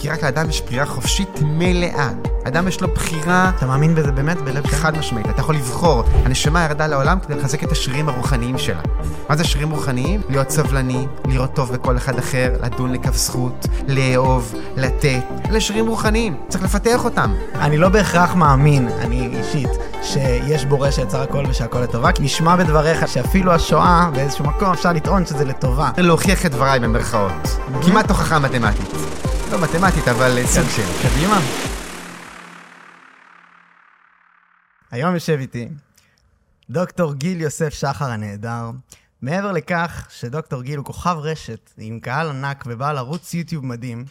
כי רק לאדם יש בחירה חופשית מלאה. אדם יש לו בחירה אתה מאמין בזה באמת בלב? חד משמעית, אתה יכול לבחור. הנשמה ירדה לעולם כדי לחזק את השרירים הרוחניים שלה. מה זה שרירים רוחניים? להיות סבלני, לראות טוב בכל אחד אחר, לדון לכף זכות, לאהוב, לתת. אלה שרירים רוחניים, צריך לפתח אותם. אני לא בהכרח מאמין, אני אישית, שיש בורא שיצר הכל ושהכל לטובה, כי נשמע בדבריך שאפילו השואה, באיזשהו מקום, אפשר לטעון שזה לטובה. להוכיח את דבריי במרכאות. כמעט הוכחה מתמטית. לא מתמטית, אבל סוג של. קדימה. היום יושב איתי דוקטור גיל יוסף שחר הנהדר. מעבר לכך שדוקטור גיל הוא כוכב רשת עם קהל ענק ובעל ערוץ יוטיוב מדהים,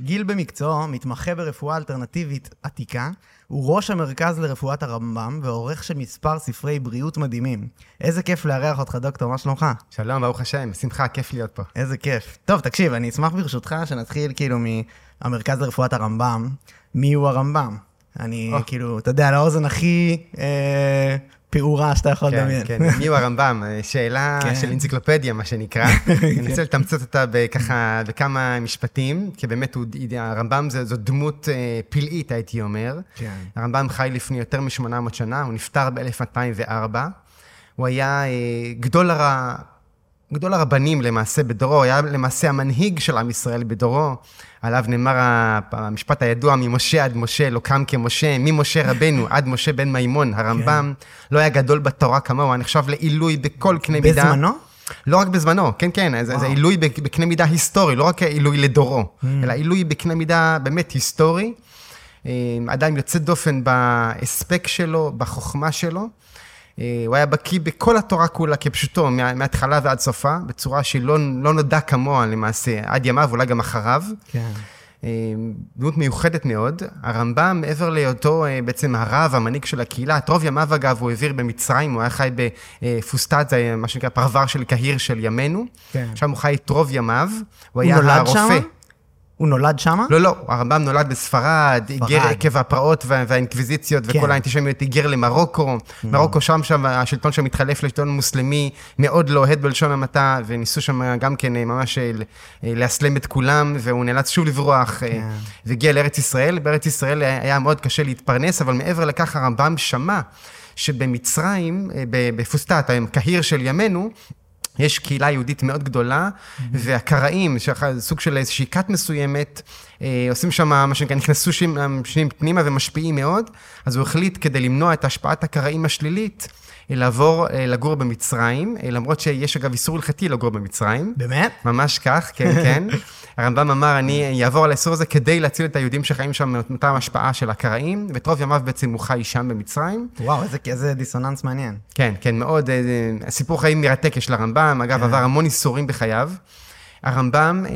גיל במקצועו מתמחה ברפואה אלטרנטיבית עתיקה, הוא ראש המרכז לרפואת הרמב"ם ועורך של מספר ספרי בריאות מדהימים. איזה כיף לארח אותך, דוקטור, מה שלומך? שלום, ברוך השם, שמחה, כיף להיות פה. איזה כיף. טוב, תקשיב, אני אשמח ברשותך שנתחיל כאילו מהמרכז לרפואת הרמב"ם. מי הוא הרמב"ם? אני או. כאילו, אתה יודע, לאוזן הכי אה, פעורה שאתה יכול כן, לדמיין. כן, מי הוא הרמב"ם? אה, שאלה כן. של אנציקלופדיה, מה שנקרא. אני אנסה לתמצת אותה בככה, בכמה משפטים, כי באמת הרמב"ם זו דמות אה, פלאית, הייתי אומר. כן. הרמב"ם חי לפני יותר מ-800 שנה, הוא נפטר ב-1204. הוא היה אה, גדול, הר... גדול הרבנים למעשה בדורו, היה למעשה המנהיג של עם ישראל בדורו. עליו נאמר המשפט הידוע, ממשה עד משה לא קם כמשה, ממשה רבנו עד משה בן מימון. הרמב"ם לא היה גדול בתורה כמוהו, היה נחשב לעילוי בכל קנה מידה. בזמנו? לא רק בזמנו, כן, כן, זה, זה עילוי בק- בקנה מידה היסטורי, לא רק עילוי לדורו, Mm. אלא עילוי בקנה מידה באמת היסטורי. אה, אדם יוצא דופן בהספק שלו, בחוכמה שלו. אה, הוא היה בקיא בכל התורה כולה כפשוטו, מה- מההתחלה ועד סופה, בצורה שהיא לא, נודע כמוה למעשה, עד ימיו, אולי גם אחריו. כן. אה, דמות מיוחדת מאוד. הרמב"ם, מעבר להיותו אה, בעצם הרב, המנהיג של הקהילה, את רוב ימיו אגב הוא העביר במצרים, הוא היה חי בפוסטת, זה מה שנקרא פרבר של קהיר של ימינו. כן. שם הוא חי את רוב ימיו. הוא הוא היה נולד הרופא. שמה? הוא נולד שמה? לא, לא, הרמב"ם נולד בספרד, היגר עקב הפרעות וה- והאינקוויזיציות כן. וכל האנטישמיות, היגר למרוקו. מרוקו שם, שם, השלטון שם מתחלף לשלטון מוסלמי מאוד לא אוהד בלשון המעטה, וניסו שם גם כן אה, ממש אה, אה, לאסלם את כולם, והוא נאלץ שוב לברוח, כן. והגיע לארץ ישראל. בארץ ישראל היה מאוד קשה להתפרנס, אבל מעבר לכך הרמב"ם שמע שבמצרים, בפוסטת, קהיר של ימינו, יש קהילה יהודית מאוד גדולה, והקראים, שזה סוג של איזושהי כת מסוימת, אה, עושים שם, מה שנקרא, נכנסו שם שנים פנימה ומשפיעים מאוד, אז הוא החליט, כדי למנוע את השפעת הקראים השלילית, לעבור אה, לגור במצרים, אה, למרות שיש אגב איסור הלכתי לגור במצרים. באמת? ממש כך, כן, כן. הרמב"ם אמר, אני אעבור על האיסור הזה כדי להציל את היהודים שחיים שם מאותה השפעה של הקראים, ואת רוב ימיו בעצם הוא חי שם במצרים. וואו, איזה, איזה דיסוננס מעניין. כן, כן, מאוד. אה, אה, סיפור חיים מרתק יש לרמב"ם, אגב, עבר המון איסורים בחייו. הרמב"ם, אה,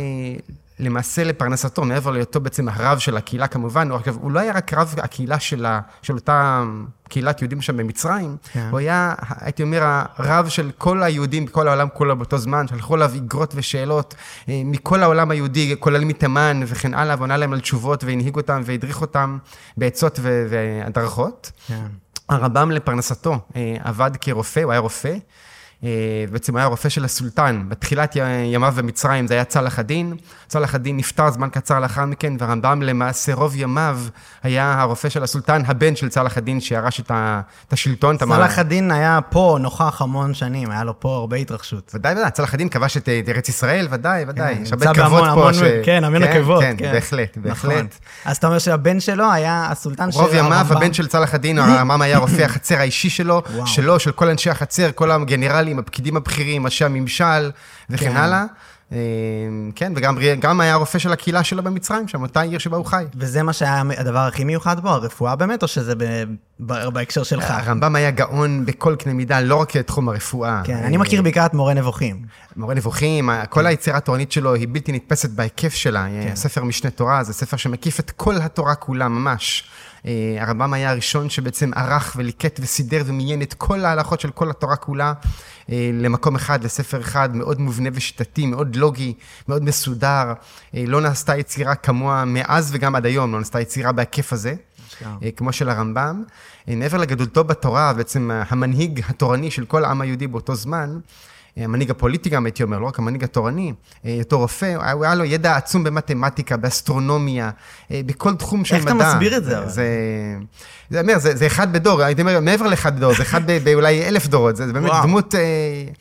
למעשה לפרנסתו, מעבר להיותו בעצם הרב של הקהילה כמובן, הוא, אגב, הוא לא היה רק רב הקהילה של, ה, של אותה קהילת יהודים שם במצרים, כן. הוא היה, הייתי אומר, הרב של כל היהודים בכל העולם כולו באותו זמן, שלחו אליו איגרות ושאלות אה, מכל העולם היהודי, כולל מתימן וכן הלאה, ועונה להם על תשובות והנהיג אותם והדריך אותם בעצות והדרכות. כן. הרמב"ם לפרנסתו אה, עבד כרופא, הוא היה רופא. אה, בעצם היה רופא של הסולטן. בתחילת ימיו במצרים זה היה צלאח א-דין. צלאח א-דין נפטר זמן קצר לאחר מכן, והרמב"ם למעשה רוב ימיו היה הרופא של הסולטן, הבן של צלאח א-דין שירש את, ה- את השלטון. סלאח א-דין היה פה נוכח המון שנים, היה לו פה הרבה התרחשות. ודאי, ודאי, צלאח א-דין כבש את את ארץ ישראל, ודאי, ודאי. כן, יש הרבה כבוד בהמון- פה. המון- ש- כן, המון עקבות. כן, בהחלט, נכון. בהחלט. אז אתה אומר שהבן שלו היה הסולטן של רוב ימיו, הרמב"ם. הבן של צלאח א-דין, הרמב"ם היה רופא החצר האישי שלו. שלו, של כל אנשי החצר, כל הגנרלים, הפקידים הבכירים, אנשי הממשל וכן כן. הלאה. אה, כן, וגם גם היה רופא של הקהילה שלו במצרים, שם, אותה עיר שבה הוא חי. וזה מה שהיה הדבר הכי מיוחד בו, הרפואה באמת, או שזה בהקשר שלך? הרמב"ם היה גאון בכל קנה מידה, לא רק תחום הרפואה. כן, אה, אני מכיר בעיקר את מורה נבוכים. מורה נבוכים, כל היצירה התורנית שלו היא בלתי נתפסת בהיקף שלה. כן. ספר משנה תורה זה ספר שמקיף את כל התורה כולה ממש. אה, הרמב"ם היה הראשון שבעצם ערך וליקט וסידר ומיין את כל ההלכות של כל התורה כולה אה, למקום אחד, לספר אחד, מאוד מובנה ושיטתי, מאוד לוגי, מאוד מסודר. אה, לא נעשתה יצירה כמוה מאז וגם עד היום, לא נעשתה יצירה בהיקף הזה. כמו של הרמב"ם. מעבר לגדולתו בתורה, בעצם המנהיג התורני של כל העם היהודי באותו זמן, המנהיג הפוליטי גם, הייתי אומר, לא רק המנהיג התורני, אותו רופא, הוא היה לו ידע עצום במתמטיקה, באסטרונומיה, בכל תחום של מדע. איך אתה מסביר את זה? זה, זה, אומר, זה, זה אחד בדור, הייתי אומר, מעבר לאחד בדור, זה אחד באולי אלף דורות, זה, זה באמת וואו. דמות...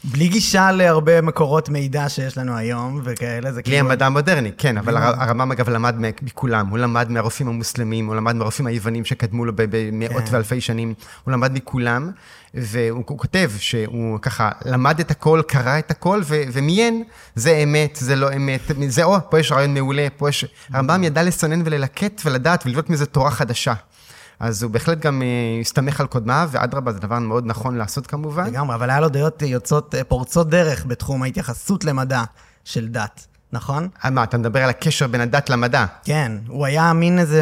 בלי גישה להרבה מקורות מידע שיש לנו היום וכאלה, זה כאילו... בלי המדע המודרני, כן, אבל הרמב"ם אגב למד מכולם, הוא למד מהרופאים המוסלמים, הוא למד מהרופאים היוונים שקדמו לו במאות כן. ואלפי שנים, הוא למד מכולם. והוא כותב שהוא ככה למד את הכל, קרא את הכל, ו- ומיין, זה אמת, זה לא אמת, זה, או, פה יש רעיון מעולה, פה יש... הרמב"ם ידע לסנן וללקט ולדעת ולבנות מזה תורה חדשה. אז הוא בהחלט גם אה, הסתמך על קודמיו, ואדרבה, זה דבר מאוד נכון לעשות כמובן. לגמרי, אבל היה לו דעות יוצאות, אה, פורצות דרך בתחום ההתייחסות למדע של דת. נכון? אה, מה, אתה מדבר על הקשר בין הדת למדע. כן, הוא היה מין איזה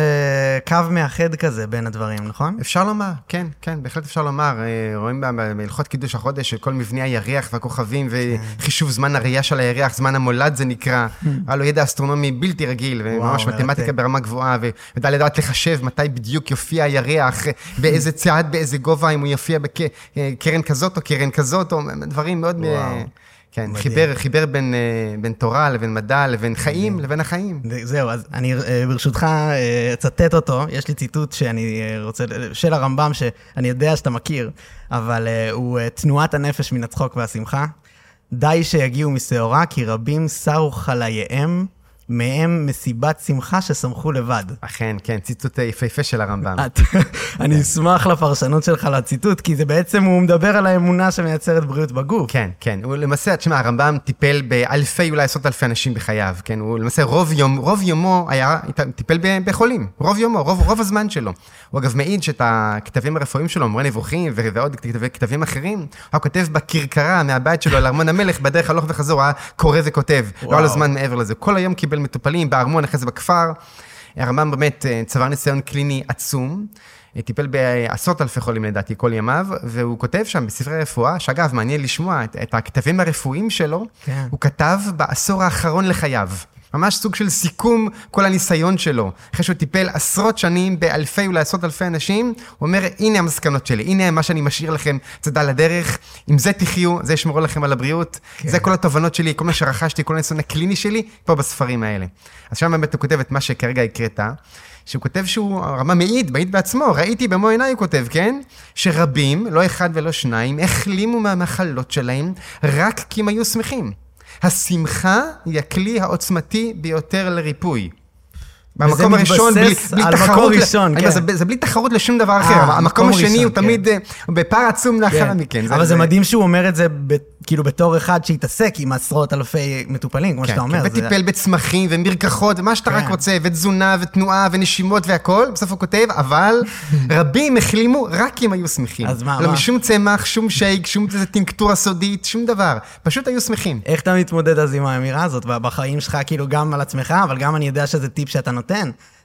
קו מאחד כזה בין הדברים, נכון? אפשר לומר, כן, כן, בהחלט אפשר לומר. אה, רואים בהלכות קידוש החודש שכל מבנה הירח והכוכבים וחישוב זמן הראייה של הירח, זמן המולד זה נקרא. היה לו ידע אסטרונומי בלתי רגיל, וממש מתמטיקה ברמה גבוהה, וידע לדעת לחשב מתי בדיוק יופיע הירח, באיזה צעד, באיזה גובה, אם הוא יופיע בקרן כזאת או קרן כזאת, או דברים מאוד... כן, חיבר, חיבר בין, אה, בין תורה לבין מדע לבין חיים לבין החיים. זהו, אז אני אה, ברשותך אה, אצטט אותו, יש לי ציטוט שאני רוצה, של הרמב"ם, שאני יודע שאתה מכיר, אבל הוא תנועת הנפש מן הצחוק והשמחה. די שיגיעו משעורה, כי רבים סרו חלייהם. מהם מסיבת שמחה ששמחו לבד. אכן, כן, ציטוט יפהפה של הרמב"ם. אני אשמח לפרשנות שלך לציטוט, כי זה בעצם, הוא מדבר על האמונה שמייצרת בריאות בגוף. כן, כן. הוא למעשה, תשמע, הרמב"ם טיפל באלפי, אולי עשרות אלפי אנשים בחייו, כן? הוא למעשה רוב, יום, רוב יומו היה, טיפל בחולים. רוב יומו, רוב, רוב הזמן שלו. הוא אגב מעיד שאת הכתבים הרפואיים שלו, מורה נבוכים ועוד כתבים אחרים, הוא כותב בכרכרה מהבית שלו על ארמון המלך, בדרך הלוך וחזור, היה קורא וכותב. לא היה לו זמן מעבר לזה. כל היום קיבל של מטופלים בארמון, אחרי זה בכפר. הרמב"ם באמת אה, צבר ניסיון קליני עצום. אה, טיפל בעשרות אלפי חולים לדעתי כל ימיו, והוא כותב שם בספרי רפואה, שאגב, מעניין לשמוע את, את הכתבים הרפואיים שלו, כן. הוא כתב בעשור האחרון לחייו. ממש סוג של סיכום כל הניסיון שלו. אחרי שהוא טיפל עשרות שנים באלפי, אולי עשרות אלפי אנשים, הוא אומר, הנה המסקנות שלי, הנה מה שאני משאיר לכם, צדה לדרך, עם זה תחיו, זה ישמור לכם על הבריאות, כן. זה כל התובנות שלי, כל מה שרכשתי, כל הניסיון הקליני שלי, פה בספרים האלה. אז שם באמת הוא כותב את מה שכרגע הקראת. שהוא כותב שהוא, הרמה מעיד, מעיד בעצמו, ראיתי במו עיניי, הוא כותב, כן? שרבים, לא אחד ולא שניים, החלימו מהמחלות שלהם רק כי הם היו שמחים. השמחה היא הכלי העוצמתי ביותר לריפוי. במקום הראשון, בלי, בלי תחרות, ראשון, כן. זה, זה בלי תחרות לשום דבר אחר. אה, המקום השני הוא כן. תמיד אה, בפער עצום לאחר כן. מכן. אבל זה, זה מדהים שהוא אומר את זה ב, כאילו בתור אחד שהתעסק עם עשרות אלפי מטופלים, כמו כן, שאתה אומר. כן, וטיפל זה... בצמחים ומרקחות ומה שאתה כן. רק רוצה, ותזונה ותנועה ונשימות והכול, בסוף הוא כותב, אבל רבים החלימו רק הם היו שמחים. אז מה, לא מה? משום צמח, שום שייק, שום טינקטורה סודית, שום דבר. פשוט היו שמחים. איך אתה מתמודד אז עם האמירה הזאת בחיים שלך, כאילו גם על עצמך, אבל גם אני יודע שזה טיפ שאתה נותן.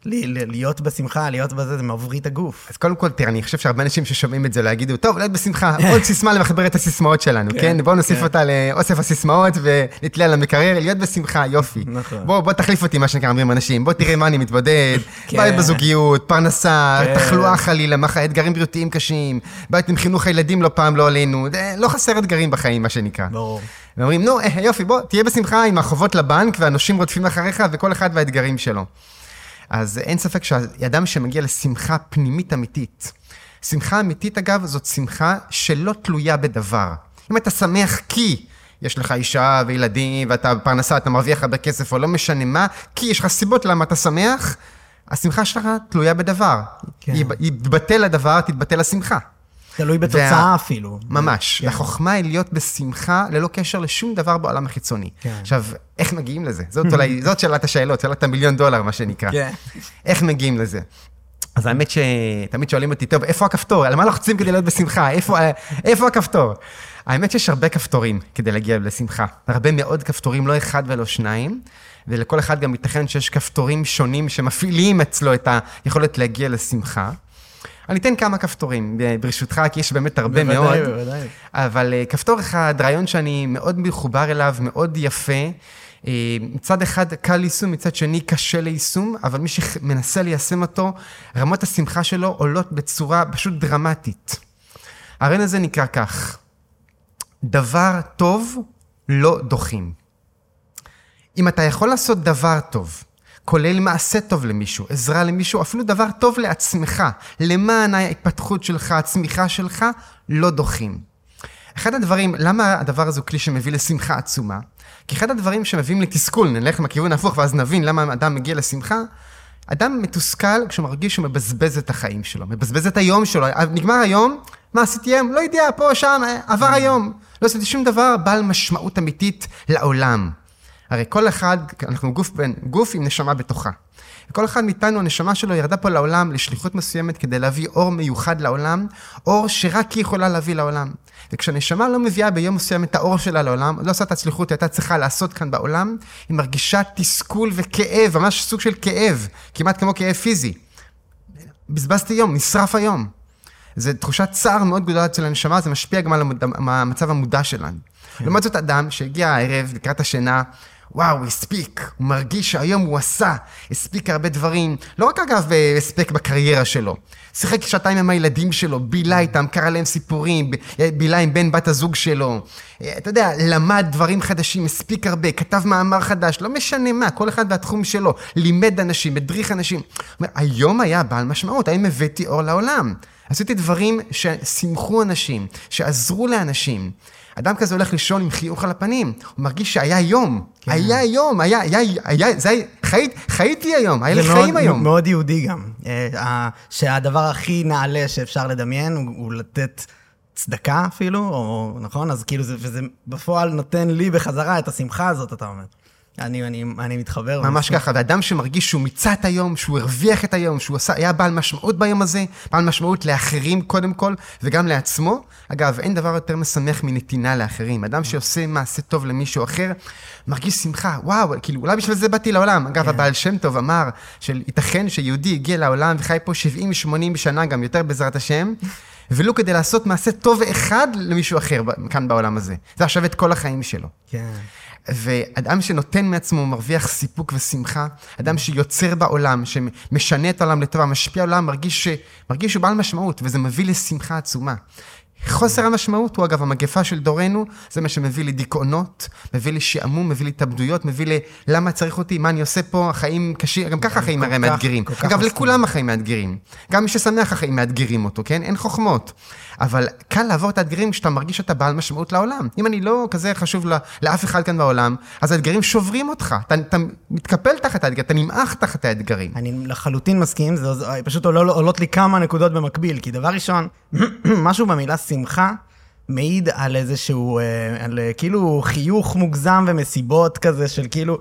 להיות בשמחה, להיות בזה, זה מבריא את הגוף. אז קודם כל, תראה, אני חושב שהרבה אנשים ששומעים את זה לא יגידו, טוב, להיות בשמחה, עוד סיסמה למחבר את הסיסמאות שלנו, כן? כן? בואו נוסיף כן. אותה לאוסף הסיסמאות ונתלה על המקרר, להיות בשמחה, יופי. נכון. בוא תחליף אותי, מה שנקרא, אומרים אנשים, בוא תראה מה אני מתמודד, כן. בעיות בזוגיות, פרנסה, תחלואה חלילה, אתגרים בריאותיים קשים, בעיות עם חינוך הילדים לא פעם לא עלינו, לא חסר אתגרים בחיים, מה שנקרא. ברור. ואומרים, נו, אה, יופי, בוא, תהיה בשמחה עם החובות לבנק והנושים רודפים אחריך וכל אחד והאתגרים שלו. אז אין ספק שאדם שמגיע לשמחה פנימית אמיתית, שמחה אמיתית אגב, זאת שמחה שלא תלויה בדבר. אם אתה שמח כי יש לך אישה וילדים ואתה פרנסה, אתה מרוויח הרבה כסף או לא משנה מה, כי יש לך סיבות למה אתה שמח, השמחה שלך תלויה בדבר. כן. יתבטל הדבר, תתבטל השמחה. תלוי בתוצאה וה... אפילו. ממש. כן. החוכמה היא להיות בשמחה ללא קשר לשום דבר בעולם החיצוני. כן. עכשיו, איך מגיעים לזה? זאת אולי, זאת שאלת השאלות, שאלת המיליון דולר, מה שנקרא. כן. איך מגיעים לזה? אז האמת שתמיד שואלים אותי, טוב, איפה הכפתור? על מה לוחצים כדי להיות בשמחה? איפה, איפה הכפתור? האמת שיש הרבה כפתורים כדי להגיע לשמחה. הרבה מאוד כפתורים, לא אחד ולא שניים, ולכל אחד גם ייתכן שיש כפתורים שונים שמפעילים אצלו את היכולת להגיע לשמחה. אני אתן כמה כפתורים, ברשותך, כי יש באמת הרבה בוודאי, מאוד. בוודאי, בוודאי. אבל אה, כפתור אחד, רעיון שאני מאוד מחובר אליו, מאוד יפה. אה, מצד אחד קל ליישום, מצד שני קשה ליישום, אבל מי שמנסה ליישם אותו, רמות השמחה שלו עולות בצורה פשוט דרמטית. הרעיון הזה נקרא כך, דבר טוב לא דוחים. אם אתה יכול לעשות דבר טוב, כולל מעשה טוב למישהו, עזרה למישהו, אפילו דבר טוב לעצמך, למען ההתפתחות שלך, הצמיחה שלך, לא דוחים. אחד הדברים, למה הדבר הזה הוא כלי שמביא לשמחה עצומה? כי אחד הדברים שמביאים לתסכול, נלך מהכיוון ההפוך ואז נבין למה אדם מגיע לשמחה, אדם מתוסכל כשהוא מרגיש שהוא מבזבז את החיים שלו, מבזבז את היום שלו. נגמר היום, מה עשיתי היום? לא יודע, פה, שם, עבר היום. לא עשיתי שום דבר בעל משמעות אמיתית לעולם. הרי כל אחד, אנחנו גוף, גוף עם נשמה בתוכה. וכל אחד מאיתנו, הנשמה שלו ירדה פה לעולם לשליחות מסוימת כדי להביא אור מיוחד לעולם, אור שרק היא יכולה להביא לעולם. וכשהנשמה לא מביאה ביום מסוים את האור שלה לעולם, לא עושה את הצליחות היא הייתה צריכה לעשות כאן בעולם, היא מרגישה תסכול וכאב, ממש סוג של כאב, כמעט כמו כאב פיזי. בזבזתי יום, נשרף היום. זו תחושת צער מאוד גדולה אצל הנשמה, זה משפיע גם על המצב המודע שלנו. כן. לעומת זאת, אדם שהגיע הערב לקראת השינה, וואו, הוא הספיק, הוא מרגיש שהיום הוא עשה, הספיק הרבה דברים, לא רק אגב הספק בקריירה שלו, שיחק שעתיים עם הילדים שלו, בילה איתם, קרא להם סיפורים, בילה עם בן בת הזוג שלו, אתה יודע, למד דברים חדשים, הספיק הרבה, כתב מאמר חדש, לא משנה מה, כל אחד והתחום שלו, לימד אנשים, הדריך אנשים. אומר, היום היה בעל משמעות, היום הבאתי אור לעולם. עשיתי דברים ששימחו אנשים, שעזרו לאנשים. אדם כזה הולך לישון עם חיוך על הפנים, הוא מרגיש שהיה יום, כן. היה יום, היה, היה, היה, זה היה, חייתי, חייתי היום, היה לי חיים היום. זה מאוד יהודי גם, אה, שהדבר הכי נעלה שאפשר לדמיין הוא לתת צדקה אפילו, או נכון? אז כאילו, זה, וזה בפועל נותן לי בחזרה את השמחה הזאת, אתה אומר. אני, אני, אני מתחבר. ממש ככה, ואדם שמרגיש שהוא מיצה את היום, שהוא הרוויח את היום, שהוא עשה, היה בעל משמעות ביום הזה, בעל משמעות לאחרים קודם כל, וגם לעצמו. אגב, אין דבר יותר משמח מנתינה לאחרים. אדם שעושה מעשה טוב למישהו אחר, מרגיש שמחה, וואו, כאילו, אולי בשביל זה באתי לעולם. אגב, yeah. כן. הבעל שם טוב אמר, שייתכן שיהודי הגיע לעולם וחי פה 70-80 שנה, גם יותר בעזרת השם. ולו כדי לעשות מעשה טוב אחד למישהו אחר כאן בעולם הזה. זה עכשיו את כל החיים שלו. כן. ואדם שנותן מעצמו מרוויח סיפוק ושמחה, אדם שיוצר בעולם, שמשנה את העולם לטובה, משפיע על העולם, מרגיש, ש... מרגיש שהוא בעל משמעות, וזה מביא לשמחה עצומה. חוסר המשמעות הוא אגב המגפה של דורנו, זה מה שמביא לדיכאונות, מביא לשעמום, מביא להתאבדויות, מביא ל... למה צריך אותי, מה אני עושה פה, החיים קשים, גם ככה החיים הרי מאתגרים. אגב, לכולם החיים מאתגרים. גם מי ששמח החיים מאתגרים אותו, כן? אין חוכמות. אבל קל לעבור את האתגרים כשאתה מרגיש שאתה בעל משמעות לעולם. אם אני לא כזה חשוב לאף אחד כאן בעולם, אז האתגרים שוברים אותך. אתה, אתה מתקפל תחת האתגר, אתה נמעך תחת האתגרים. אני לחלוטין מסכים, זה, פשוט עולות לי כמה נקודות במקביל. כי דבר ראשון, משהו במילה שמחה, מעיד על איזשהו, אה, על אה, כאילו חיוך מוגזם ומסיבות כזה של כאילו,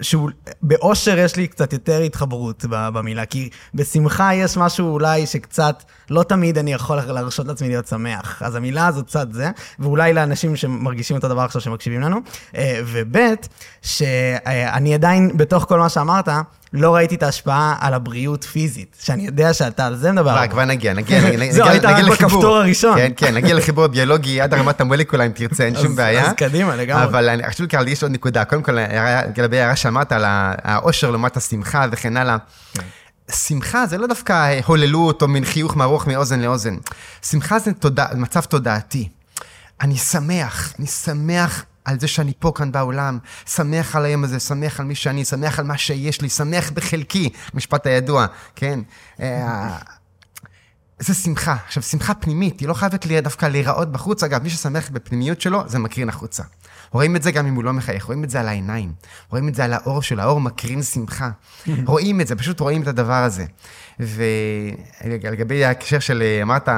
שהוא, באושר יש לי קצת יותר התחברות במילה, כי בשמחה יש משהו אולי שקצת, לא תמיד אני יכול להרשות לעצמי להיות שמח. אז המילה הזאת קצת זה, ואולי לאנשים שמרגישים את הדבר עכשיו שמקשיבים לנו. וב', שאני עדיין, בתוך כל מה שאמרת, לא ראיתי את ההשפעה על הבריאות פיזית, שאני יודע שאתה על זה מדבר. כבר נגיע, נגיע, נגיע, זהו, היית רק בכפתור הראשון. כן, כן, נגיע לחיבור הביולוגי עד הרמת המולקולה, אם תרצה, אין שום בעיה. אז קדימה, לגמרי. אבל חשוב לי להדגיש עוד נקודה. קודם כל, לגבי ההערה שאמרת על העושר לעומת השמחה וכן הלאה. כן. שמחה זה לא דווקא הוללות או מין חיוך מערוך מאוזן לאוזן. שמחה זה מצב תודעתי. אני שמח, אני שמח על זה שאני פה כאן בעולם, שמח על היום הזה, שמח על מי שאני, שמח על מה שיש לי, שמח בחלקי, משפט הידוע, כן? אה, זה שמחה. עכשיו, שמחה פנימית, היא לא חייבת דווקא להיראות בחוץ. אגב, מי ששמח בפנימיות שלו, זה מקרין החוצה. רואים את זה גם אם הוא לא מחייך, רואים את זה על העיניים, רואים את זה על האור שלו, האור מקרין שמחה. רואים את זה, פשוט רואים את הדבר הזה. ולגבי ההקשר של, אמרת,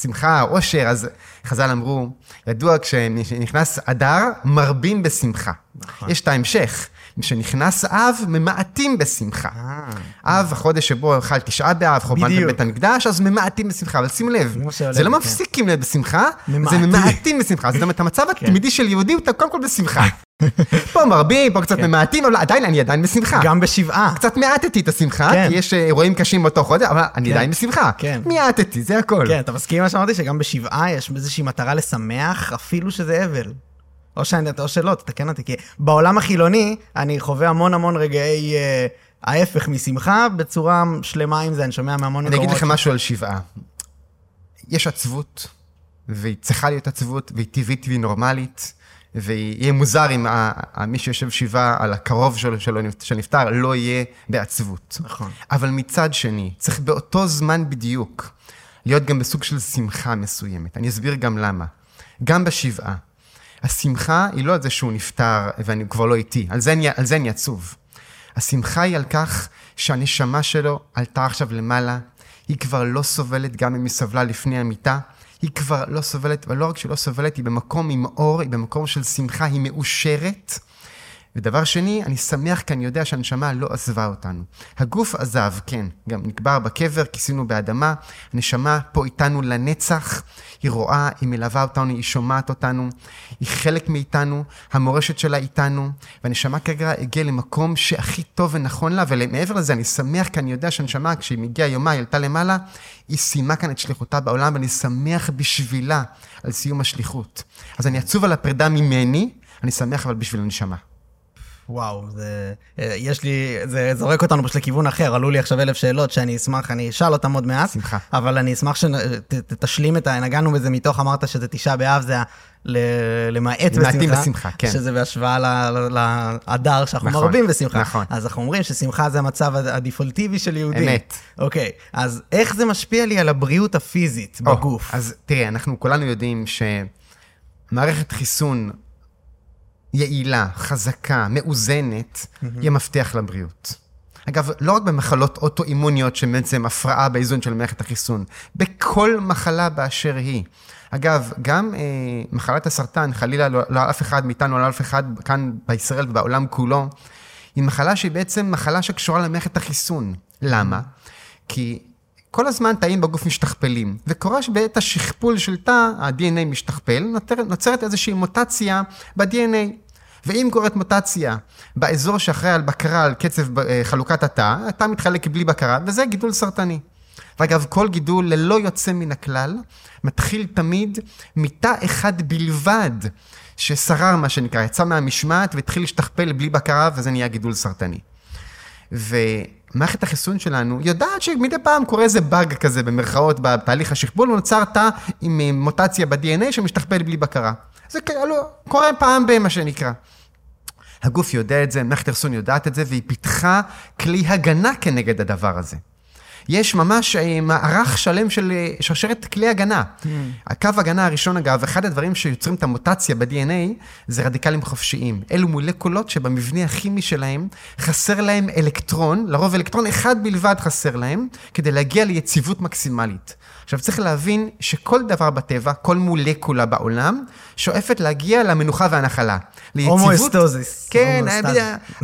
שמחה, עושר, אז חז"ל אמרו, ידוע כשנכנס אדר, מרבים בשמחה. נכון. יש את ההמשך. משנכנס אב, ממעטים בשמחה. אה. אב, החודש שבו חל תשעה באב, חורבן בבית המקדש, אז ממעטים בשמחה. אבל שים לב, זה לא כן. מפסיקים להיות בשמחה, זה ממעטים בשמחה. זאת אומרת, המצב כן. התמידי של יהודי הוא קודם כל בשמחה. פה מרבים, פה קצת כן. ממעטים, אבל עדיין, אני עדיין בשמחה. גם בשבעה. קצת מעטתי את השמחה, כי יש אה, אירועים קשים באותו חודש, אבל אני עדיין בשמחה. מעטתי, זה הכל. כן, אתה מסכים עם מה שאמרתי, שגם בשבעה יש איזושהי מטרה לשמח, אפילו שזה אבל. או, שאני, או שלא, תתקן אותי, כי בעולם החילוני אני חווה המון המון רגעי אה, ההפך משמחה, בצורה שלמה עם זה, אני שומע מהמון מקומות. אני אגיד לכם משהו על שבעה. יש עצבות, והיא צריכה להיות עצבות, והיא טבעית והיא נורמלית, ויהיה מוזר אם מי שיושב שבעה על הקרוב שלו, שלו שנפטר לא יהיה בעצבות. נכון. אבל מצד שני, צריך באותו זמן בדיוק להיות גם בסוג של שמחה מסוימת. אני אסביר גם למה. גם בשבעה. השמחה היא לא על זה שהוא נפטר ואני כבר לא איתי, על זה אני, על זה אני עצוב. השמחה היא על כך שהנשמה שלו עלתה עכשיו למעלה, היא כבר לא סובלת גם אם היא סבלה לפני המיטה, היא כבר לא סובלת, ולא רק שהיא לא סובלת, היא במקום עם אור, היא במקום של שמחה, היא מאושרת. ודבר שני, אני שמח כי אני יודע שהנשמה לא עזבה אותנו. הגוף עזב, כן, גם נקבר בקבר, כיסינו באדמה, הנשמה פה איתנו לנצח, היא רואה, היא מלווה אותנו, היא שומעת אותנו, היא חלק מאיתנו, המורשת שלה איתנו, והנשמה כרגע הגיעה למקום שהכי טוב ונכון לה, ומעבר לזה, אני שמח כי אני יודע שהנשמה, כשהיא מגיעה יומה, היא עלתה למעלה, היא סיימה כאן את שליחותה בעולם, ואני שמח בשבילה על סיום השליחות. אז אני עצוב על הפרידה ממני, אני שמח אבל בשביל הנשמה. וואו, זה... אה, יש לי... זה זורק אותנו פשוט לכיוון אחר, עלו לי עכשיו אלף שאלות שאני אשמח, אני אשאל אותם עוד מעט. שמחה. אבל אני אשמח שתשלים את ה... נגענו בזה מתוך, אמרת שזה תשעה באב, זה ה... ל- למעט למעטים בשמחה. בשמחה, כן. שזה בהשוואה ל- ל- להדר שאנחנו נכון, מרבים בשמחה. נכון. אז אנחנו אומרים ששמחה זה המצב הד- הדפולטיבי של יהודי. אמת. אוקיי, אז איך זה משפיע לי על הבריאות הפיזית או, בגוף? אז תראה, אנחנו כולנו יודעים שמערכת חיסון יעילה, חזקה, מאוזנת, היא המפתח לבריאות. אגב, לא רק במחלות אוטואימוניות שבעצם הפרעה באיזון של מערכת החיסון, בכל מחלה באשר היא. אגב, גם אה, מחלת הסרטן, חלילה לא, לא על אף אחד מאיתנו, לא על אף אחד כאן בישראל ובעולם כולו, היא מחלה שהיא בעצם מחלה שקשורה למערכת החיסון. למה? כי כל הזמן תאים בגוף משתכפלים, וקורה שבעת השכפול של תא, ה-DNA משתכפל, נוצרת איזושהי מוטציה ב-DNA. ואם קורית מוטציה באזור שאחראי על בקרה על קצב אה, חלוקת התא, התא מתחלק בלי בקרה, וזה גידול סרטני. ואגב, כל גידול ללא יוצא מן הכלל, מתחיל תמיד מתא אחד בלבד, ששרר, מה שנקרא, יצא מהמשמעת והתחיל להשתכפל בלי בקרה, וזה נהיה גידול סרטני. ומערכת החיסון שלנו יודעת שמדי פעם קורה איזה באג כזה, במרכאות, בתהליך השכפול, ונוצר תא עם אה, מוטציה ב-DNA שמשתכפל בלי בקרה. זה כאילו, קורה פעם במה שנקרא. הגוף יודע את זה, מערכת החיסון יודעת את זה, והיא פיתחה כלי הגנה כנגד הדבר הזה. יש ממש אה, מערך שלם של אה, שרשרת כלי הגנה. Mm. הקו הגנה הראשון, אגב, אחד הדברים שיוצרים את המוטציה ב-DNA, זה רדיקלים חופשיים. אלו מולקולות שבמבנה הכימי שלהם חסר להם אלקטרון, לרוב אלקטרון אחד בלבד חסר להם, כדי להגיע ליציבות מקסימלית. עכשיו צריך להבין שכל דבר בטבע, כל מולקולה בעולם, שואפת להגיע למנוחה והנחלה. ליציבות... הומואסטוזיס. כן.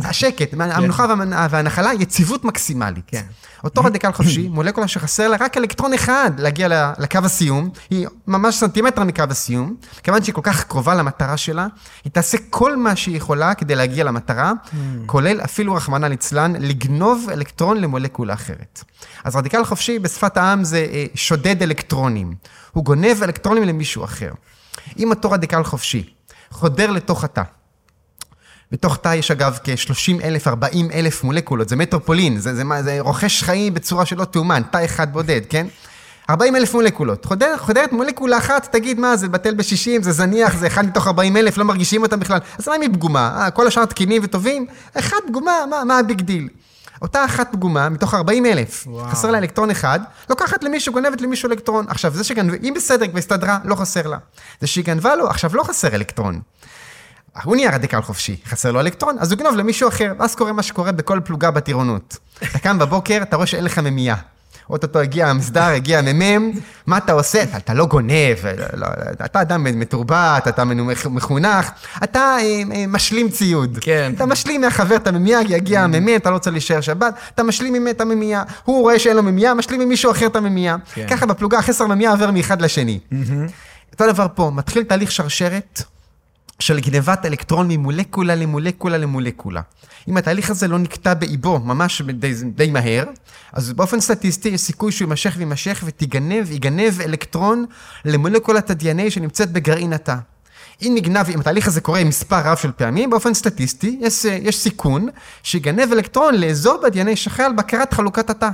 השקט, המנוחה והמנ- והנחלה, יציבות מקסימלית. כן. אותו רדיקל חופשי, מולקולה שחסר לה רק אלקטרון אחד להגיע לקו הסיום, היא ממש סנטימטר מקו הסיום, כיוון שהיא כל כך קרובה למטרה שלה, היא תעשה כל מה שהיא יכולה כדי להגיע למטרה, כולל אפילו, רחמנא ליצלן, לגנוב אלקטרון למולקולה אחרת. אז רדיקל חופשי בשפת העם זה אה, שודד אלקטרונים. הוא גונב אלקטרונים למישהו אחר. אם אותו רדיקל חופשי חודר לתוך התא, בתוך תא יש אגב כ-30 אלף, 40 אלף מולקולות, זה מטרופולין, זה, זה, זה רוחש חיים בצורה שלא תאומן, תא אחד בודד, כן? 40 אלף מולקולות. חודר, חודרת מולקולה אחת, תגיד מה, זה בטל ב-60, זה זניח, זה אחד מתוך 40 אלף, לא מרגישים אותם בכלל. אז מה אם היא פגומה? אה, כל השאר תקינים וטובים? אחד פגומה, מה, מה ה big deal? אותה אחת פגומה מתוך 40 אלף. חסר לה אלקטרון אחד, לוקחת למישהו, גונבת למישהו אלקטרון. עכשיו, זה שגנבה, אם בסדר, כבר הסתדרה, לא חסר לה. זה שהיא גנבה לו, עכשיו לא חסר אלקטרון. הוא נהיה רדיקל חופשי, חסר לו אלקטרון, אז הוא יגנוב למישהו אחר, ואז קורה מה שקורה בכל פלוגה בטירונות. אתה קם בבוקר, אתה רואה שאין לך ממייה. אוטוטו הגיע המסדר, הגיע המ"מ, מה אתה עושה? אתה, אתה לא גונב, לא, לא, אתה אדם מתורבת, אתה מחונך, אתה אה, אה, משלים ציוד. כן. אתה משלים מהחבר את הממייה, יגיע המ"מ, אתה לא רוצה להישאר שבת, אתה משלים ממנו את הממייה. הוא רואה שאין לו ממייה, משלים ממישהו אחר את הממייה. כן. ככה בפלוגה החסר ממייה עובר מאחד לשני. אותו דבר פה, מתחיל תהליך שרשרת של גנבת אלקטרון ממולקולה למולקולה למולקולה. אם התהליך הזה לא נקטע באיבו ממש די, די מהר, אז באופן סטטיסטי יש סיכוי שהוא יימשך ויימשך ותיגנב, ייגנב אלקטרון למולקולת ה-DNA שנמצאת בגרעין התא. אם נגנב, אם התהליך הזה קורה מספר רב של פעמים, באופן סטטיסטי, יש, יש סיכון שיגנב אלקטרון לאזור ב-DNA שאחראי על בקרת חלוקת התא.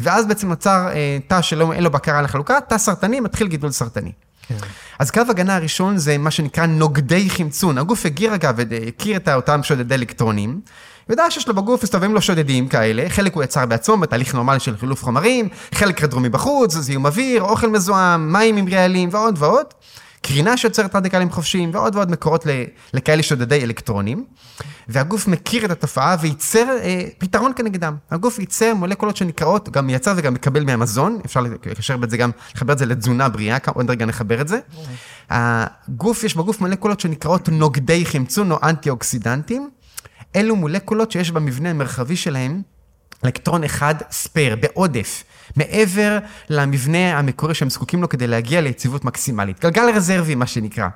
ואז בעצם נוצר אה, תא שאין לו בקרה על החלוקה, תא סרטני, מתחיל גידול סרטני. כן. אז קו הגנה הראשון זה מה שנקרא נוגדי חמצון. הגוף הגיר אגב, הכיר את אותם שודדי אלקטרונים. יודע שיש לו בגוף, מסתובבים לו שודדים כאלה, חלק הוא יצר בעצמו בתהליך נורמלי של חילוף חומרים, חלק רדרו מבחוץ, זיהום אוויר, אוכל מזוהם, מים עם רעלים ועוד ועוד. קרינה שיוצרת רדיקלים חופשיים ועוד ועוד מקורות לכאלה שודדי אלקטרונים. והגוף מכיר את התופעה וייצר אה, פתרון כנגדם. הגוף ייצר מולקולות שנקראות, גם מייצר וגם מקבל מהמזון, אפשר לקשר את זה גם, לחבר את זה לתזונה בריאה, עוד רגע נחבר את זה. הגוף, יש בגוף מולקולות שנקראות נוגדי חמצון או אנטי-אוקסידנטים. אלו מולקולות שיש במבנה המרחבי שלהם אלקטרון אחד ספייר, בעודף, מעבר למבנה המקורי שהם זקוקים לו כדי להגיע ליציבות מקסימלית. גלגל רזרבי, מה שנקרא.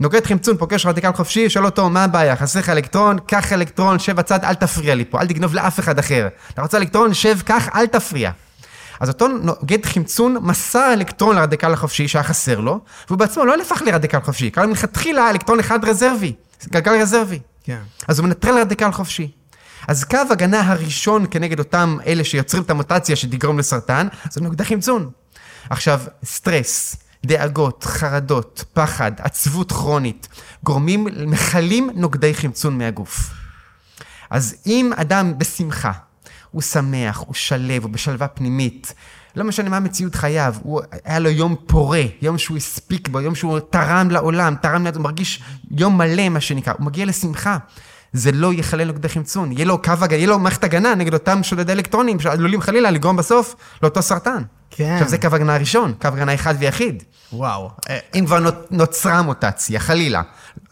נוגד חמצון, פוגש רדיקל חופשי, שואל אותו, מה הבעיה? חסר לך אלקטרון? קח אלקטרון, שב בצד, אל תפריע לי פה, אל תגנוב לאף אחד אחר. אתה רוצה אלקטרון? שב, קח, אל תפריע. אז אותו נוגד חמצון מסר אלקטרון לרדיקל החופשי שהיה חסר לו, והוא בעצמו לא נהפך לרדיקל חופשי, כי מלכתחילה אלקטרון אחד רזרבי, גלגל רזרבי. כן. אז הוא מנטרל רדיקל חופשי. אז קו הגנה הראשון כנגד אותם אלה שיוצרים את המוטציה שתגרום לסרטן, זה נוגדי חמצון. עכשיו, סטרס, דאגות, חרדות, פחד, עצבות כרונית, גורמים, מכלים נוגדי חמצון מהגוף. אז אם אדם בשמחה, הוא שמח, הוא שלב, הוא בשלווה פנימית, לא משנה מה מציאות חייו, הוא, היה לו יום פורה, יום שהוא הספיק בו, יום שהוא תרם לעולם, תרם, הוא מרגיש יום מלא, מה שנקרא, הוא מגיע לשמחה. זה לא יחלל נוגדי חמצון, יהיה לו קו הגנה, יהיה לו מערכת הגנה נגד אותם שודדי אלקטרונים שעלולים חלילה לגרום בסוף לאותו סרטן. כן. עכשיו זה קו הגנה ראשון, קו הגנה אחד ויחיד. וואו. אם כבר נוצרה מוטציה, חלילה.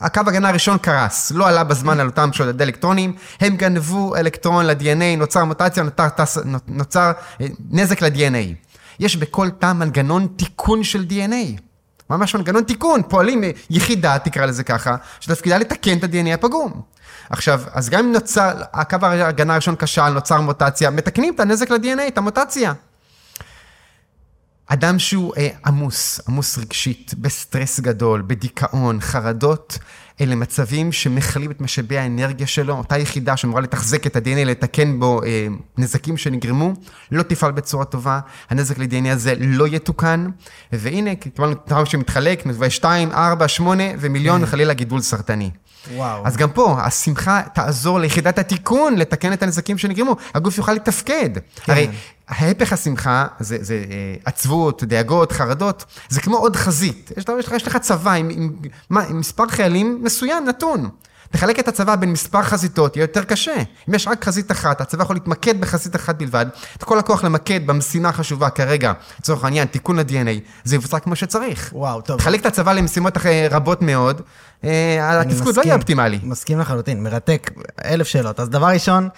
הקו הגנה הראשון קרס, לא עלה בזמן על אותם שודדי אלקטרונים, הם גנבו אלקטרון ל-DNA, נוצר מוטציה, נוצר, נוצר אה, נזק ל-DNA. יש בכל תא מנגנון תיקון של DNA. ממש מנגנון תיקון, פועלים אה, יחידה, תקרא לזה ככה, שתפקידה לתקן את ה-DNA הפגום. עכשיו, אז גם אם נוצר, הקו ההגנה הראשון כשל, נוצר מוטציה, מתקנים את הנזק ל-DNA, את המוטציה. אדם שהוא אה, עמוס, עמוס רגשית, בסטרס גדול, בדיכאון, חרדות, אלה מצבים שמכלים את משאבי האנרגיה שלו, אותה יחידה שאמורה לתחזק את ה-DNA, לתקן בו אה, נזקים שנגרמו, לא תפעל בצורה טובה, הנזק ל-DNA הזה לא יתוקן, והנה, קיבלנו תאום שמתחלק, נתבע 2, 4, 8 ומיליון, וחלילה גידול סרטני. וואו. אז גם פה, השמחה תעזור ליחידת התיקון לתקן את הנזקים שנגרמו, הגוף יוכל לתפקד. כן. הרי ההפך השמחה זה, זה אה, עצבות, דאגות, חרדות, זה כמו עוד חזית. יש, יש, יש לך צבא עם, עם, עם, עם מספר חיילים מסוים, נתון. תחלק את הצבא בין מספר חזיתות, יהיה יותר קשה. אם יש רק חזית אחת, הצבא יכול להתמקד בחזית אחת בלבד, את כל הכוח למקד במשימה החשובה כרגע, לצורך העניין, תיקון ל-DNA, זה יבוצע כמו שצריך. וואו, טוב. תחלק את הצבא למשימות רבות מאוד, אה, התפקוד לא יהיה אופטימלי. מסכים לחלוטין, מרתק, אלף שאלות. אז דבר ראשון,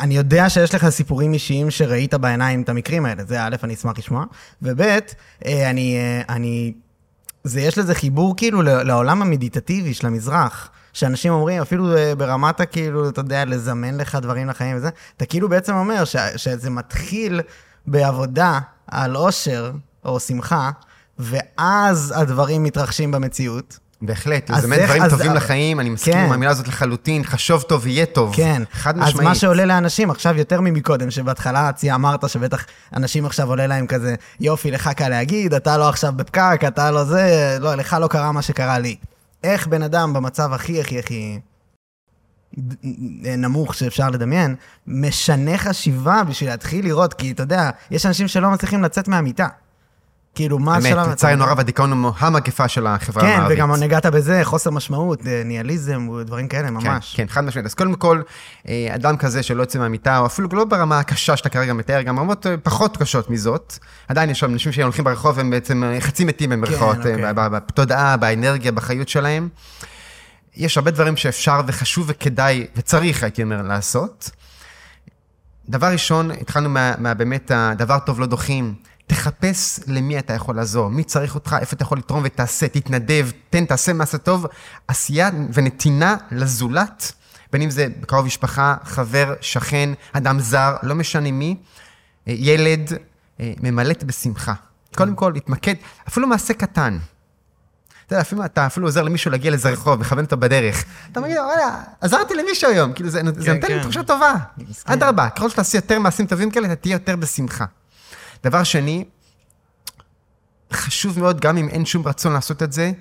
אני יודע שיש לך סיפורים אישיים שראית בעיניים את המקרים האלה, זה א', אני אשמח לשמוע, וב', אה, אני, אני, זה, יש לזה חיבור כאילו לעולם המדיטטיבי של המזרח. שאנשים אומרים, אפילו ברמת הכאילו, אתה יודע, לזמן לך דברים לחיים וזה, אתה כאילו בעצם אומר ש, שזה מתחיל בעבודה על עושר או שמחה, ואז הדברים מתרחשים במציאות. בהחלט, לזמן דברים אז, טובים אז, לחיים, אני מסכים כן. עם המילה הזאת לחלוטין, חשוב טוב יהיה טוב. כן. חד משמעית. אז מה שעולה לאנשים, עכשיו יותר ממקודם, שבהתחלה צי אמרת שבטח אנשים עכשיו עולה להם כזה, יופי, לך קל להגיד, אתה לא עכשיו בפקק, אתה לא זה, לא, לך לא קרה מה שקרה לי. איך בן אדם במצב הכי הכי הכי נמוך שאפשר לדמיין, משנה חשיבה בשביל להתחיל לראות, כי אתה יודע, יש אנשים שלא מצליחים לצאת מהמיטה. כאילו, מה השלב... באמת, לצערנו הרב, הדיכאון הוא המגפה של החברה כן, המערבית. כן, וגם נגעת בזה, חוסר משמעות, אה, ניאליזם, דברים כאלה, ממש. כן, כן, חד משמעית. אז קודם כל, אה, אדם כזה שלא יוצא מהמיטה, או אפילו לא ברמה הקשה שאתה כרגע מתאר, גם רמות אה, פחות קשות מזאת. עדיין יש שם אנשים שהולכים ברחוב, הם בעצם חצי מתים במרכאות, כן, אוקיי. בתודעה, באנרגיה, בחיות שלהם. יש הרבה דברים שאפשר וחשוב וכדאי וצריך, הייתי אומר, לעשות. דבר ראשון, התחלנו מה, מה באמת, הדבר טוב לא דוחים. תחפש למי אתה יכול לעזור, מי צריך אותך, איפה אתה יכול לתרום ותעשה, תתנדב, תן, תעשה מעשה טוב. עשייה ונתינה לזולת, בין אם זה קרוב משפחה, חבר, שכן, אדם זר, לא משנה מי, אה, ילד, אה, ממלאת בשמחה. קודם כל, להתמקד, אפילו מעשה קטן. אתה יודע, אפילו אתה אפילו עוזר למישהו להגיע לאיזה רחוב, מכוון אותו בדרך. אתה מגיד, וואלה, עזרתי למישהו היום, כאילו זה, כן, זה נותן לי כן. תחושה טובה. אדרבה, ככל שתעשי יותר מעשים טובים כאלה, אתה תהיה יותר בשמחה. דבר שני, חשוב מאוד, גם אם אין שום רצון לעשות את זה,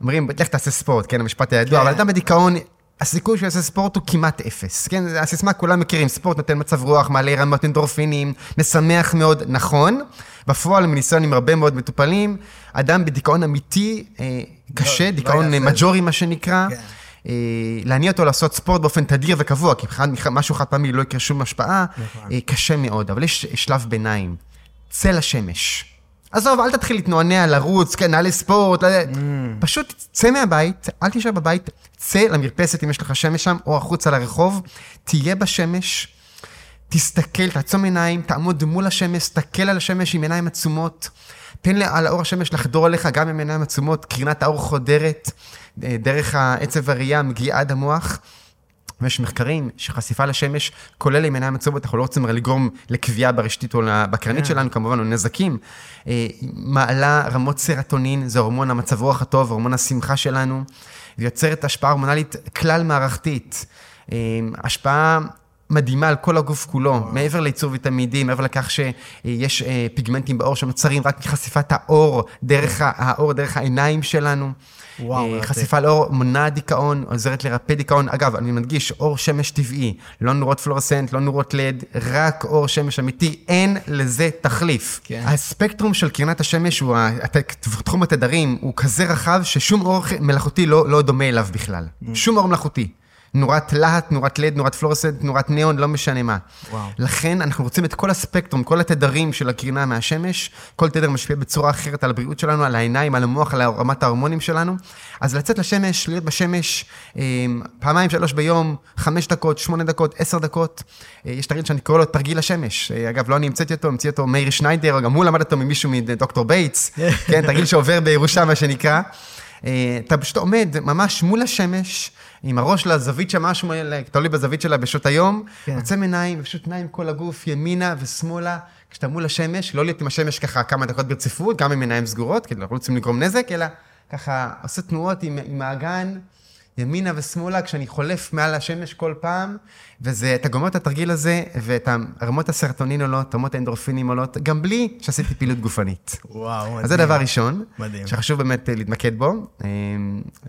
אומרים, לך תעשה ספורט, כן, המשפט הידוע, כן. אבל אדם בדיכאון, הסיכוי שהוא יעשה ספורט הוא כמעט אפס. כן, הסיסמה כולם מכירים, ספורט נותן מצב רוח, מעלה רמות אנדורפינים, משמח מאוד, נכון. בפועל, מניסיון עם הרבה מאוד מטופלים, אדם בדיכאון אמיתי, אה, קשה, לא דיכאון יעשה. מג'ורי, מה שנקרא. כן. אה, להניע אותו לעשות ספורט באופן תדיר וקבוע, כי משהו חד פעמי לא יקרה שום השפעה, נכון. אה, קשה מאוד, אבל יש שלב ביניים. צא לשמש. עזוב, אל תתחיל להתנוענע, לרוץ, כן, נעלי ספורט, לא- פשוט צא מהבית, אל תשאר בבית, צא למרפסת אם יש לך שמש שם, או החוצה לרחוב, תהיה בשמש, תסתכל, תעצום עיניים, תעמוד מול השמש, תסתכל על השמש עם עיניים עצומות, תן על האור השמש לחדור אליך גם עם עיניים עצומות, קרינת האור חודרת אה, דרך העצב הראייה, מגיעה עד המוח. ויש מחקרים שחשיפה לשמש, כולל עם עיניים עצומות, אנחנו לא רוצים לגרום לכוויה ברשתית או בקרנית שלנו, כמובן, או נזקים. אה, מעלה רמות סרטונין, זה הורמון המצב רוח הטוב, הורמון השמחה שלנו, ויוצרת השפעה הורמונלית כלל מערכתית. אה, השפעה מדהימה על כל הגוף כולו, מעבר לייצור ויטמין D, מעבר לכך שיש אה, פיגמנטים בעור שנוצרים רק מחשיפת האור, דרך האור, דרך העיניים שלנו. וואו, אה. חשיפה לאור מונעת דיכאון, עוזרת לרפא דיכאון. אגב, אני מדגיש, אור שמש טבעי, לא נורות פלורסנט, לא נורות לד, רק אור שמש אמיתי, אין לזה תחליף. כן. הספקטרום של קרינת השמש, הוא, תחום התדרים, הוא כזה רחב ששום אור מלאכותי לא, לא דומה אליו בכלל. שום אור מלאכותי. נורת להט, נורת לד, נורת פלורסנט, נורת ניאון, לא משנה מה. וואו. לכן אנחנו רוצים את כל הספקטרום, כל התדרים של הקרינה מהשמש, כל תדר משפיע בצורה אחרת על הבריאות שלנו, על העיניים, על המוח, על רמת ההורמונים שלנו. אז לצאת לשמש, להיות בשמש אה, פעמיים, שלוש ביום, חמש דקות, שמונה דקות, עשר דקות. אה, יש תרגיל שאני קורא לו תרגיל השמש. אה, אגב, לא אני המצאתי אותו, המציא אותו מאיר שניידר, גם הוא למד אותו ממישהו מדוקטור בייטס. כן, תרגיל שעובר בירושה, מה שנקרא. אה, אתה פשוט עומד ממש מול השמש, עם הראש לזווית שם, משהו, תלוי בזווית שלה בשעות היום, כן. עוצם עיניים, פשוט עיניים כל הגוף, ימינה ושמאלה, כשאתה מול השמש, לא להיות עם השמש ככה כמה דקות ברציפות, גם עם עיניים סגורות, כי אנחנו לא רוצים לגרום נזק, אלא ככה עושה תנועות עם, עם האגן, ימינה ושמאלה, כשאני חולף מעל השמש כל פעם, וזה, אתה גומר את התרגיל הזה, ואת רמות הסרטונין עולות, רמות האנדורפינים עולות, גם בלי שעשיתי פעילות גופנית. וואו, מדהים. אז זה דבר ראשון, מדהים. שחשוב באמת אה, להתמקד בו. אה,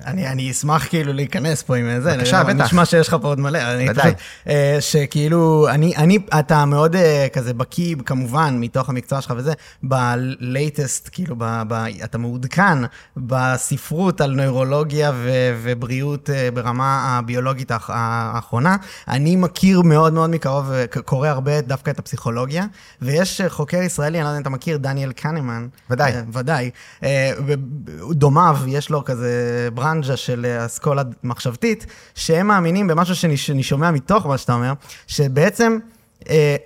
אני, אני אשמח כאילו להיכנס פה עם זה. בבקשה, בטח. נשמע שיש לך פה עוד מלא. אני ודאי. פשוט, אה, שכאילו, אני, אני, אתה מאוד אה, כזה בקיא, כמובן, מתוך המקצוע שלך וזה, ב-latest, כאילו, ב, ב, אתה מעודכן בספרות על נוירולוגיה ו, ובריאות ברמה הביולוגית האח- האחרונה. אני מכיר מאוד מאוד מקרוב, וקורא הרבה דווקא את הפסיכולוגיה, ויש אה, חוקר ישראלי, אני לא יודע אם אתה מכיר, דניאל קנמן. ודאי. אה, ודאי. אה, דומיו, יש לו כזה ברנז'ה של אסכולה מחשבתית, שהם מאמינים במשהו שאני שומע מתוך מה שאתה אומר, שבעצם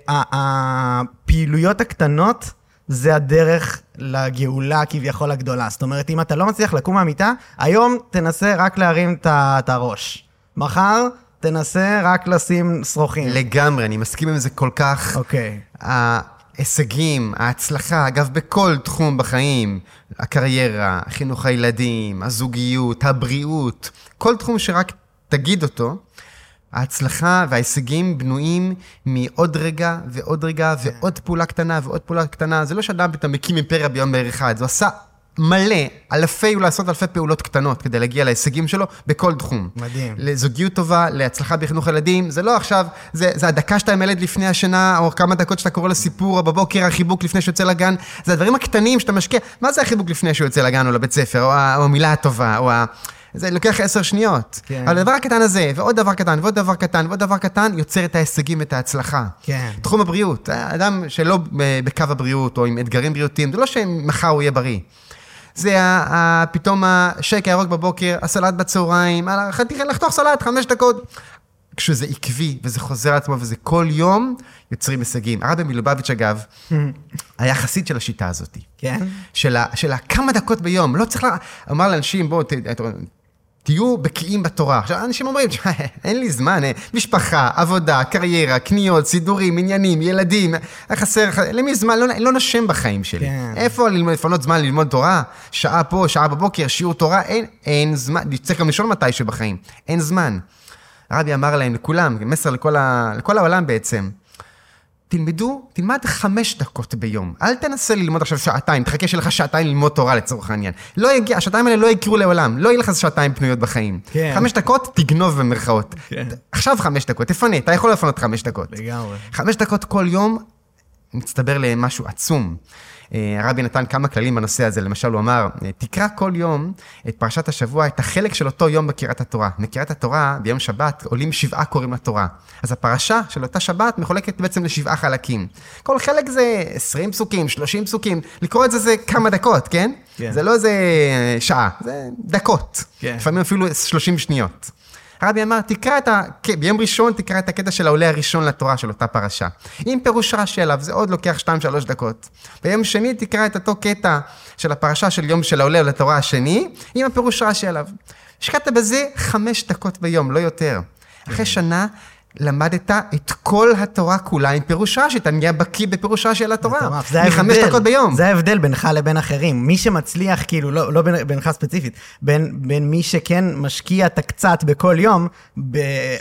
הפעילויות הקטנות זה הדרך לגאולה כביכול הגדולה. זאת אומרת, אם אתה לא מצליח לקום מהמיטה, היום תנסה רק להרים את הראש. מחר תנסה רק לשים שרוכים. לגמרי, אני מסכים עם זה כל כך. אוקיי. ההישגים, ההצלחה, אגב, בכל תחום בחיים, הקריירה, חינוך הילדים, הזוגיות, הבריאות, כל תחום שרק תגיד אותו, ההצלחה וההישגים בנויים מעוד רגע ועוד רגע ועוד פעולה קטנה ועוד פעולה קטנה. זה לא שאדם פתאום מקים אימפריה ביום בהר אחד, זה עשה מלא, אלפי, אולי עשרות אלפי פעולות קטנות כדי להגיע להישגים שלו בכל תחום. מדהים. לזוגיות טובה, להצלחה בחינוך ילדים, זה לא עכשיו, זה, זה הדקה שאתה עם ילד לפני השינה, או כמה דקות שאתה קורא לו סיפור, או בבוקר החיבוק לפני שהוא יוצא לגן, זה הדברים הקטנים שאתה משקיע. מה זה החיבוק לפני שהוא יוצא לגן או לבית ספר, או, או המילה הטובה, או ה... זה לוקח עשר שניות. כן. אבל הדבר הקטן הזה, ועוד דבר קטן, ועוד דבר קטן, ועוד דבר קטן, יוצר את ההישגים ואת ההצלחה. כן. תחום הבריאות, אדם שלא בקו הבריאות, או עם אתגרים בריאותיים, זה לא שמחר הוא יהיה בריא. זה פתאום השק הירוק בבוקר, הסלט בצהריים, לחתוך סלט, חמש דקות. כשזה עקבי, וזה חוזר על עצמו, וזה כל יום, יוצרים הישגים. הרבי מלובביץ', אגב, היה חסיד של השיטה הזאת. כן? של, ה, של הכמה דקות ביום, לא צריך לה... אמר לאנשים, בואו, תהיו בקיאים בתורה. עכשיו, אנשים אומרים, "תשמע, אין לי זמן, אה, משפחה, עבודה, קריירה, קניות, סידורים, עניינים, ילדים, חסר, למי זמן, לא, לא נושם בחיים שלי. כן. איפה ללמוד, לפנות זמן ללמוד תורה? שעה פה, שעה בבוקר, שיעור תורה, אין, אין זמן, צריך גם לשאול מתישהו בחיים, אין זמן. הרבי אמר להם, לכולם, מסר לכל, ה, לכל העולם בעצם, תלמדו, תלמד חמש דקות ביום. אל תנסה ללמוד עכשיו שעתיים, תחכה שיהיה לך שעתיים ללמוד תורה לצורך העניין. לא יגיע, השעתיים האלה לא יקרו לעולם, לא יהיה לך שעתיים פנויות בחיים. כן. חמש דקות, תגנוב במרכאות. כן. עכשיו חמש דקות, תפנה, אתה יכול לפנות חמש דקות. לגמרי. חמש דקות כל יום מצטבר למשהו עצום. אה, הרבי נתן כמה כללים בנושא הזה, למשל הוא אמר, אה, תקרא כל יום את פרשת השבוע, את החלק של אותו יום בקריאת התורה. בקריאת התורה, ביום שבת, עולים שבעה קוראים לתורה. אז הפרשה של אותה שבת מחולקת בעצם לשבעה חלקים. כל חלק זה 20 פסוקים, 30 פסוקים, לקרוא את זה זה כמה דקות, כן? כן. זה לא איזה שעה, זה דקות. כן. לפעמים אפילו 30 שניות. הרבי אמר, תקרא את ה... כן, ביום ראשון תקרא את הקטע של העולה הראשון לתורה של אותה פרשה. עם פירוש רש"י עליו, זה עוד לוקח 2-3 דקות. ביום שני תקרא את אותו קטע של הפרשה של יום של העולה לתורה השני, עם הפירוש רש"י עליו. השקעת בזה 5 דקות ביום, לא יותר. אחרי שנה למדת את כל התורה כולה עם פירוש רש"י, אתה נהיה בקיא בפירוש רש"י על התורה. זה מחמש ההבדל. דקות ביום. זה ההבדל בינך לבין אחרים. מי שמצליח, כאילו, לא, לא בין, בינך ספציפית, בין, בין מי שכן משקיע את הקצת בכל יום, ב,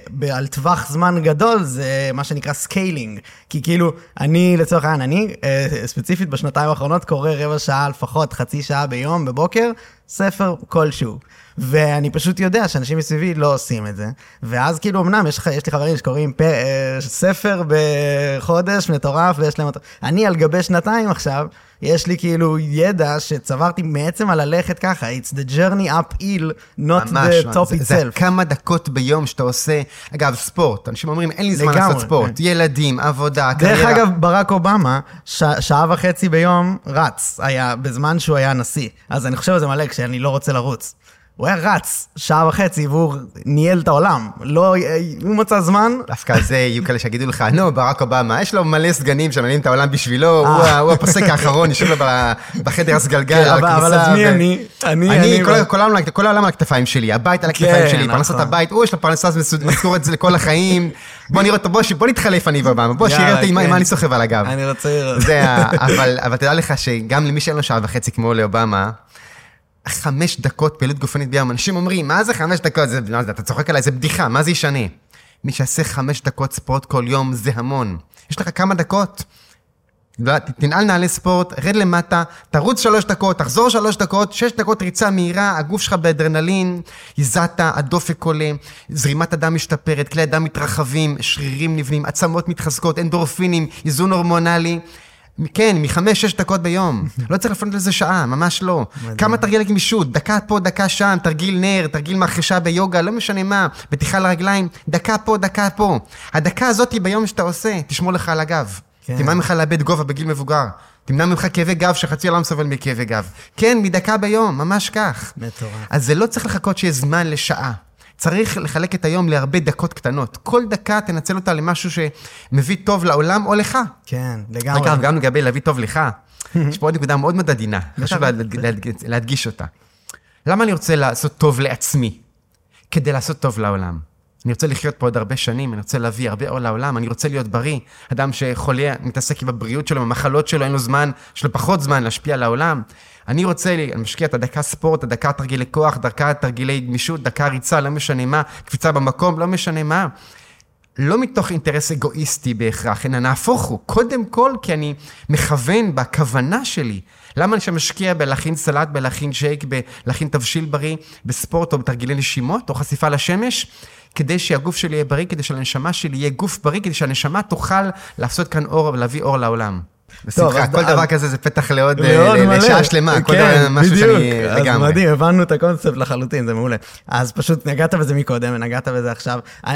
ב, על טווח זמן גדול, זה מה שנקרא scaling. כי כאילו, אני, לצורך העניין, אני אה, ספציפית בשנתיים האחרונות קורא רבע שעה לפחות, חצי שעה ביום, בבוקר, ספר כלשהו. ואני פשוט יודע שאנשים מסביבי לא עושים את זה. ואז כאילו, אמנם יש, יש לי חברים שקוראים פ, אה, ספר בחודש מטורף, ויש להם אותו. אני על גבי שנתיים עכשיו, יש לי כאילו ידע שצברתי מעצם הללכת ככה, it's the journey up hill, not the top זה, זה itself. כמה דקות ביום שאתה עושה, אגב, ספורט, אנשים אומרים, אין לי זמן לגמרי, לעשות ספורט, כן. ילדים, עבודה, דרך קריירה. אגב, ברק אובמה, ש- שעה וחצי ביום רץ, היה בזמן שהוא היה נשיא. אז אני חושב על זה מלא כשאני לא רוצה לרוץ. הוא היה רץ שעה וחצי והוא ניהל את העולם. לא, הוא מצא זמן, דווקא על זה יהיו כאלה שיגידו לך, נו, ברק אובמה, יש לו מלא סגנים שמנהלים את העולם בשבילו, הוא אה. הוא הפוסק האחרון, יושב לו בחדר הסגלגל, כן, על הכורסה. אבל אז מי אני? אני. כל- העולם- על הכתפיים שלי, הבית על הכתפיים כן, שלי, פרנסת נכון. הבית, הוא יש לו פרנסה משכורת זה לכל החיים. בוא נראה אותו, בוא נתחלף אני ואובמה, בוא שיראה אותי עם כן. מה אני סוחב על הגב. אני רוצה לראות. אבל תדע לך שגם למי שאין לו שעה וחצי כמו לאובמה, חמש דקות פעילות גופנית ביום, אנשים אומרים, מה זה חמש דקות? זה, זה, אתה צוחק עליי, זה בדיחה, מה זה ישנה? מי שיעשה חמש דקות ספורט כל יום זה המון. יש לך כמה דקות? לא, תנעל נעלי ספורט, רד למטה, תרוץ שלוש דקות, תחזור שלוש דקות, שש דקות ריצה מהירה, הגוף שלך באדרנלין, הזעת, הדופק עולה, זרימת הדם משתפרת, כלי הדם מתרחבים, שרירים נבנים, עצמות מתחזקות, אנדורפינים, איזון הורמונלי. כן, מחמש, שש דקות ביום. לא צריך לפנות לזה שעה, ממש לא. כמה תרגיל גמישות, דקה פה, דקה שם, תרגיל נר, תרגיל מחרשה ביוגה, לא משנה מה, בטיחה לרגליים, דקה פה, דקה פה. הדקה הזאת היא ביום שאתה עושה, תשמור לך על הגב. כן. תמנע ממך לאבד גובה בגיל מבוגר. תמנע ממך כאבי גב שחצי העולם סובל מכאבי גב. כן, מדקה ביום, ממש כך. מטורף. אז זה לא צריך לחכות שיהיה זמן לשעה. צריך לחלק את היום להרבה דקות קטנות. כל דקה תנצל אותה למשהו שמביא טוב לעולם או לך. כן, לגמרי. אגב, גם לגבי להביא טוב לך, יש פה עוד נקודה מאוד מאוד עדינה, חשוב להד- להד- להדגיש אותה. למה אני רוצה לעשות טוב לעצמי? כדי לעשות טוב לעולם. אני רוצה לחיות פה עוד הרבה שנים, אני רוצה להביא הרבה אור לעולם, אני רוצה להיות בריא. אדם שחולה, מתעסק עם הבריאות שלו, עם המחלות שלו, אין לו זמן, יש לו פחות זמן להשפיע על העולם. אני רוצה, אני משקיע את הדקה ספורט, הדקה תרגילי כוח, דקה תרגילי גמישות, דקה ריצה, לא משנה מה, קפיצה במקום, לא משנה מה. לא מתוך אינטרס אגואיסטי בהכרח, אלא נהפוך הוא. קודם כל, כי אני מכוון בכוונה שלי. למה אני שם משקיע בלהכין סלט, בלהכין שייק, בלהכין תבשיל בריא, בספורט או בתרגילי נשימות, או חשיפה לשמש? כדי שהגוף שלי יהיה בריא, כדי שלנשמה שלי יהיה גוף בריא, כדי שהנשמה תוכל לעשות כאן אור ולהביא אור לעולם. בשמחה, אז- כל אז- דבר כזה זה פתח לעוד, אה. לשעה שלמה, כל כן, דבר, משהו בדיוק. שאני אז לגמרי. מדהים, הבנו את הקונספט לחלוטין, זה מעולה. אז פשוט נגעת בזה מקודם ונגעת בזה עכשיו. אה,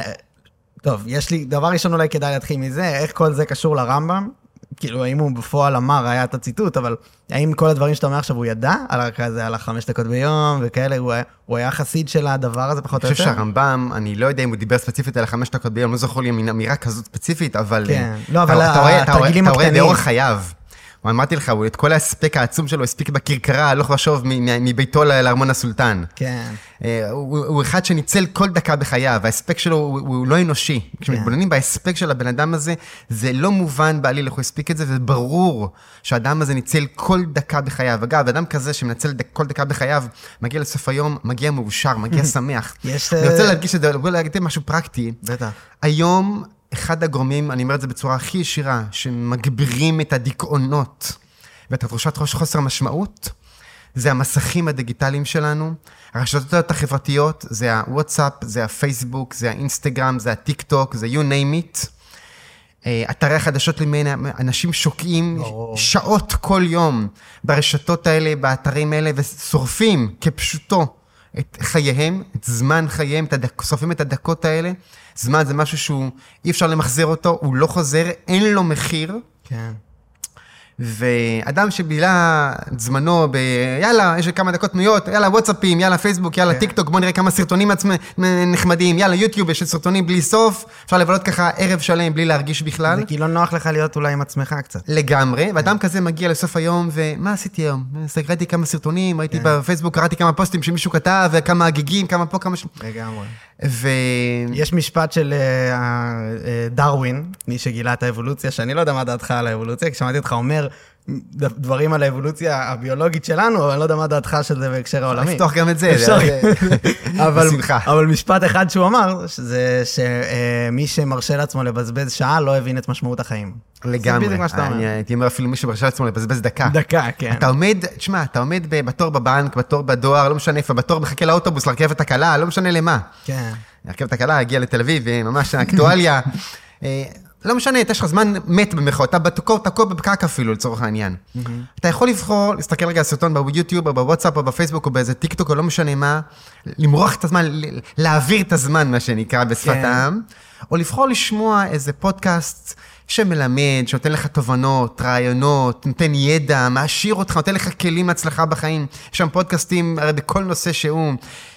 טוב, יש לי, דבר ראשון אולי כדאי להתחיל מזה, איך כל זה קשור לרמב"ם? כאילו, האם הוא בפועל אמר, היה את הציטוט, אבל האם כל הדברים שאתה אומר עכשיו, הוא ידע על כזה, על החמש דקות ביום וכאלה, הוא היה- הוא היה חסיד של הדבר הזה פחות או אני חושב יותר? שהרמב"ם, אני לא יודע אם הוא דיבר ספציפית על החמש דקות ביום, לא זוכר לי מין אמירה כזאת ספציפית, אבל... כן. לא, אבל אתה רואה- אתה רואה- התרגילים הקטנים. באורח חייו. אמרתי לך, את כל ההספק העצום שלו הספיק בכרכרה, הלוך ושוב מביתו לארמון הסולטן. כן. אה, הוא הוא אחד שניצל כל דקה בחייו, ההספק שלו הוא, הוא לא אנושי. כן. כשמתבוננים בהספק של הבן אדם הזה, זה לא מובן בעליל איך הוא הספיק את זה, וברור שהאדם הזה ניצל כל דקה בחייו. אגב, אדם כזה שמנצל כל דקה בחייו, מגיע לסוף היום, מגיע מאושר, מגיע שמח. יש, אני אה, רוצה להדגיש את זה, להגיד משהו פרקטי. בטח. היום אחד הגורמים, אני אומר את זה בצורה הכי ישירה, שמגבירים את הדיכאונות ואת התחושת חוסר משמעות, זה המסכים הדיגיטליים שלנו, הרשתות החברתיות, זה הוואטסאפ, זה הפייסבוק, זה האינסטגרם, זה הטיק טוק, זה you name it. אה, אתרי החדשות למיניהם, אנשים שוקעים ברור. שעות כל יום ברשתות האלה, באתרים האלה, ושורפים כפשוטו את חייהם, את זמן חייהם, את הדק, שורפים את הדקות האלה. זמן זה משהו שהוא, אי אפשר למחזר אותו, הוא לא חוזר, אין לו מחיר. כן. ואדם שבילה את זמנו ב... יאללה, יש לי כמה דקות פנויות, יאללה, וואטסאפים, יאללה, פייסבוק, יאללה, כן. טיק טוק, בוא נראה כמה סרטונים עצמם נחמדים, יאללה, יוטיוב, יש סרטונים בלי סוף, אפשר לבלות ככה ערב שלם בלי להרגיש בכלל. זה כי לא נוח לך להיות אולי עם עצמך קצת. לגמרי, ואדם כזה מגיע לסוף היום, ומה עשיתי היום? ראיתי כמה סרטונים, ראיתי כן. בפייסבוק, קראתי כמה פוסטים שמישהו כתב, וכמה הגיגים, כמה פה, כמה ש... לגמרי. ו... יש משפט של אה, אה, דרווין, מי שגילה את האבולוציה, שאני לא יודע מה דעתך על האבולוציה, כי שמעתי אותך אומר דברים על האבולוציה הביולוגית שלנו, אבל אני לא יודע מה דעתך של זה בהקשר העולמי. לפתוח גם את זה, אפשר. זה- אבל, בשמחה. אבל משפט אחד שהוא אמר, זה שמי שמרשה לעצמו לבזבז שעה לא הבין את משמעות החיים. זה לגמרי. בדיוק מה שאתה אומר. אני הייתי אומר אפילו מי שמרשה לעצמו לבזבז דקה. דקה, כן. אתה עומד, תשמע, אתה עומד בתור בבנק, בתור בדואר, לא משנה איפה, בתור מחכה לאוטובוס, לרכבת הקלה, לא משנה למה. כן. הרכבת הקלה הגיעה לתל אביב, ממש אקטואליה. לא משנה, יש לך זמן מת במרכאות, אתה תקוע, בפקק אפילו, לצורך העניין. אתה יכול לבחור, להסתכל רגע על סרטון ביוטיוב, או בוואטסאפ, או בפייסבוק, או באיזה טיק טוק, או לא משנה מה, למרוח את הזמן, להעביר את הזמן, מה שנקרא, בשפת כן. העם, או לבחור לשמוע איזה פודקאסט שמלמד, שנותן לך תובנות, רעיונות, נותן ידע, מעשיר אותך, נותן לך כלים להצלחה בחיים. יש שם פודקאסטים, הרי בכל נושא שהוא,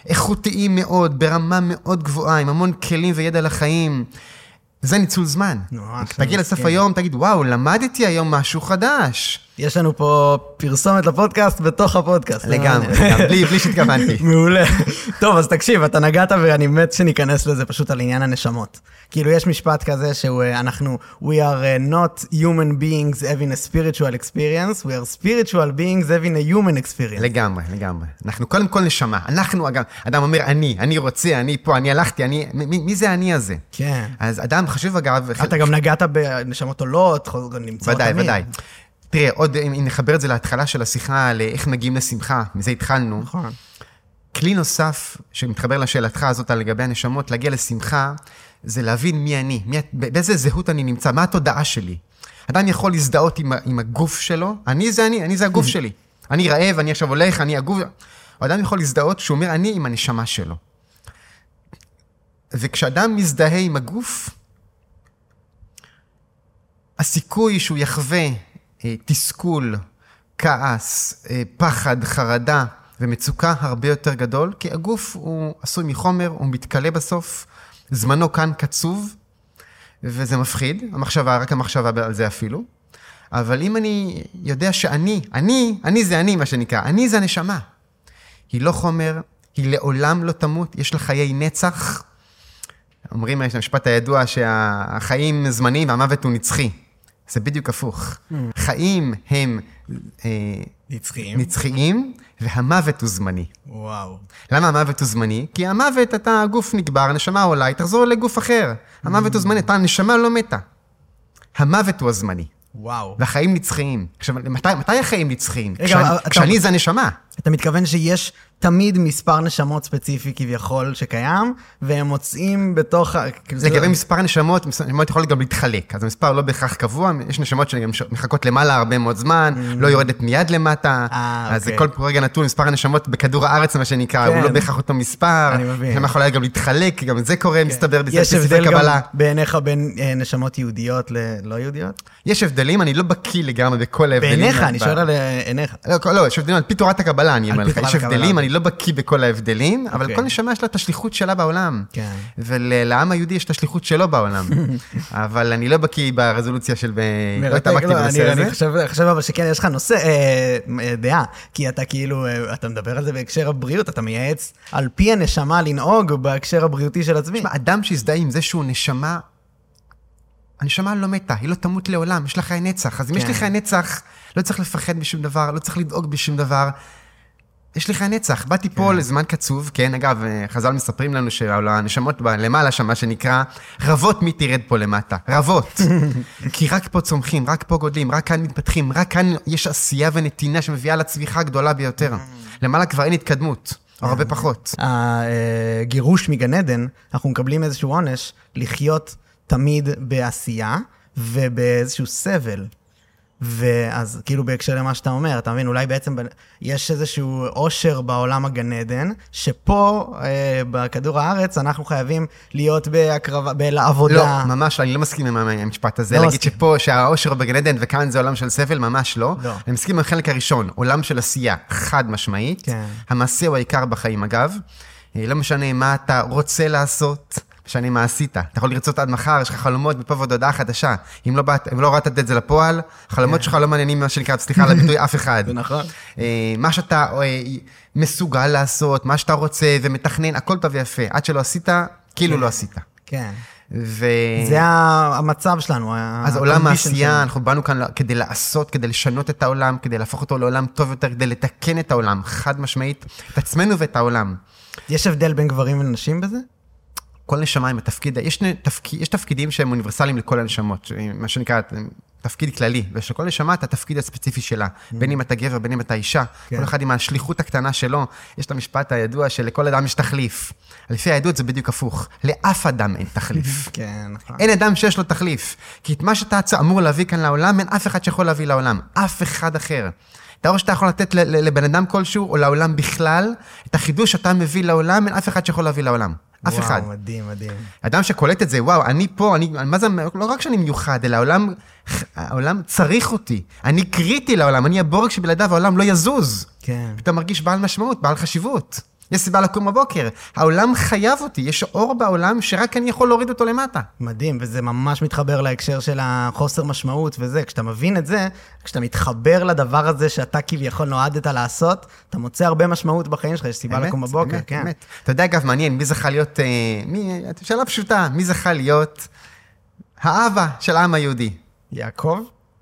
איכותיים מאוד, ברמה מאוד גבוהה, עם המון כלים וידע לחיים. זה ניצול זמן. ממש, תגיע לסוף מסכים. היום, תגיד, וואו, למדתי היום משהו חדש. יש לנו פה פרסומת לפודקאסט בתוך הפודקאסט. לגמרי, לגמרי, בלי בלי שהתכוונתי. מעולה. טוב, אז תקשיב, אתה נגעת ואני מת שניכנס לזה פשוט על עניין הנשמות. כאילו, יש משפט כזה שהוא, אה, אנחנו, we are uh, not human beings having a spiritual experience, we are spiritual beings having a human experience. לגמרי, לגמרי. אנחנו קודם כל נשמה. אנחנו, אגב, אדם אומר, אני, אני רוצה, אני פה, אני הלכתי, אני... מי, מי זה אני הזה? כן. אז אדם חשוב, אגב... אתה גם נגעת בנשמות עולות, נמצאות ודאי, תמיד. ודאי. תראה, עוד אם נחבר את זה להתחלה של השיחה, על איך מגיעים לשמחה, מזה התחלנו. נכון. כלי נוסף שמתחבר לשאלתך הזאת על לגבי הנשמות, להגיע לשמחה, זה להבין מי אני, מי, באיזה זהות אני נמצא, מה התודעה שלי. אדם יכול להזדהות עם, עם הגוף שלו, אני זה אני, אני זה הגוף שלי. אני רעב, אני עכשיו הולך, אני הגוף... אדם יכול להזדהות שהוא אומר, אני עם הנשמה שלו. וכשאדם מזדהה עם הגוף, הסיכוי שהוא יחווה תסכול, כעס, אה, פחד, חרדה ומצוקה הרבה יותר גדול, כי הגוף הוא עשוי מחומר, הוא מתכלה בסוף, זמנו כאן קצוב, וזה מפחיד, המחשבה, רק המחשבה על זה אפילו. אבל אם אני יודע שאני, אני, אני זה אני, מה שנקרא, אני זה הנשמה. היא לא חומר, היא לעולם לא תמות, יש לה חיי נצח. אומרים, יש את המשפט הידוע שהחיים זמניים והמוות הוא נצחי. זה בדיוק הפוך. חיים הם אה, נצחיים. נצחיים, והמוות הוא זמני. וואו. למה המוות הוא זמני? כי המוות, אתה, הגוף נקבר, הנשמה עולה, היא תחזור לגוף אחר. המוות הוא זמני, אתה, הנשמה לא מתה. המוות הוא הזמני, וואו. והחיים נצחיים. עכשיו, מתי, מתי החיים נצחיים? רגע, כשאני, אתה- כשאני זה הנשמה. אתה מתכוון שיש תמיד מספר נשמות ספציפי כביכול שקיים, והם מוצאים בתוך... כאילו זה- לגבי מספר הנשמות, מס- נשמות יכולות גם להתחלק, אז המספר לא בהכרח קבוע, יש נשמות שגם מחכות למעלה הרבה מאוד זמן, לא יורדת מיד למטה, Mm. אה, אז אוקיי. כל רגע נתון, מספר הנשמות בכדור הארץ, מה שנקרא, הוא כן. לא בהכרח אותו מספר, אני מבין. נשמה יכולה גם להתחלק, גם זה קורה, מסתבר, יש בספרי הבדל גם. בעיניך בין אה, נשמות יהודיות ללא יהודיות? יש הבדלים, אני לא בקיא לגמרי בכל ההבדלים. בעיניך, אני שואל על אה, עיניך. לא, לא, יש הבדלים, על פי תורת הקבלה, אני אומר לך, יש. הבדלים, אני לא בקיא בכל ההבדלים, אבל אוקיי. כל נשמה יש לה את השליחות שלה בעולם. כן. ולעם היהודי יש את השליחות שלו בעולם. אבל אני לא בקיא ברזולוציה של... ב- לא התעמקתי לא, בנושא אני- הזה. אני חושב- חושב אבל שכן, יש לך נושא, אה, אה, דעה, כי אתה כאילו, אה, אתה מדבר על זה בהקשר הבריאות, אתה מייעץ על פי הנשמה לנהוג בהקשר הבריאותי של עצמי. תשמע, אדם שהזדהה עם זה שהוא נשמה, הנשמה לא מתה, היא לא תמות לעולם, יש לה חיי נצח. אז אם יש לי כן. חיי נצח, לא צריך לפחד משום דבר, לא צריך לדאוג בשום דבר. יש לך נצח. באתי פה לזמן קצוב, כן, אגב, אה, חז"ל מספרים לנו שהנשמות למעלה שם, מה שנקרא, רבות מי תרד פה למטה. רבות. כי רק פה צומחים, רק פה גודלים, רק כאן מתפתחים, רק כאן יש עשייה ונתינה שמביאה לצמיחה הגדולה ביותר. למעלה כבר אין התקדמות, או הרבה פחות. הגירוש מגן עדן, אנחנו מקבלים איזשהו עונש לחיות תמיד בעשייה ובאיזשהו סבל. ואז כאילו בהקשר למה שאתה אומר, אתה מבין, אולי בעצם ב- יש איזשהו עושר בעולם הגן עדן, שפה, אה, בכדור הארץ, אנחנו חייבים להיות בהקרבה, בעבודה. לא, ממש לא, אני לא מסכים עם המשפט הזה. לא להגיד מסכים. שפה, שהאושר הוא בגן עדן וכאן זה עולם של סבל, ממש לא. לא. אני מסכים עם החלק הראשון, עולם של עשייה, חד משמעית. כן. המעשה הוא העיקר בחיים, אגב. אה, לא משנה מה אתה רוצה לעשות, משנה מה עשית. אתה יכול לרצות עד מחר, יש לך חלומות מפה ועד הודעה חדשה. אם לא, באת, אם לא הורדת את זה לפועל, החלומות שלך לא מעניינים, מה שנקרא, סליחה על הביטוי, אף אחד. זה נכון. אה, מה שאתה אה, מסוגל לעשות, מה שאתה רוצה ומתכנן, הכל טוב ויפה. עד שלא עשית, כאילו לא עשית. כן. ו... זה המצב שלנו. אז עולם העשייה. אנחנו באנו כאן כדי לעשות, כדי לשנות את העולם, כדי להפוך אותו לעולם טוב יותר, כדי לתקן את העולם, חד משמעית, את עצמנו ואת העולם. יש הבדל בין גברים ונשים בזה? כל נשמה עם התפקיד, יש, תפק, יש תפקידים שהם אוניברסליים לכל הנשמות, מה שנקרא תפקיד כללי, ויש לכל נשמה את התפקיד הספציפי שלה, בין אם אתה גבר, בין אם אתה אישה, כן. כל אחד עם השליחות הקטנה שלו, יש את המשפט הידוע שלכל אדם יש תחליף. לפי היהדות זה בדיוק הפוך, לאף אדם אין תחליף. כן, נכון. אין אדם שיש לו תחליף. כי את מה שאתה אמור להביא כאן לעולם, אין אף אחד שיכול להביא לעולם. אף אחד אחר. את האור שאתה יכול לתת לבן אדם כלשהו, או לעולם בכלל, את החידוש שאתה מביא לעולם, אין אף אחד שיכול להביא לעולם. אף אחד. וואו, מדהים, מדהים. אדם שקולט את זה, וואו, אני פה, אני, מה זה, לא רק שאני מיוחד, אלא העולם, העולם צריך אותי. אני קריטי לעולם, אני הבורג שבלעדיו העולם לא יזוז. כן. פתאום מרגיש בעל משמעות, בעל חשיבות. יש סיבה לקום בבוקר. העולם חייב אותי, יש אור בעולם שרק אני יכול להוריד אותו למטה. מדהים, וזה ממש מתחבר להקשר של החוסר משמעות וזה. כשאתה מבין את זה, כשאתה מתחבר לדבר הזה שאתה כביכול נועדת לעשות, אתה מוצא הרבה משמעות בחיים שלך, יש סיבה אמת, לקום בבוקר, אמת, כן. אמת. אתה יודע, אגב, מעניין, מי זכה להיות, אה, מי, שאלה פשוטה, מי זכה להיות האבא של העם היהודי? יעקב?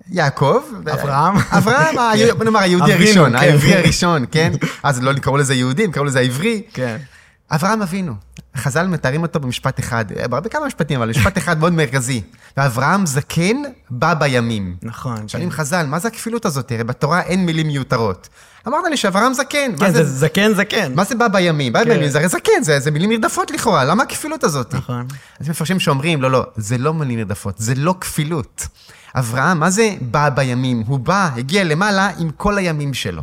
יעקב. אברהם? אברהם, ה- בוא נאמר, היהודי הראשון, כן. העברי הראשון, כן? אז לא קראו לזה יהודים, קראו לזה העברי. כן. אברהם אבינו, חז"ל מתארים אותו במשפט אחד, בהרבה כמה משפטים, אבל משפט אחד מאוד מרכזי. ואברהם זקן בא בימים. נכון, כן. שואלים חז"ל, מה זה הכפילות הזאת? הרי בתורה אין מילים מיותרות. אמרת לי שאברהם זקן. כן, זה- זקן זקן. מה זה בא בימים? בא כן. בימים, זה הרי זקן, זה, זה מילים נרדפות לכאורה, למה הכפילות הזאת? נכון. אז מפרשים שאומרים, לא, לא, זה לא מילים נרדפות, זה לא כפילות. אברהם, מה זה בא בימים? הוא בא, הגיע למעלה עם כל הימים שלו.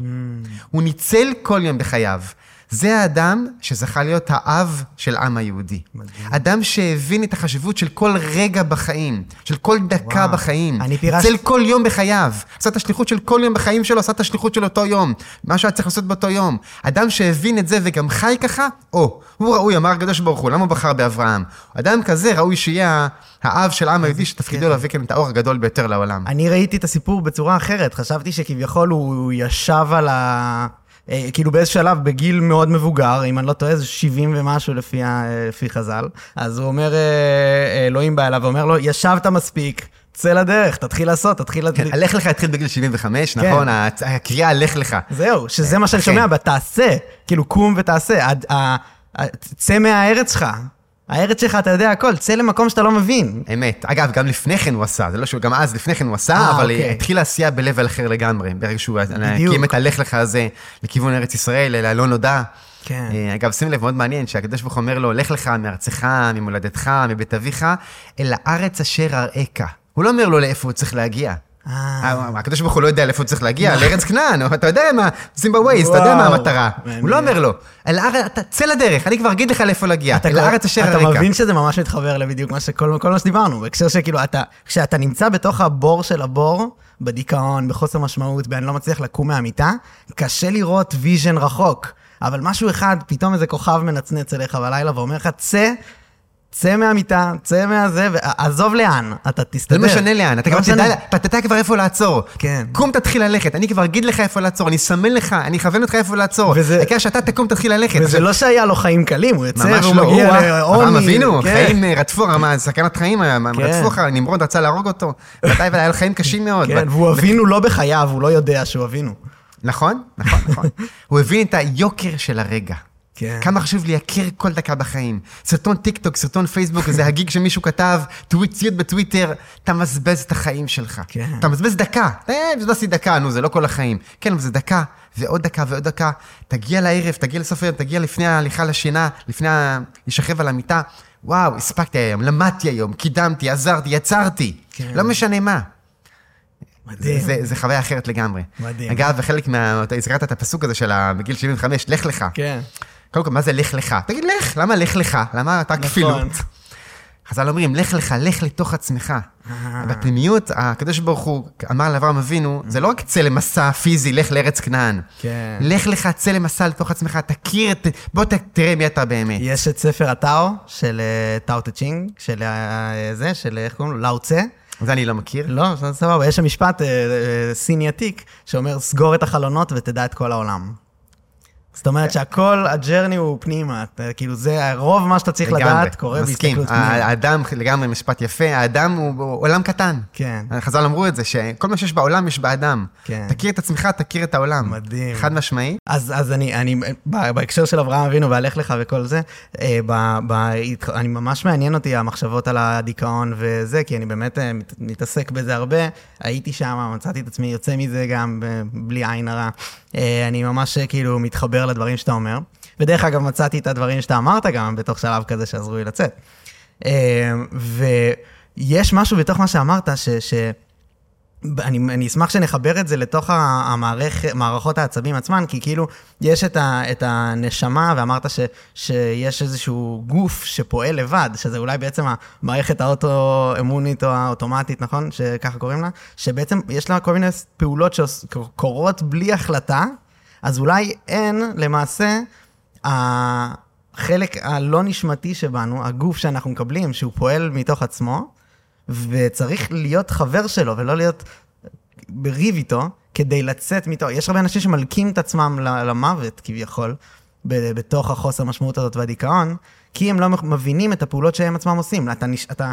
הוא ניצל כל יום בחייו. זה האדם שזכה להיות האב של עם היהודי. מדהים. אדם שהבין את החשיבות של כל רגע בחיים, של כל דקה וואו. בחיים. אני פירש- ניצל כל יום בחייו. עשה את השליחות של כל יום בחיים שלו, עשה את השליחות של אותו יום. מה שהיה צריך לעשות באותו יום. אדם שהבין את זה וגם חי ככה, או, הוא ראוי, אמר הקדוש ברוך הוא, למה הוא בחר באברהם? אדם כזה ראוי שיהיה האב של העם היהודי, שתפקידו כן. להביא כאן את האור הגדול ביותר לעולם. אני ראיתי את הסיפור בצורה אחרת, חשבתי שכביכול הוא ישב על ה... אה, כאילו באיזה שלב, בגיל מאוד מבוגר, אם אני לא טועה, זה 70 ומשהו לפי. לפי חז"ל, אז הוא אומר, אה, אה, אלוהים בא אליו ואומר לו, ישבת מספיק, צא לדרך, תתחיל לעשות, תתחיל... כן, הלך לך התחיל בגיל 75, כן. נכון? הקריאה הלך לך. זהו, שזה מה שאני כן. שומע, בתעשה, כאילו קום ותעשה, צא מהארץ שלך, הארץ שלך, אתה יודע הכל, צא למקום שאתה לא מבין. אמת. אגב, גם לפני כן הוא עשה, זה לא שהוא, גם אז לפני כן הוא עשה, אה, אבל אוקיי. התחיל עשייה ב-level אחר לגמרי, ברגע שהוא. הקים את הלך לך הזה לכיוון ארץ ישראל, אל הלא נודע. כן. אה, אגב, שים לב, מאוד מעניין, שהקדוש ברוך הוא אומר לו, לך לך מארצך, ממולדתך, מבית אביך, אל הארץ אשר אראך. הוא לא אומר לו לאיפה הוא צריך להגיע. אה. הקדוש ברוך הוא לא יודע לאיפה הוא צריך להגיע, לארץ כנען, אתה יודע מה, שים בווייז, אתה יודע מה. המטרה. הוא לא אומר לו, אל הארץ, אתה צא לדרך, אני כבר אגיד לך לאיפה להגיע, אתה אל הארץ אשר אתה אראך. מבין שזה ממש מתחבר לבדיוק כל מה שדיברנו, בהקשר שכאילו, אתה, כשאתה נמצא בתוך הבור של הבור, בדיכאון, בחוסר משמעות, ב"אני לא מצליח לקום מהמיטה", קשה לראות vision רחוק. אבל משהו אחד, פתאום איזה כוכב מנצנץ אליך בלילה ואומר לך, צא, צא מהמיטה, צא מהזה, ועזוב לאן, אתה תסתדר. לא משנה לאן, אתה לא כבר. תדע, אתה תדע כבר איפה לעצור. כן. קום תתחיל ללכת, אני כבר אגיד לך איפה לעצור, אני אסמן לך, אני אכוון אותך איפה לעצור. וזה- העיקר שאתה תקום תתחיל ללכת. וזה לא שהיה לו חיים קלים, הוא והוא לא, מגיע הוא, לעוני. אברהם אבינו, כן. חיים אה, רדפו, סכנת חיים, היה, כן. רדפו אחריו, נמרוד רצה להרוג אותו. ודאי, והיה לו חיים קשים מאוד. כן, והוא אבינו לא בחייו, הוא לא יודע שהוא אבינו. נכון, נכון, נכון. הוא הבין את היוקר של הרגע. כן. כמה חשוב לייקר כל דקה בחיים. סרטון טיק טוק, סרטון פייסבוק, זה הגיג שמישהו כתב, tweet ציוץ בטוויטר, אתה מבזבז את החיים שלך. כן. אתה מבזבז דקה. אה, בזבזתי דקה, נו, זה לא כל החיים. כן, אבל זה דקה, ועוד דקה ועוד דקה. תגיע לערב, תגיע לסוף היום, תגיע לפני ההליכה לשינה, לפני ה... להישכב על המיטה. וואו, הספקתי היום, למדתי היום, קידמתי, עזרתי, יצרתי. כן. לא משנה מה. מדהים. זה, זה חוויה אחרת לגמרי. מדהים. אגב, וחלק מה... אתה הזכרת את הפסוק הזה של בגיל 75, לך לך. כן. קודם כל, מה זה לך לך? תגיד לך, למה לך לך? למה אתה נכון. כפילות? חז"ל אומרים, לך לך, לך לתוך עצמך. אה. בפנימיות, הקדוש ברוך הוא אמר לאברהם אבינו, זה לא רק צא למסע פיזי, לך לארץ כנען. כן. לך לך, צא למסע לתוך עצמך, תכיר את... בוא ת- תראה מי אתה באמת. יש את ספר הטאו של אה, טאו טה צ'ינג, של אה, זה, של איך קוראים לו? לאו צה. זה אני לא מכיר. לא, סבבה, יש שם משפט סיני עתיק, שאומר, סגור את החלונות ותדע את כל העולם. זאת אומרת שהכל, הג'רני הוא פנימה, כאילו זה, רוב מה שאתה צריך לדעת קורה מסכים. בהסתכלות פנימה. האדם, לגמרי משפט יפה, האדם הוא עולם קטן. כן. חז"ל אמרו את זה, שכל מה שיש בעולם יש באדם. כן. תכיר את עצמך, תכיר את העולם. מדהים. חד משמעי. אז, אז אני, אני, בהקשר של אברהם אבינו והלך לך וכל זה, אה, ב, ב, אני ממש מעניין אותי המחשבות על הדיכאון וזה, כי אני באמת אה, מת, מתעסק בזה הרבה. הייתי שם, מצאתי את עצמי יוצא מזה גם בלי עין הרע. אה, אני ממש אה, כאילו מתחבר לדברים שאתה אומר. ודרך אגב, מצאתי את הדברים שאתה אמרת גם בתוך שלב כזה שעזרו לי לצאת. אה, ויש משהו בתוך מה שאמרת, ש... ש אני, אני אשמח שנחבר את זה לתוך המערכ, מערכות העצבים עצמן, כי כאילו, יש את, ה, את הנשמה, ואמרת ש, שיש איזשהו גוף שפועל לבד, שזה אולי בעצם המערכת האוטו-אמונית או האוטומטית, נכון? שככה קוראים לה? שבעצם יש לה כל מיני פעולות שקורות בלי החלטה, אז אולי אין למעשה החלק הלא נשמתי שבנו, הגוף שאנחנו מקבלים, שהוא פועל מתוך עצמו, וצריך להיות חבר שלו ולא להיות בריב איתו כדי לצאת מתו. יש הרבה אנשים שמלקים את עצמם למוות כביכול, בתוך החוסר משמעות הזאת והדיכאון, כי הם לא מבינים את הפעולות שהם עצמם עושים. אתה, אתה,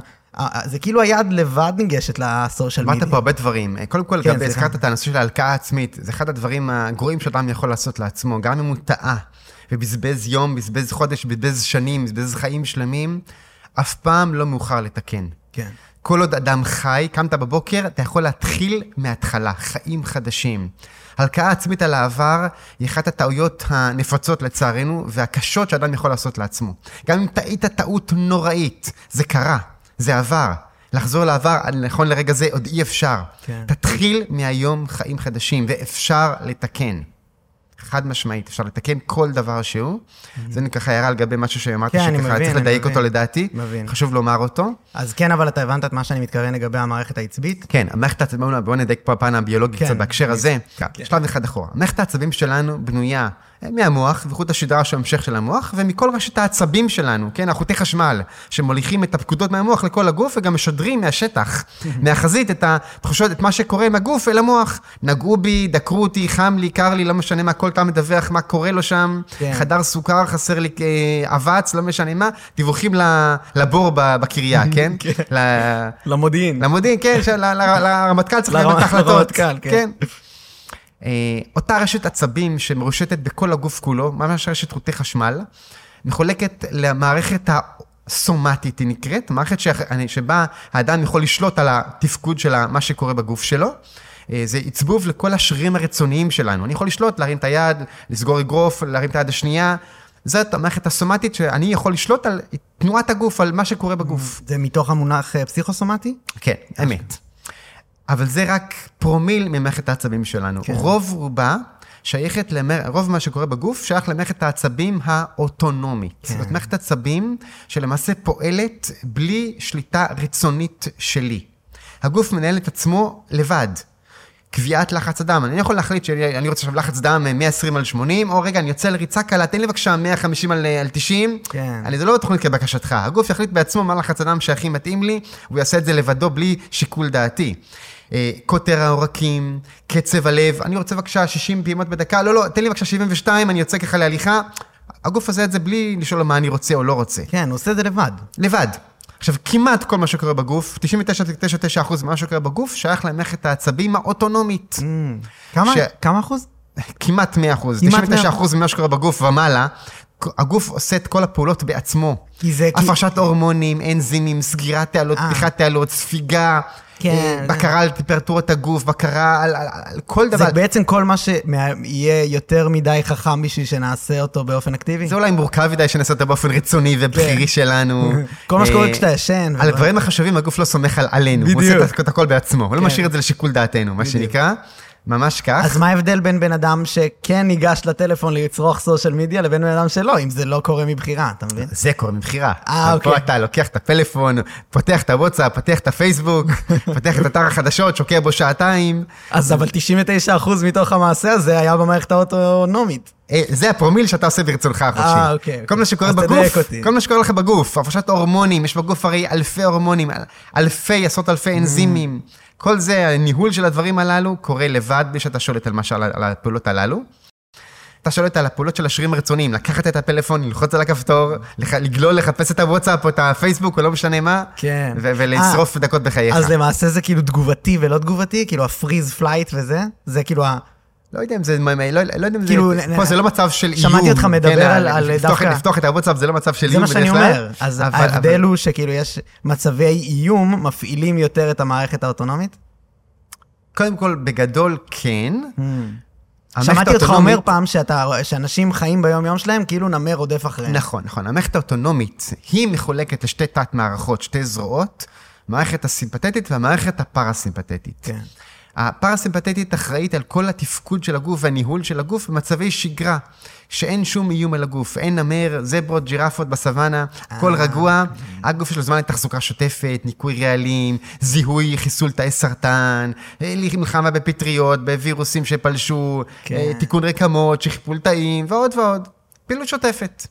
זה כאילו היד לבד ניגשת לסושיאל אמרת מדיה. פה הרבה דברים. קודם כל, כן, גם. הזכרת את הנושא של ההלקאה העצמית. זה אחד הדברים הגרועים שאדם יכול לעשות לעצמו, גם אם הוא טעה ובזבז יום, בזבז חודש, בזבז שנים, בזבז חיים שלמים, אף פעם לא מאוחר לתקן. כן. כל עוד אדם חי, קמת בבוקר, אתה יכול להתחיל מההתחלה, חיים חדשים. הלקאה עצמית על העבר היא אחת הטעויות הנפוצות לצערנו, והקשות שאדם יכול לעשות לעצמו. גם אם טעית טעות נוראית, זה קרה, זה עבר. לחזור לעבר, נכון לרגע זה, עוד אי אפשר. כן. תתחיל מהיום חיים חדשים, ואפשר לתקן. חד משמעית, אפשר לתקן כל דבר שהוא. זה ככה הערה לגבי משהו שאמרתי כן, שככה מבין, צריך לדייק מבין. אותו לדעתי. מבין. חשוב לומר אותו. אז כן, אבל אתה הבנת את מה שאני מתכוון לגבי המערכת העצבית? כן, המערכת העצבים, בואו- נדייק פה הפן הביולוגי כן, קצת בהקשר הזה. כן. שלב אחד אחורה. מערכת העצבים שלנו בנויה מהמוח, וחוט השדרה שהוא המשך של המוח, ומכל רשת העצבים שלנו, כן, החוטי חשמל, שמוליכים את הפקודות מהמוח לכל הגוף, וגם משדרים מהשטח, מהחזית, את התחושות, את מה שקורה עם הגוף אל המוח. נגעו בי, דקרו אותי, חם לי, קר לי, לא משנה מה, כל פעם מדווח מה קורה לו שם, כן. חדר סוכר, חסר לי אה, אבץ, לא משנה מה, דיווחים לבור בקריה, כן? ל- למודיעין. למודיעין, כן, של- לרמטכ"ל צריך לקבל את ההחלטות. לרמטכ"ל, כן. אה, אותה רשת עצבים שמרושתת בכל הגוף כולו, ממש רשת חוטי חשמל, מחולקת למערכת הסומטית, היא נקראת, מערכת ש- שבה האדם יכול לשלוט על התפקוד של מה שקורה בגוף שלו. אה, זה עצבוב לכל השרירים הרצוניים שלנו. אני יכול לשלוט, להרים את היד, לסגור אגרוף, להרים את היד השנייה. זאת המערכת הסומטית שאני יכול לשלוט על תנועת הגוף, על מה שקורה בגוף. זה מתוך המונח אה, פסיכוסומטי? כן, אמת. אבל זה רק פרומיל ממערכת העצבים שלנו. כן. רוב רובה שייכת, למר... רוב מה שקורה בגוף שייך למערכת העצבים האוטונומית. כן. כן. זאת מערכת עצבים שלמעשה פועלת בלי שליטה רצונית שלי. הגוף מנהל את עצמו לבד. קביעת לחץ הדם, אני יכול להחליט שאני רוצה עכשיו לחץ דם 120 על 80, או רגע, אני יוצא לריצה קלה, תן לי בבקשה 150 על, על 90. כן. אני, זה לא תוכנית כבקשתך. הגוף יחליט בעצמו מה לחץ הדם שהכי מתאים לי, הוא יעשה את זה לבדו בלי שיקול דעתי. אה, קוטר העורקים, קצב הלב, אני רוצה בבקשה 60 פעימות בדקה, לא, לא, תן לי בבקשה 72, אני יוצא ככה להליכה. הגוף עושה את זה בלי לשאול מה אני רוצה או לא רוצה. כן, הוא עושה את זה לבד. לבד. עכשיו, כמעט כל מה שקורה בגוף, 99.99% ממה שקורה בגוף, שייך למערכת העצבים האוטונומית. כמה, ש- כמה אחוז? כמעט 100 אחוז, כמעט 99 אחוז ממה שקורה בגוף ומעלה, הגוף עושה את כל הפעולות בעצמו. כי זה... כי- הפרשת הורמונים, אנזימים, סגירת תעלות, אה. פתיחת תעלות, ספיגה, כן. אה, בקרה על טמפרטורת הגוף, בקרה על, על, על כל דבר. זה בעצם כל מה שיהיה יותר מדי חכם בשביל שנעשה אותו באופן אקטיבי? זה אולי מורכב מדי שנעשה אותו באופן רצוני ובחירי שלנו. כן. כל מה שקורה אה, כשאתה ישן. על הדברים החשובים הגוף לא סומך על, עלינו, הוא בדיוק. עושה את הכל בעצמו, הוא לא כן. משאיר את זה לשיקול דעתנו, מה. שנקרא. ממש כך. אז מה ההבדל בין בן אדם שכן ניגש לטלפון לצרוך סושיאל מדיה לבין בן אדם שלא, אם זה לא קורה מבחירה, אתה מבין? זה קורה מבחירה. אה, אבל פה אוקיי. אתה לוקח את הפלאפון, פותח את הוואטסאפ, פותח את הפייסבוק, פותח את אתר החדשות, שוקע בו שעתיים. אז אבל 99% מתוך המעשה הזה היה במערכת האוטונומית. אה, זה הפרומיל שאתה עושה ברצונך החופשי. אה, אוקיי, כל אוקיי. מה שקורה אז בגוף. כל מה שקורה לך בגוף, הפרשת הורמונים, יש בגוף הרי אלפי הורמונים, אל- אלפי, עשרות אלפי אנזימים. כל זה, הניהול של הדברים הללו קורה לבד בלי שאתה שולט על, מה, שעל- על הפעולות הללו. אתה שולט על הפעולות של השרירים הרצוניים, לקחת את הפלאפון, ללחוץ על הכפתור, לח- לגלול, לחפש את הוואטסאפ או את הפייסבוק או לא משנה מה, כן. ו- ולשרוף דקות בחייך. אז למעשה זה כאילו תגובתי ולא תגובתי? כאילו ה freeze flight וזה? זה כאילו ה... לא יודע אם זה, לא, לא יודע אם כאילו, זה, פה זה לא מצב של איום. שמעתי אותך מדבר כן, על- על לפתוח, דווקא- לפתוח את הוואטסאפ זה לא מצב של זה איום מה שאני אומר. אז אבל- ההבדל אבל- הוא שכאילו יש מצבי איום מפעילים יותר את המערכת האוטונומית? קודם כל, בגדול כן. המערכת שמעתי אותך אומר פעם שאתה, שאנשים חיים ביום-יום שלהם כאילו נמר רודף אחריהם. נכון, נכון. המערכת האוטונומית, היא מחולקת לשתי תת-מערכות, שתי זרועות, המערכת הסימפתטית והמערכת הפרסימפתטית. כן. הפרסימפתטית אחראית על כל התפקוד של הגוף והניהול של הגוף במצבי שגרה, שאין שום איום על הגוף, אין נמר, זברות, ג'ירפות בסוואנה, הכל אה. רגוע, הגוף יש לו זמן לתחזוקה שוטפת, ניקוי רעלים, זיהוי, חיסול תאי סרטן, אה, מלחמה בפטריות, בווירוסים שפלשו, כן. אה, תיקון רקמות, שכפול תאים ועוד ועוד. פעילות שוטפת.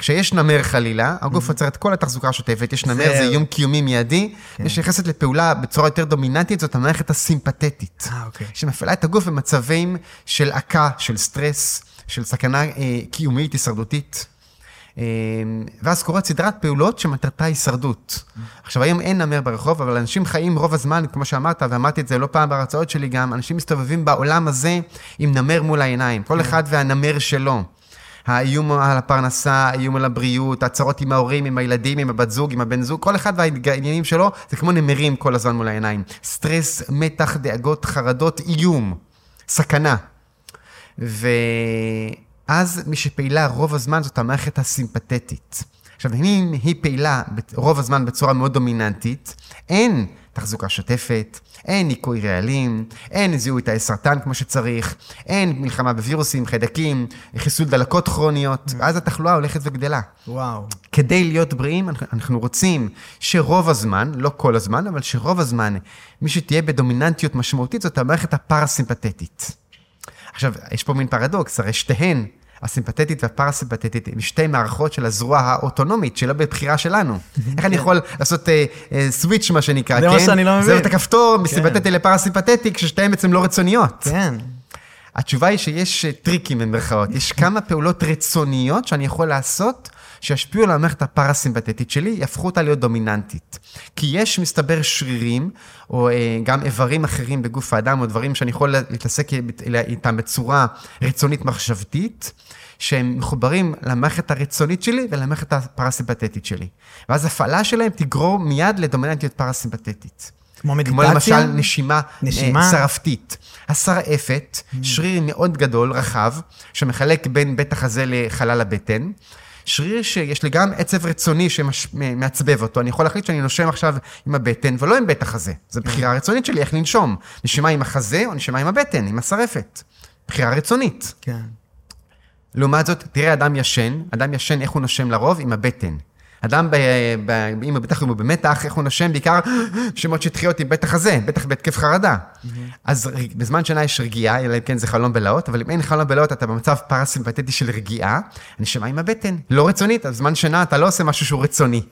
כשיש נמר חלילה, הגוף עוצר את כל התחזוקה השוטפת, יש נמר. זה- איום קיומי מיידי, כן. ונכנסת לפעולה בצורה יותר דומיננטית, זאת המערכת הסימפתטית. אה, אוקיי. שמפעילה את הגוף במצבים של עקה, של סטרס, של סכנה אה, קיומית, הישרדותית. אה, ואז קורית סדרת פעולות שמטרתה הישרדות. עכשיו, היום אין נמר ברחוב, אבל אנשים חיים רוב הזמן, כמו שאמרת, ואמרתי את זה לא פעם בהרצאות שלי גם, אנשים מסתובבים בעולם הזה עם נמר מול העיניים, כל אחד והנמר שלו. האיום על הפרנסה, האיום על הבריאות, הצרות עם ההורים, עם הילדים, עם הבת זוג, עם הבן זוג, כל אחד והעניינים שלו, זה כמו נמרים כל הזמן מול העיניים. סטרס, מתח, דאגות, חרדות, איום, סכנה. ואז מי שפעילה רוב הזמן זאת המערכת הסימפתטית. עכשיו, אם היא פעילה רוב הזמן בצורה מאוד דומיננטית, אין תחזוקה שוטפת, אין ניקוי רעלים, אין זיהוי תאי סרטן כמו שצריך, אין מלחמה בווירוסים, חיידקים, חיסול דלקות כרוניות, ואז התחלואה הולכת וגדלה. וואו. כדי להיות בריאים, אנחנו- רוצים שרוב הזמן, לא כל הזמן, אבל שרוב הזמן, מי שתהיה בדומיננטיות משמעותית זאת המערכת הפרסימפתטית. עכשיו, יש פה מין פרדוקס, הרי שתיהן, הסימפתטית והפרסימפתטית, הן שתי מערכות של הזרוע האוטונומית, שלא בבחירה שלנו. איך אני יכול לעשות סוויץ', מה שנקרא, זה כן? מה שאני לא זה מבין. את הכפתור מסימפתטי לפרסימפתטי, כששתיהן בעצם לא רצוניות. כן. התשובה היא שיש אה, טריקים במרכאות. יש כמה פעולות רצוניות שאני יכול לעשות שישפיעו על המערכת הפרסימפטית שלי, יהפכו אותה להיות דומיננטית. כי יש, מסתבר, שרירים, או אה, גם איברים אחרים בגוף האדם, או דברים שאני יכול להתעסק איתם בצורה רצונית מחשבתית, שהם מחוברים למערכת הרצונית שלי ולמערכת הפרסימפטית שלי. ואז הפעלה שלהם תגרור מיד לדומיננטיות פרסימפטית. כמו כמו מדיטציה? למשל נשימה, נשימה? נשימה? שרפתית. השרעפת, Mm. שריר מאוד גדול, רחב, שמחלק בין בית החזה לחלל הבטן. שריר שיש לי גם עצב רצוני שמעצבב אותו. אני יכול להחליט שאני נושם עכשיו עם הבטן ולא עם בית החזה. זו בחירה רצונית שלי איך לנשום. נשימה עם החזה או נשימה עם הבטן, עם השרעפת. בחירה רצונית. כן. לעומת זאת, תראה אדם ישן, אדם ישן איך הוא נושם לרוב? עם הבטן. אדם, ב, ב, אם בטח אם הוא במתח, איך הוא נושם? בעיקר שמות שטחיות עם בטח הזה, בטח בהתקף חרדה. אז ר- בזמן שינה יש רגיעה, אלא אם כן זה חלום בלהות, אבל אם אין חלום בלהות, אתה במצב פרסימפטי של רגיעה, הנשימה עם הבטן, לא רצונית, אז בזמן שינה אתה לא עושה משהו שהוא רצוני.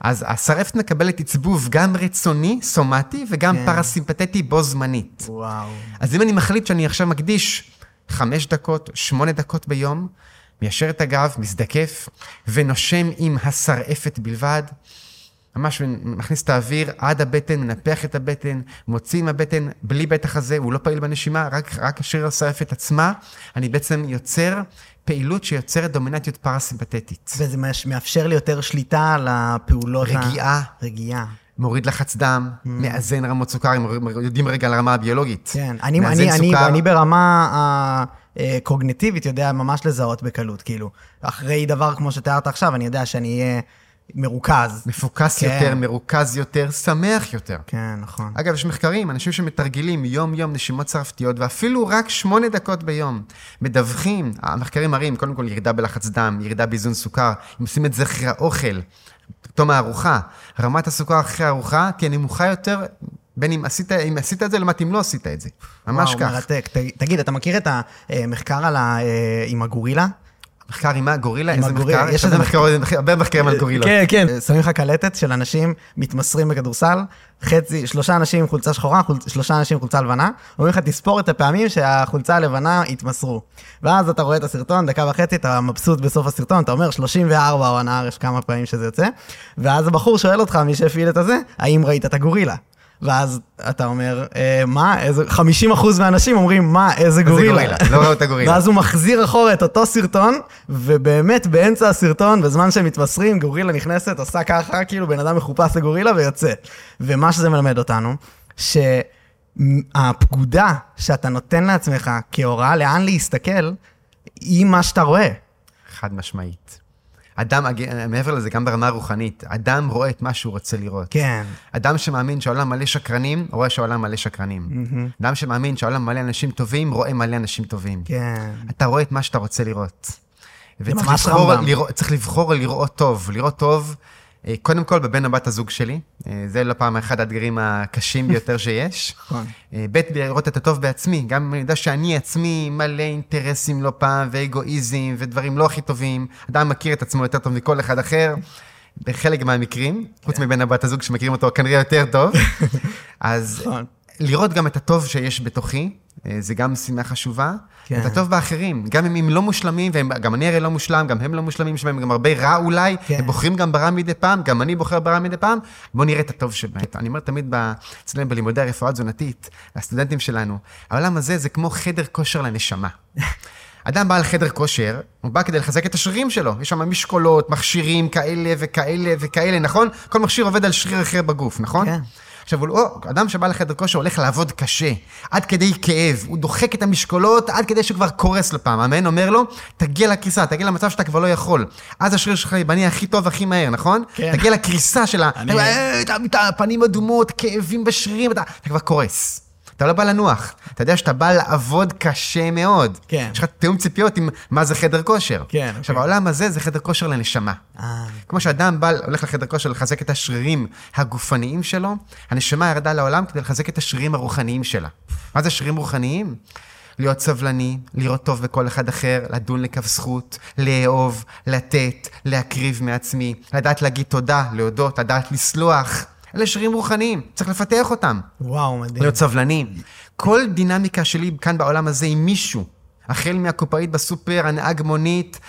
אז השרעפת מקבלת עצבוב גם רצוני, סומטי, וגם כן. פרסימפטי בו זמנית. וואו. אז אם אני מחליט שאני עכשיו מקדיש חמש דקות, שמונה דקות ביום, מיישר את הגב, מזדקף, ונושם עם השרעפת בלבד, ממש מכניס את האוויר עד הבטן, מנפח את הבטן, מוציא עם הבטן בלי בטח הזה, הוא לא פעיל בנשימה, רק, רק השריר השרעפת עצמה. אני בעצם יוצר פעילות שיוצרת דומיננטיות פרסימפטית. וזה מאפשר לי יותר שליטה על הפעולות רגיעה. ה... רגיעה. מוריד לחץ דם, mm. מאזן רמות סוכר, אם יודעים רגע על הרמה הביולוגית. כן, אני, אני, אני, אני ברמה הקוגניטיבית יודע ממש לזהות בקלות, כאילו, אחרי דבר כמו שתיארת עכשיו, אני יודע שאני אהיה מרוכז. מפוקס כן. יותר, מרוכז יותר, שמח יותר. כן, נכון. אגב, יש מחקרים, אנשים שמתרגלים יום-יום נשימות צרפתיות, ואפילו רק שמונה דקות ביום, מדווחים, המחקרים מראים, קודם כל ירידה בלחץ דם, ירידה באיזון סוכר, אם עושים את אחרי האוכל, פתאום הארוחה, רמת הסוכר אחרי הארוחה תהיה נמוכה יותר, בין אם עשית, אם עשית את זה, לעומת אם לא עשית את זה. ממש וואו, כך. וואו, מרתק. תגיד, אתה מכיר את המחקר על ה... אה, עם הגורילה? מחקר עם מה? גורילה? איזה מחקר? יש איזה מחקר, הרבה מחקרים על גורילות. כן, כן. שמים לך קלטת של אנשים מתמסרים בכדורסל, חצי, שלושה אנשים עם חולצה שחורה, שלושה אנשים עם חולצה לבנה, אומרים לך, תספור את הפעמים שהחולצה הלבנה התמסרו. ואז אתה רואה את הסרטון, דקה וחצי, אתה מבסוט בסוף הסרטון, אתה אומר 34 או הנהר, יש כמה פעמים שזה יוצא, ואז הבחור שואל אותך, מי שהפעיל את הזה, האם ראית את הגורילה? ואז אתה אומר, אה, מה, איזה, 50 אחוז מהאנשים אומרים, מה, איזה גורילה. איזה גורילה, לא ראו את הגורילה. ואז הוא מחזיר אחורה את אותו סרטון, ובאמת באמצע הסרטון, בזמן שהם מתמסרים, גורילה נכנסת, עושה ככה, כאילו בן אדם מחופש לגורילה ויוצא. ומה שזה מלמד אותנו, שהפקודה שאתה נותן לעצמך כהוראה לאן להסתכל, היא מה שאתה רואה. חד משמעית. אדם, מעבר לזה, גם ברמה הרוחנית, אדם רואה את מה שהוא רוצה לראות. כן. אדם שמאמין שהעולם מלא שקרנים, רואה שהעולם מלא שקרנים. Mm-hmm. אדם שמאמין שהעולם מלא אנשים טובים, רואה מלא אנשים טובים. כן. אתה רואה את מה שאתה רוצה לראות. זה ממש רמב"ם. צריך לבחור לראות טוב. לראות טוב קודם כל, בבן הבת הזוג שלי, אה, זה לא פעם אחד האתגרים הקשים ביותר שיש. נכון. אה, ב', לראות את הטוב בעצמי, גם אני יודע שאני עצמי מלא אינטרסים לא פעם, ואגואיזם, ודברים לא הכי טובים. אדם מכיר את עצמו יותר טוב מכל אחד אחר, בחלק מהמקרים, חוץ כן. מבן הבת הזוג שמכירים אותו כנראה יותר טוב. אז נכון. לראות גם את הטוב שיש בתוכי, אה, זה גם משימה חשובה. כן. את הטוב באחרים, גם אם הם לא מושלמים, וגם אני הרי לא מושלם, גם הם לא מושלמים, יש בהם גם הרבה רע אולי, כן. הם בוחרים גם ברע מדי פעם, גם אני בוחר ברע מדי פעם, בואו נראה את הטוב שבהם. אני אומר תמיד אצלנו בלימודי הרפואה התזונתית, לסטודנטים שלנו, העולם הזה זה כמו חדר כושר לנשמה. אדם בא לחדר כושר, הוא בא כדי לחזק את השרירים שלו. יש שם משקולות, מכשירים כאלה וכאלה וכאלה, נכון? כל מכשיר עובד על שריר אחר בגוף, נכון? כן. עכשיו, הוא, או, אדם שבא לחדר כושר הולך לעבוד קשה, עד כדי כאב, הוא דוחק את המשקולות עד כדי שהוא כבר קורס לפעם. המאמן אומר לו, תגיע לקריסה, תגיע למצב שאתה כבר לא יכול. אז השריר שלך ייבנה הכי טוב, הכי מהר, נכון? כן. תגיע לקריסה של ה... אתה פנים אדומות, כאבים בשרירים, אתה, אתה כבר קורס. אתה לא בא לנוח, אתה יודע שאתה בא לעבוד קשה מאוד. כן. יש לך תיאום ציפיות עם מה זה חדר כושר. כן. עכשיו, אוקיי. העולם הזה זה חדר כושר לנשמה. אה. כמו שאדם בא, הולך לחדר כושר לחזק את השרירים הגופניים שלו, הנשמה ירדה לעולם כדי לחזק את השרירים הרוחניים שלה. מה זה שרירים רוחניים? להיות סבלני, לראות טוב בכל אחד אחר, לדון לכף זכות, לאהוב, לתת, להקריב מעצמי, לדעת להגיד תודה, להודות, לדעת לסלוח. אלה שירים רוחניים, צריך לפתח אותם. וואו, מדהים. להיות סבלנים. כל דינמיקה שלי כאן בעולם הזה עם מישהו, החל מהקופאית בסופר, הנהג מונית,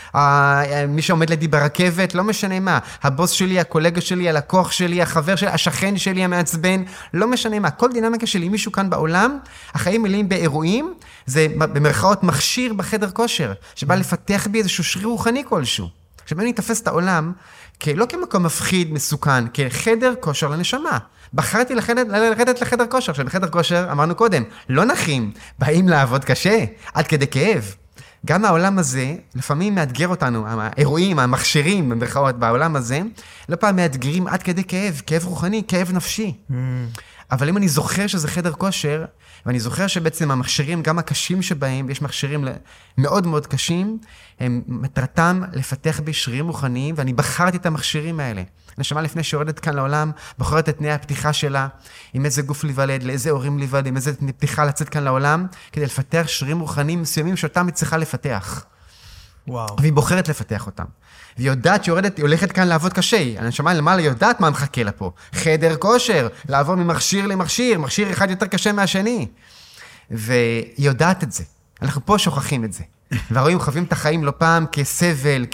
מי שעומד לידי ברכבת, לא משנה מה. הבוס שלי, הקולגה שלי, הלקוח שלי, החבר שלי, השכן שלי המעצבן, לא משנה מה. כל דינמיקה שלי, מישהו כאן בעולם, החיים מלאים באירועים, זה במרכאות מכשיר בחדר כושר, שבא לפתח בי איזשהו שריר רוחני כלשהו. עכשיו, אני אתפס את העולם לא כמקום מפחיד, מסוכן, כחדר כושר לנשמה. בחרתי לחדת, לרדת לחדר כושר. עכשיו, בחדר כושר, אמרנו קודם, לא נחים, באים לעבוד קשה, עד כדי כאב. גם העולם הזה, לפעמים מאתגר אותנו, האירועים, המכשירים, במרכאות, בעולם הזה, לא פעם מאתגרים עד כדי כאב, כאב רוחני, כאב נפשי. Mm. אבל אם אני זוכר שזה חדר כושר, ואני זוכר שבעצם המכשירים, גם הקשים שבהם, ויש מכשירים מאוד מאוד קשים, הם מטרתם לפתח בי שרירים רוחניים, ואני בחרתי את המכשירים האלה. נשמה לפני שיורדת כאן לעולם, בוחרת את תנאי הפתיחה שלה, עם איזה גוף להיוולד, לאיזה הורים להיוולד, עם איזה פתיחה לצאת כאן לעולם, כדי לפתח שרירים רוחניים מסוימים שאותם היא צריכה לפתח. וואו. והיא בוחרת לפתח אותם. והיא יודעת שהיא היא הולכת כאן לעבוד קשה. הנשמה למעלה יודעת מה מחכה לה פה. חדר כושר, לעבור ממכשיר למכשיר, מכשיר אחד יותר קשה מהשני. והיא יודעת את זה. אנחנו פה שוכחים את זה. והרואים חווים את החיים לא פעם כסבל,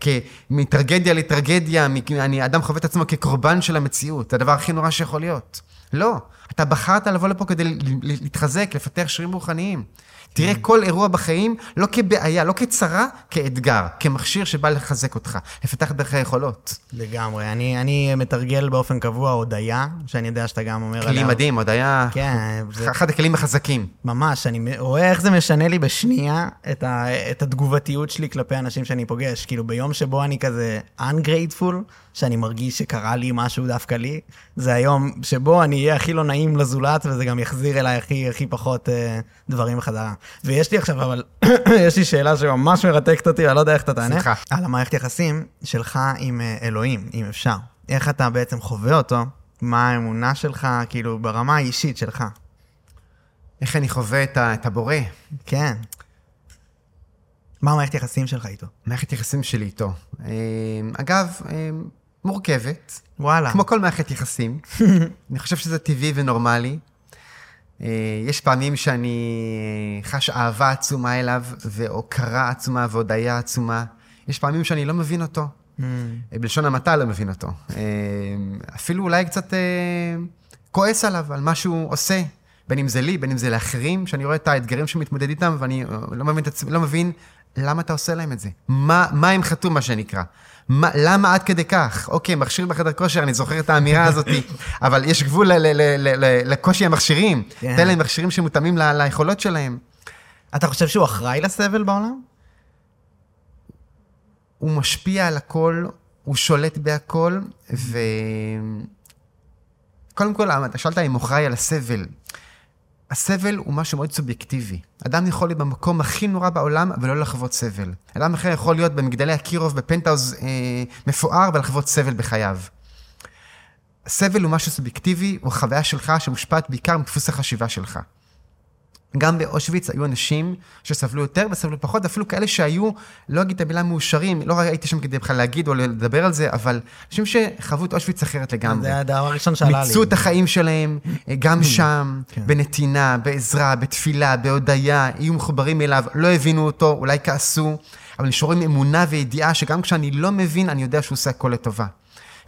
כ, מטרגדיה לטרגדיה, אני, אדם חווה את עצמו כקורבן של המציאות, זה הדבר הכי נורא שיכול להיות. לא, אתה בחרת לבוא לפה כדי להתחזק, לפתח שרירים רוחניים. תראה כל אירוע בחיים לא כבעיה, לא כצרה, כאתגר, כמכשיר שבא לחזק אותך, לפתח דרך היכולות. לגמרי. אני, אני מתרגל באופן קבוע הודיה, שאני יודע שאתה גם אומר עליה. כלי מדהים, הודיה. כן. זה... אחד הכלים החזקים. ממש, אני רואה איך זה משנה לי בשנייה את, ה, את התגובתיות שלי כלפי אנשים שאני פוגש. כאילו, ביום שבו אני כזה ungrateful, שאני מרגיש שקרה לי משהו דווקא לי, זה היום שבו אני אהיה הכי לא נעים לזולת, וזה גם יחזיר אליי הכי, הכי פחות אה, דברים בחזרה. ויש לי עכשיו, אבל יש לי שאלה שממש מרתקת אותי, ואני לא יודע איך אתה תענה. סליחה. על המערכת יחסים שלך עם אה, אלוהים, אם אפשר. איך אתה בעצם חווה אותו, מה האמונה שלך, כאילו, ברמה האישית שלך. איך אני חווה את, ה, את הבורא. כן. מה המערכת יחסים שלך איתו? מערכת יחסים שלי איתו. אה, אגב, אה, מורכבת. וואלה. כמו כל מערכת יחסים. אני חושב שזה טבעי ונורמלי. אה, יש פעמים שאני חש אהבה עצומה אליו, והוקרה עצומה והודיה עצומה. יש פעמים שאני לא מבין אותו. Mm. בלשון המעטה לא מבין אותו. אפילו אולי קצת כועס עליו, על מה שהוא עושה. בין אם זה לי, בין אם זה לאחרים, שאני רואה את האתגרים שהוא מתמודד איתם, ואני לא מבין, לא מבין למה אתה עושה להם את זה? מה, מה הם חטאו, מה שנקרא? מה, למה עד כדי כך? אוקיי, מכשיר בחדר כושר, אני זוכר את האמירה הזאת, אבל יש גבול לקושי המכשירים. כן. תן להם מכשירים שמותאמים ליכולות שלהם. אתה חושב שהוא אחראי לסבל בעולם? הוא משפיע על הכל, הוא שולט בהכל, ו... קודם כל, אתה שאלת אם הוא אחראי על הסבל. הסבל הוא משהו מאוד סובייקטיבי. אדם יכול להיות במקום הכי נורא בעולם ולא לחוות סבל. אדם אחר יכול להיות במגדלי אקירוב בפנטהאוז אה, מפואר ולחוות סבל בחייו. סבל הוא משהו סובייקטיבי, הוא חוויה שלך שמושפעת בעיקר מדפוס החשיבה שלך. גם באושוויץ היו אנשים שסבלו יותר וסבלו פחות, אפילו כאלה שהיו, לא אגיד את המילה מאושרים, לא הייתי שם כדי בכלל להגיד או לדבר על זה, אבל אנשים שחוו את אושוויץ אחרת לגמרי. זה הדבר הראשון שעלה לי. מיצו את החיים שלהם, גם שם, כן. בנתינה, בעזרה, בתפילה, בהודיה, היו מחוברים אליו, לא הבינו אותו, אולי כעסו, אבל נשארו עם אמונה וידיעה שגם כשאני לא מבין, אני יודע שהוא עושה הכל לטובה.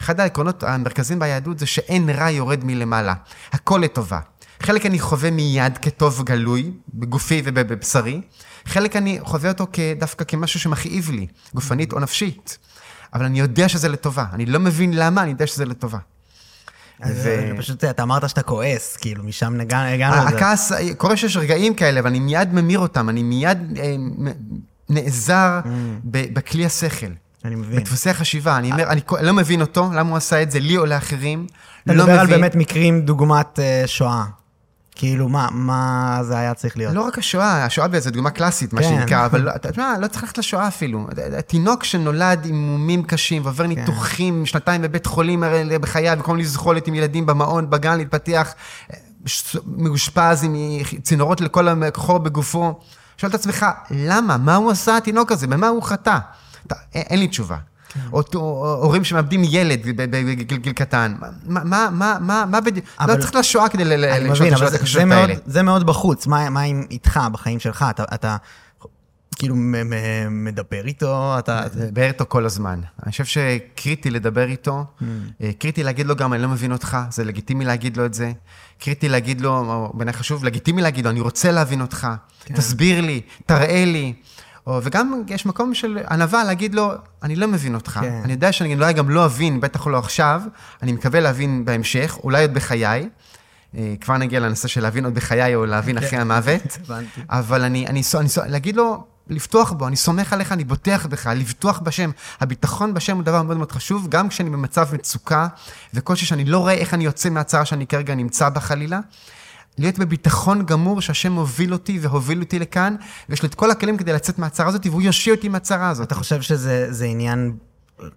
אחד העקרונות המרכזיים ביהדות זה שאין רע יורד מלמעלה, הכל לטובה. חלק אני חווה מיד כטוב גלוי, בגופי ובבשרי, חלק אני חווה אותו דווקא כמשהו שמכאיב לי, גופנית או נפשית. אבל אני יודע שזה לטובה. אני לא מבין למה, אני יודע שזה לטובה. ו... פשוט, אתה אמרת שאתה כועס, כאילו, משם הגענו לזה. הכעס, קורה שיש רגעים כאלה, אבל אני מיד ממיר אותם, אני מיד אה, נעזר mm. בכלי השכל. אני מבין. בדפוסי החשיבה. אני אומר, אני לא מבין אותו, למה הוא עשה את זה, לי או לאחרים. אתה לא מדבר על באמת מקרים דוגמת uh, שואה. כאילו, מה, מה זה היה צריך להיות? לא רק השואה, השואה באיזו דוגמה קלאסית, מה כן. שנקרא, אבל אתה יודע, לא צריך ללכת לשואה אפילו. תינוק שנולד עם מומים קשים ועובר כן. ניתוחים, שנתיים בבית חולים בחייו, במקום לזחולת עם ילדים במעון, בגן, להתפתח, מאושפז עם צינורות לכל הכחור בגופו. שואל את עצמך, למה? מה הוא עשה, התינוק הזה? במה הוא חטא? אין לי תשובה. או הורים שמאבדים ילד בגיל קטן. מה, מה, מה, מה בדיוק? לא צריך לשואה כדי לשאול את השאלות הקשות האלה. זה מאוד בחוץ. מה איתך בחיים שלך? אתה... כאילו מדבר איתו, אתה... מדבר איתו כל הזמן. אני חושב שקריטי לדבר איתו, mm. אה, קריטי להגיד לו גם, אני לא מבין אותך, זה לגיטימי להגיד לו את זה. קריטי להגיד לו, בעיניי חשוב, לגיטימי להגיד לו, אני רוצה להבין אותך, כן. תסביר לי, תראה לי. או, וגם יש מקום של ענווה להגיד לו, אני לא מבין אותך. כן. אני יודע שאני אולי גם לא אבין, בטח לא עכשיו, אני מקווה להבין בהמשך, אולי עוד בחיי. אה, כבר נגיע לנושא של להבין עוד בחיי או להבין אחרי המוות. אבל אני, אני, אני, אני, להגיד לו, לפתוח בו, אני סומך עליך, אני בוטח בך, לבטוח בשם. הביטחון בשם הוא דבר מאוד מאוד חשוב, גם כשאני במצב מצוקה וקושי שאני לא רואה איך אני יוצא מהצרה שאני כרגע נמצא בה חלילה. להיות בביטחון גמור שהשם מוביל אותי והוביל אותי לכאן, ויש לו את כל הכלים כדי לצאת מהצרה הזאת, והוא יושיע אותי מהצרה הזאת. אתה חושב שזה עניין,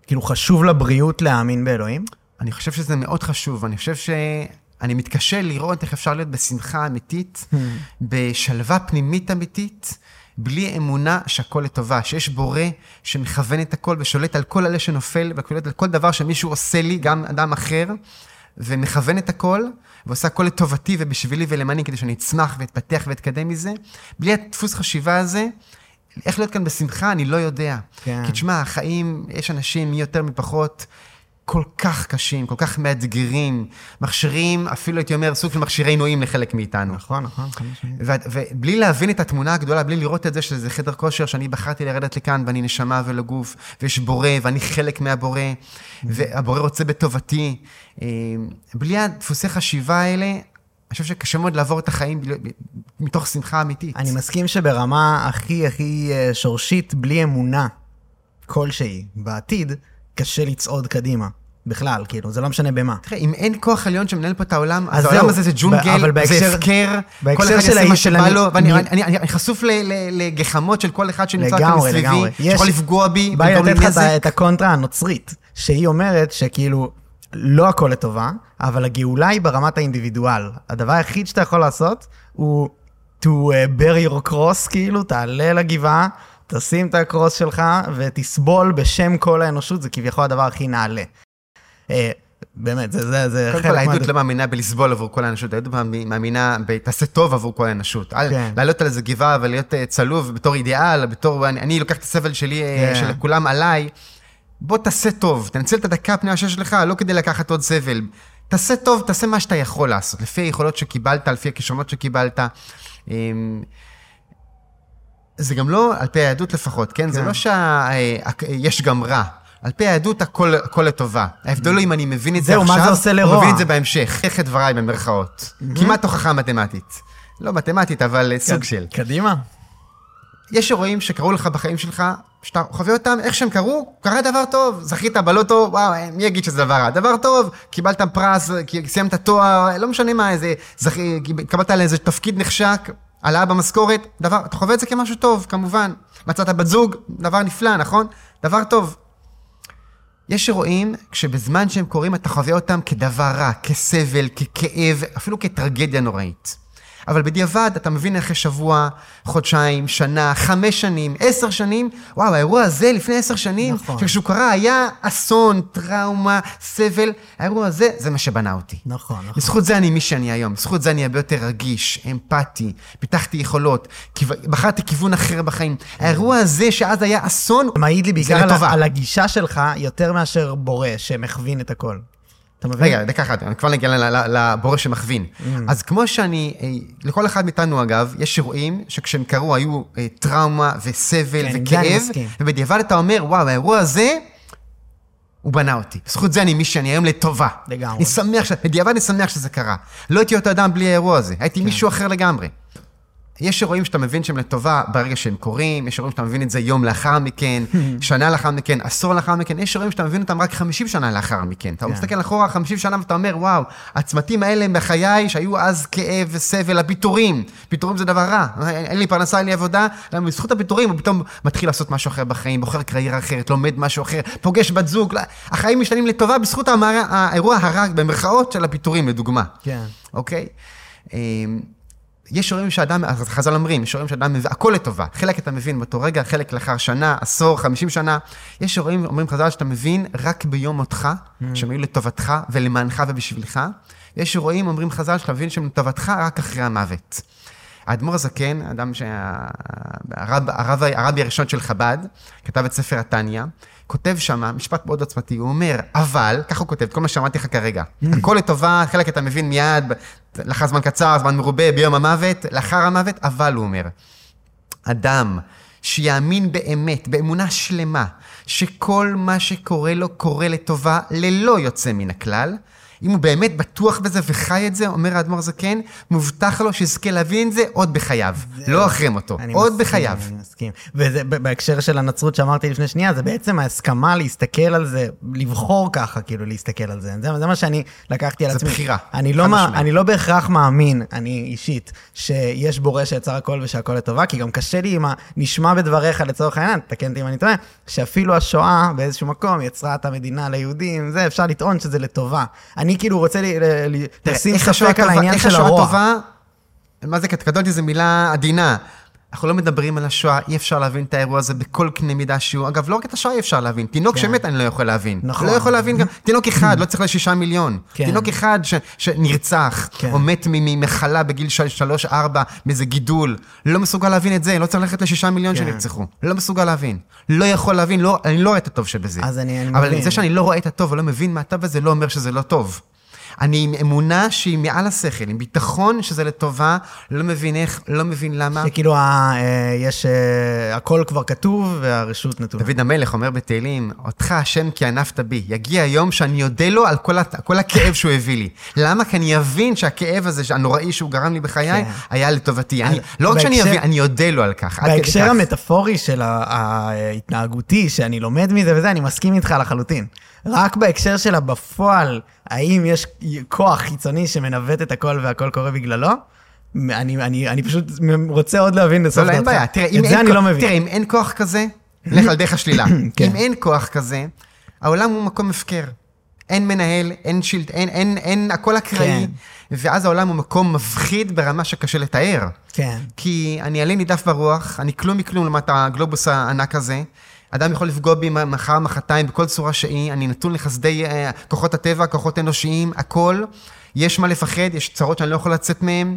כאילו, חשוב לבריאות להאמין באלוהים? אני חושב שזה מאוד חשוב. אני חושב ש... אני מתקשה לראות איך אפשר להיות בשמחה אמיתית, hmm. בשלווה פנימית אמיתית, בלי אמונה שהכל לטובה, שיש בורא שמכוון את הכל ושולט על כל אלה שנופל, ושולט על כל דבר שמישהו עושה לי, גם אדם אחר, ומכוון את הכל, ועושה הכל לטובתי ובשבילי ולמעני, כדי שאני אצמח ואתפתח ואתקדם מזה. בלי הדפוס חשיבה הזה, איך להיות כאן בשמחה, אני לא יודע. כן. כי תשמע, החיים, יש אנשים, מי יותר מפחות, כל כך קשים, כל כך מאתגרים, מכשירים, אפילו הייתי אומר, סוג של מכשירי עינויים לחלק מאיתנו. נכון, נכון. ו- ובלי להבין את התמונה הגדולה, בלי לראות את זה שזה חדר כושר, שאני בחרתי לרדת לכאן ואני נשמה ולא גוף, ויש בורא ואני חלק מהבורא, והבורא רוצה בטובתי. אה, בלי הדפוסי חשיבה האלה, אני חושב שקשה מאוד לעבור את החיים מתוך שמחה אמיתית. אני מסכים שברמה הכי הכי אה, שורשית, בלי אמונה כלשהי בעתיד, קשה לצעוד קדימה. בכלל, כאילו, זה לא משנה במה. תראה, אם אין כוח עליון שמנהל פה את העולם, אז אז העולם. הזה זה ג'ונגל, זה הפקר, כל אחד יעשה מה שבא לו, ואני אני- אני- אני- אני חשוף ל- ל- לגחמות של כל אחד שנמצא כאן מסביבי. שיכול לפגוע בי, בא לי לתת לך את הקונטרה הנוצרית, שהיא אומרת שכאילו, לא הכל לטובה, אבל הגאולה היא ברמת האינדיבידואל. הדבר היחיד שאתה יכול לעשות הוא to uh, bear your cross, כאילו, תעלה לגבעה, תשים את הקרוס שלך ותסבול בשם כל האנושות, זה כביכול הדבר הכי נעלה. אה, באמת, זה, זה, זה קודם כל, העדות לא מאמינה בלסבול עבור כל האנושות, העדות מאמינה ב"תעשה טוב עבור כל האנושות". כן. לעלות על איזה גבעה ולהיות אה, צלוב בתור אידיאל, בתור, אני- אני לוקח את הסבל שלי, אה, כן. של כולם עליי, בוא תעשה טוב, תנצל את הדקה הפנייה שיש לך, לא כדי לקחת עוד סבל. תעשה טוב, תעשה מה שאתה יכול לעשות, לפי היכולות שקיבלת, לפי הכישרונות שקיבלת. זה גם לא, על פי היהדות לפחות, כן? זה כן. לא שיש גם רע. על פי היהדות הכל, הכל לטובה. ההבדל הוא אם אני מבין את זה זהו, מה עכשיו, זה עושה או לרוע? מבין את זה בהמשך. איך את דבריי במרכאות. כמעט הוכחה מתמטית. לא מתמטית, אבל אה, סוג של. קדימה. יש אירועים שקרו לך בחיים שלך, שאתה חווה אותם, איך שהם קרו, קרה דבר טוב, זכית בלוטו, וואו, מי יגיד שזה דבר רע? דבר טוב, קיבלת פרס, סיימת תואר, לא משנה מה, איזה, זכ... קבלת על איזה תפקיד נחשק, העלאה במשכורת, דבר, אתה חווה את זה כמשהו טוב, כמובן. מצאת בת זוג, דבר נפלא, נכון? דבר טוב. יש אירועים כשבזמן שהם קורים אתה חווה אותם כדבר רע, כסבל, ככאב, אפילו כטרגדיה נוראית. אבל בדיעבד אתה מבין אחרי שבוע, חודשיים, שנה, חמש שנים, עשר שנים, וואו, האירוע הזה לפני עשר שנים, נכון. שכשהוא קרה היה אסון, טראומה, סבל, האירוע הזה, זה מה שבנה אותי. נכון, נכון. בזכות זה אני מי שאני היום, בזכות זה אני הרבה יותר רגיש, אמפתי, פיתחתי יכולות, בחרתי כיוון אחר בחיים. האירוע הזה שאז היה אסון, מעיד לי בעיקר על. על הגישה שלך יותר מאשר בורא שמכווין את הכל. אתה מבין? רגע, דקה אחת, אני כבר נגיע ל- ל- לבורא שמכווין. Mm. אז כמו שאני, אה, לכל אחד מאיתנו אגב, יש אירועים שכשהם קרו היו אה, טראומה וסבל כן, וכאב. ובדיעבד אתה אומר, וואו, האירוע הזה, הוא בנה אותי. בזכות זה אני מי שאני היום לטובה. לגמרי. אני שמח. בדיעבד אני שמח שזה קרה. לא הייתי אותו אדם בלי האירוע הזה, הייתי כן. מישהו אחר לגמרי. יש אירועים שאתה מבין שהם לטובה ברגע שהם קורים, יש אירועים שאתה מבין את זה יום לאחר מכן, שנה לאחר מכן, עשור לאחר מכן, יש אירועים שאתה מבין אותם רק 50 שנה לאחר מכן. אתה כן. מסתכל אחורה 50 שנה ואתה אומר, וואו, הצמתים האלה הם בחיי שהיו אז כאב וסבל, הפיטורים. פיטורים זה דבר רע, אין לי פרנסה, אין לי עבודה, למה בזכות הפיטורים הוא פתאום מתחיל לעשות משהו אחר בחיים, בוחר קריירה אחרת, לומד משהו אחר, פוגש בת זוג, החיים משתנים לטובה בזכות האירוע הרע, במרכאות, של הפיטורים, לדוגמה. כן. אוקיי? יש אירועים שאדם, אז חז"ל אומרים, יש אירועים שאדם מבין, הכל לטובה. חלק אתה מבין באותו רגע, חלק לאחר שנה, עשור, חמישים שנה. יש אירועים, אומרים חז"ל, שאתה מבין רק ביום מותך, שהם היו לטובתך ולמענך ובשבילך. יש אירועים, אומרים חז"ל, שאתה מבין שהם לטובתך רק אחרי המוות. האדמו"ר הזקן, אדם שה... הרב, הרב, הרבי הראשון של חב"ד, כתב את ספר התניא, כותב שם, משפט מאוד עוצמתי, הוא אומר, אבל, ככה הוא כותב, כל מה שאמרתי לך כרגע, הכל לטובה, חלק אתה מבין מיד, לאחר זמן קצר, זמן מרובה, ביום המוות, לאחר המוות, אבל הוא אומר, אדם שיאמין באמת, באמונה שלמה, שכל מה שקורה לו קורה לטובה, ללא יוצא מן הכלל, אם הוא באמת בטוח בזה וחי את זה, אומר האדמו"ר זקן, מובטח לו שיזכה להבין את זה עוד בחייו, לא אחרי מותו, עוד מסכים, בחייו. אני מסכים. וזה בהקשר של הנצרות שאמרתי לפני שנייה, זה בעצם ההסכמה להסתכל על זה, לבחור ככה, כאילו, להסתכל על זה. זה, זה מה שאני לקחתי על זה עצמי. בחירה, אני לא, מה. אני לא בהכרח מאמין, אני אישית, שיש בורא שיצר הכל ושהכל לטובה, כי גם קשה לי עם ה... נשמע בדבריך, לצורך העניין, תקן אותי אם אני טועה, שאפילו השואה באיזשהו מקום יצרה את המדינה ליהודים, זה, אפשר לטעון שזה לטובה. אני כאילו רוצה לשים איך השואה ספק על העניין איך של השואה הרוע. טובה, מה זה, קטונתי זה מילה עדינה. אנחנו לא מדברים על השואה, אי אפשר להבין את האירוע הזה בכל קנה מידה שהוא. אגב, לא רק את השואה אי אפשר להבין, תינוק כן. שמת אני לא יכול להבין. נכון. לא יכול להבין גם, תינוק אחד, לא צריך לשישה מיליון. כן. תינוק אחד ש, שנרצח, כן. או מת ממחלה בגיל של- שלוש, ארבע, מאיזה גידול, לא מסוגל להבין את זה, לא צריך ללכת לשישה מיליון כן. שנרצחו. לא מסוגל להבין. לא יכול להבין, לא, אני לא רואה את הטוב שבזה. אז אני- אני אבל מבין. זה שאני לא רואה את הטוב ולא מבין מה הטוב הזה, לא אומר שזה לא טוב. אני עם אמונה שהיא מעל השכל, עם ביטחון שזה לטובה, לא מבין איך, לא מבין למה. שכאילו ה- אה, יש, אה, הכל כבר כתוב והרשות נתונה. דוד המלך אומר בתהילים, אותך השם כי ענפת בי. יגיע היום שאני אודה לו על כל, הת- כל הכאב שהוא הביא לי. למה? כי אני אבין שהכאב הזה, הנוראי שהוא גרם לי בחיי, כן. היה לטובתי. אני, לא רק שאני אבין, אני אודה לו על כך. בהקשר. המטאפורי של ההתנהגותי, שאני לומד מזה וזה, אני מסכים איתך לחלוטין. רק בהקשר שלה בפועל, האם יש כוח חיצוני שמנווט את הכל והכל קורה בגללו? אני, אני, אני פשוט רוצה עוד להבין לסוף לא, לא, אין דעתך. בעיה. תראה, אם את זה אין אני כוח- לא מבין. תראה, אם אין כוח כזה, לך על דרך השלילה. כן. אם אין כוח כזה, העולם הוא מקום הפקר. אין מנהל, אין שילט, אין, אין, אין, הכל אקראי. כן. ואז העולם הוא מקום מפחיד ברמה שקשה לתאר. כן. כי אני עלה נידף ברוח, אני כלום מכלום לעומת הגלובוס הענק הזה. אדם יכול לפגוע בי מחר, מחרתיים, בכל צורה שהיא, אני נתון לחסדי אה, כוחות הטבע, כוחות אנושיים, הכל. יש מה לפחד, יש צרות שאני לא יכול לצאת מהן,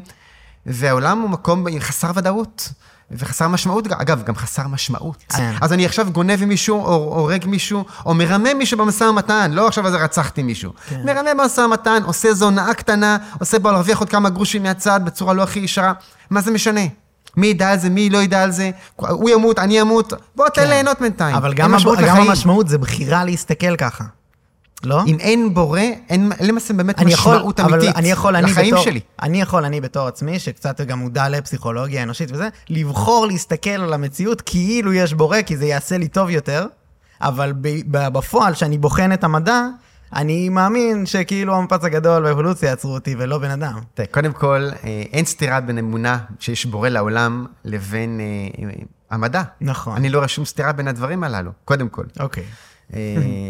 והעולם הוא מקום חסר ודאות. וחסר משמעות, אגב, גם חסר משמעות. כן. אז אני עכשיו גונב מישהו, או הורג מישהו, או מרמה מישהו במשא ומתן, לא עכשיו אז רצחתי מישהו. כן. מרמה במשא ומתן, עושה איזו הונאה קטנה, עושה בו להרוויח עוד כמה גרושים מהצד בצורה לא הכי ישרה. מה זה משנה? מי ידע על זה, מי לא ידע על זה, הוא ימות, אני אמות, בוא תן כן. ליהנות בינתיים. אבל גם, משמעות הב... גם. המשמעות זה בחירה להסתכל ככה. לא? אם אין בורא, אין למעשה באמת אני יכול, משמעות אבל אמיתית אני יכול, אני לחיים בתור, שלי. אני יכול, אני בתור עצמי, שקצת גם מודע לפסיכולוגיה אנושית וזה, לבחור להסתכל על המציאות כאילו יש בורא, כי זה יעשה לי טוב יותר, אבל ב, ב, בפועל, כשאני בוחן את המדע, אני מאמין שכאילו המפץ הגדול והאבולוציה עצרו אותי ולא בן אדם. תראה, קודם כל, אה, אין סתירה בין אמונה שיש בורא לעולם לבין אה, אה, המדע. נכון. אני לא רואה שום סתירה בין הדברים הללו, קודם כל. אוקיי. אה,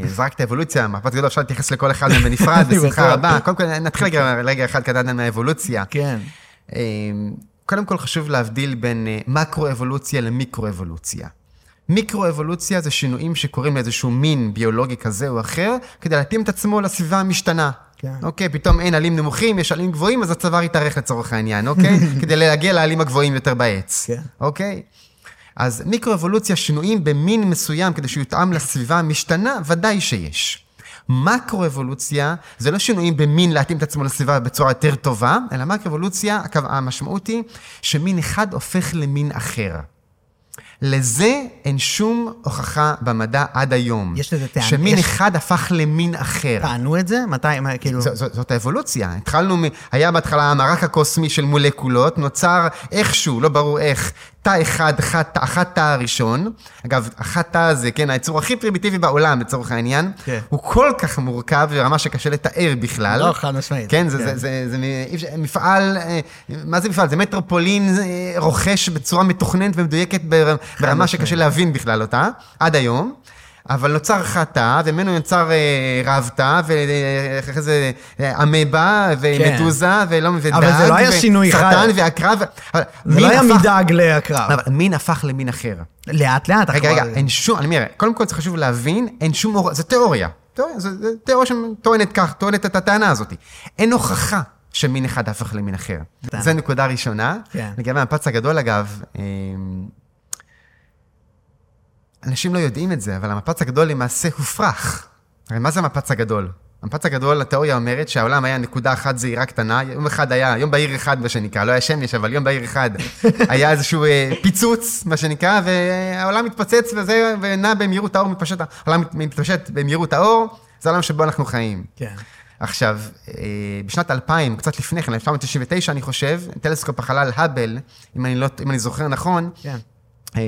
זה רק את האבולוציה, מפץ גדול, אפשר להתייחס לכל אחד מהם בנפרד, בשמחה. רבה. קודם כל, נתחיל רגע, אחד קטן מהאבולוציה. כן. קודם כל חשוב להבדיל בין מקרו-אבולוציה למיקרו-אבולוציה. מיקרו-אבולוציה זה שינויים שקורים לאיזשהו מין ביולוגי כזה או אחר, כדי להתאים את עצמו לסביבה המשתנה. כן. אוקיי, פתאום אין עלים נמוכים, יש עלים גבוהים, אז הצוואר יתארך לצורך העניין, אוקיי? כדי להגיע לעלים הגבוהים יותר בעץ. כן. אוקיי? אז מיקרו-אבולוציה, שינויים במין מסוים כדי שהוא יותאם לסביבה המשתנה, ודאי שיש. מקרו-אבולוציה זה לא שינויים במין להתאים את עצמו לסביבה בצורה יותר טובה, אלא מקרו-אבולוציה, המשמעות היא שמין אחד הופך למין אחר. לזה אין שום הוכחה במדע עד היום. יש לזה טעם- שמין יש- אחד הפך למין אחר. טענו את זה? מתי, מה, כאילו... ז- ז- זאת האבולוציה. התחלנו, מ- היה בהתחלה המרק הקוסמי של מולקולות, נוצר איכשהו, לא ברור איך, תא אחד, אחד, תא- הראשון. אגב, אחד תא הזה, כן, היצור הכי פרימיטיבי בעולם, לצורך העניין, כן. הוא כל כך מורכב ברמה שקשה לתאר בכלל. לא, חד משמעית. כן, זה, כן. זה, זה, זה אפשר- מפעל, אה, מה זה מפעל? זה מטרופולין אה, רוכש בצורה מתוכננת ומדויקת בר- ברמה. שקשה להבין בכלל אותה, עד היום. אבל נוצר חטא, וממנו נוצר אה, רב תא, ואחרי זה אה, אמבה, ומדוזה, ולא, ודג, כן. אבל זה לא היה שינוי חד. סרטן ועקרב. אבל זה לא היה מדאג להקרב. אבל מין הפך למין אחר. לאט לאט. רגע, רגע, אין שום, אני אומר, קודם כל זה חשוב להבין, אין שום, זה תיאוריה. זה, זה תיאוריה שטוענת כך, טוענת את הטענה הזאת. אין הוכחה שמין אחד הפך למין אחר. זו נקודה ראשונה. כן. לגבי המפץ הגדול, אגב, אמ, אנשים לא יודעים את זה, אבל המפץ הגדול למעשה הופרך. הרי מה זה המפץ הגדול? המפץ הגדול, התיאוריה אומרת שהעולם היה נקודה אחת זעירה קטנה, יום אחד היה, יום בהיר אחד, מה שנקרא, לא היה שמש, אבל יום בהיר אחד, היה איזשהו אה, פיצוץ, מה שנקרא, והעולם מתפוצץ וזה, ונע במהירות האור, מתפשט, העולם מת- מתפשט במהירות האור, זה העולם שבו אנחנו חיים. כן. עכשיו, אה, בשנת 2000, קצת לפני כן, 1999, אני חושב, טלסקופ החלל האבל, אם אני, לא, אם אני זוכר נכון, כן. אה,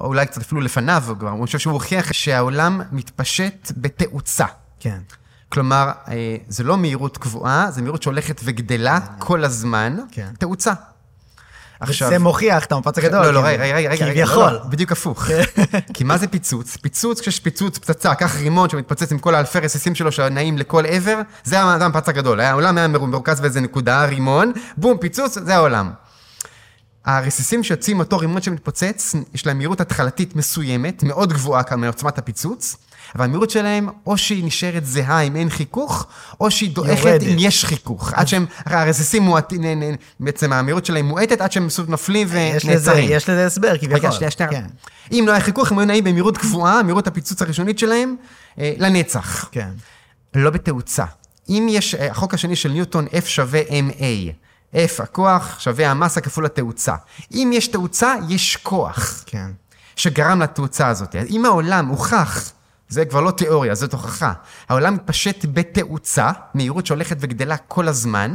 או אולי קצת אפילו לפניו כבר, אני חושב שהוא הוכיח שהעולם מתפשט בתאוצה. כן. כלומר, אה, זה לא מהירות קבועה, זה מהירות שהולכת וגדלה כל הזמן, כן. תאוצה. זה מוכיח את המפץ הגדול. לא, לא. רגע, רגע, רגע. כביכול. לא, לא, בדיוק הפוך. כי מה זה פיצוץ? פיצוץ, כשיש פיצוץ, פצצה, קח רימון שמתפוצץ עם כל האלפי רסיסים שלו שנעים לכל עבר, זה המפץ הגדול. העולם היה מרוכז באיזה נקודה, רימון, בום, פיצוץ, זה העולם. הרסיסים שיוצאים מאותו רימון שמתפוצץ, יש להם מהירות התחלתית מסוימת, מאוד גבוהה כאן מעוצמת הפיצוץ, אבל המהירות שלהם, או שהיא נשארת זהה אם אין חיכוך, או שהיא דועכת יורדת. אם יש חיכוך. עד שהם, הרסיסים מועטים, בעצם המהירות שלהם מועטת, עד שהם פשוט נופלים ונעצרים. יש לזה הסבר, כביכול. רגע, שנייה, שנייה. כן, אם לא היה חיכוך, הם היו נעים במהירות קבועה, מהירות הפיצוץ הראשונית שלהם, אה, לנצח. כן. לא בתאוצה. אם יש, אה, החוק השני של ניוטון, F שווה MA. F הכוח שווה המסה כפול התאוצה. אם יש תאוצה, יש כוח כן. שגרם לתאוצה הזאת. אז אם העולם הוכח, זה כבר לא תיאוריה, זאת הוכחה, העולם מתפשט בתאוצה, מהירות שהולכת וגדלה כל הזמן,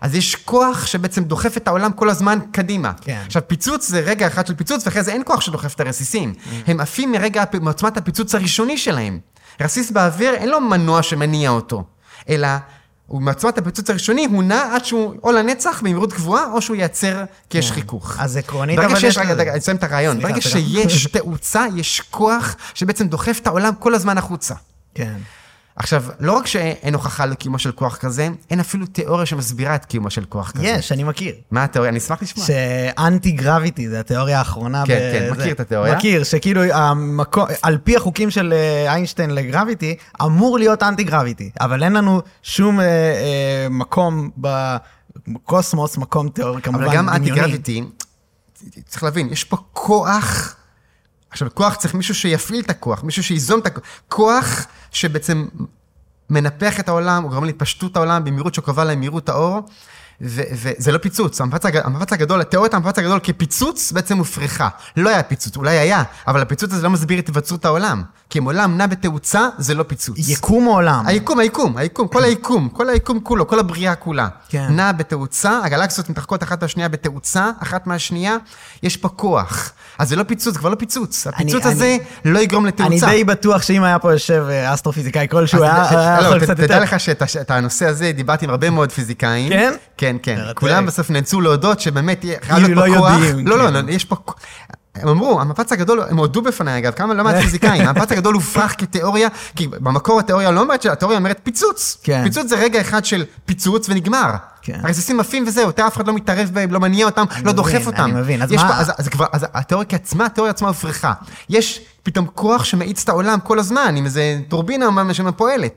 אז יש כוח שבעצם דוחף את העולם כל הזמן קדימה. כן. עכשיו, פיצוץ זה רגע אחד של פיצוץ, ואחרי זה אין כוח שדוחף את הרסיסים. הם עפים מרגע, מעוצמת הפיצוץ הראשוני שלהם. רסיס באוויר, אין לו מנוע שמניע אותו, אלא הוא מעוצמת הפיצוץ הראשוני, הוא נע עד שהוא או לנצח במהירות גבוהה, או שהוא ייעצר כי יש חיכוך. כן. אז עקרונית, אבל שיש, יש רגע, אני אסיים את הרעיון. ברגע. שיש תאוצה, יש כוח שבעצם דוחף את העולם כל הזמן החוצה. כן. עכשיו, לא רק שאין הוכחה לקיומו של כוח כזה, אין אפילו תיאוריה שמסבירה את קיומו של כוח כזה. יש, אני מכיר. מה התיאוריה? אני אשמח לשמוע. שאנטי גרביטי, זה התיאוריה האחרונה. כן, ב- כן, זה. מכיר את התיאוריה. מכיר, שכאילו. על פי החוקים של אה, איינשטיין לגרביטי, אמור להיות אנטי גרביטי, אבל אין לנו שום אה, אה, מקום בקוסמוס, מקום תיאורי, כמובן אבל גם דמיוני. אנטי-גרביטי, צריך להבין, יש פה כוח, עכשיו, כוח צריך מישהו שיפעיל את הכוח, מישהו שיזום את הכוח, כוח שבעצם מנפח את העולם, הוא גורם להתפשטות העולם במהירות שקרובה למהירות האור, ו- וזה לא פיצוץ, המפץ, הג... המפץ הגדול, תיאוריית המפץ הגדול כפיצוץ בעצם הופרכה. לא היה פיצוץ, אולי היה, אבל הפיצוץ הזה לא מסביר את היווצרות העולם. כי אם עולם נע בתאוצה, זה לא פיצוץ. יקום עולם. היקום, היקום, היקום, כל היקום, כל היקום כולו, כל הבריאה כולה. כן. נע בתאוצה, הגלקסיות מתרחקות אחת מהשנייה בתאוצה, אחת מהשנייה, יש פה כוח. אז זה לא פיצוץ, זה כבר לא פיצוץ. הפיצוץ אני- הזה לא יגרום לתאוצה. אני די בטוח שאם היה פה יושב אה, אסטרופיזיקאי כלשהו, היה לא, יכול ת- קצת תדע יותר. לך שאת הנושא הזה דיברתי עם הרבה מאוד פיזיקאים. כן? כן, כן. כולם בסוף נאלצו להודות שבאמת יהיה- חייב כאילו להיות פה לא כוח. יודעים, לא, לא, כאילו. לא, יש פה... הם אמרו, המפץ הגדול, הם הודו בפניי אגב, כמה לא מעט פיזיקאים, המפץ הגדול הופרך כתיאוריה, כי במקור התיאוריה לא אומרת, התיאוריה אומרת פיצוץ. כן. פיצוץ זה רגע אחד של פיצוץ ונגמר. כן. הרסיסים עפים וזהו, יותר אף אחד לא מתערב בהם, לא מניע אותם, לא מבין, דוחף אותם. אני מבין, אז מה- פה- אז אז כבר, אז התיאוריה עצמה, התיאוריה עצמה הופרכה. יש פתאום כוח שמאיץ את העולם כל הזמן, עם איזה טורבינה או מה שפועלת.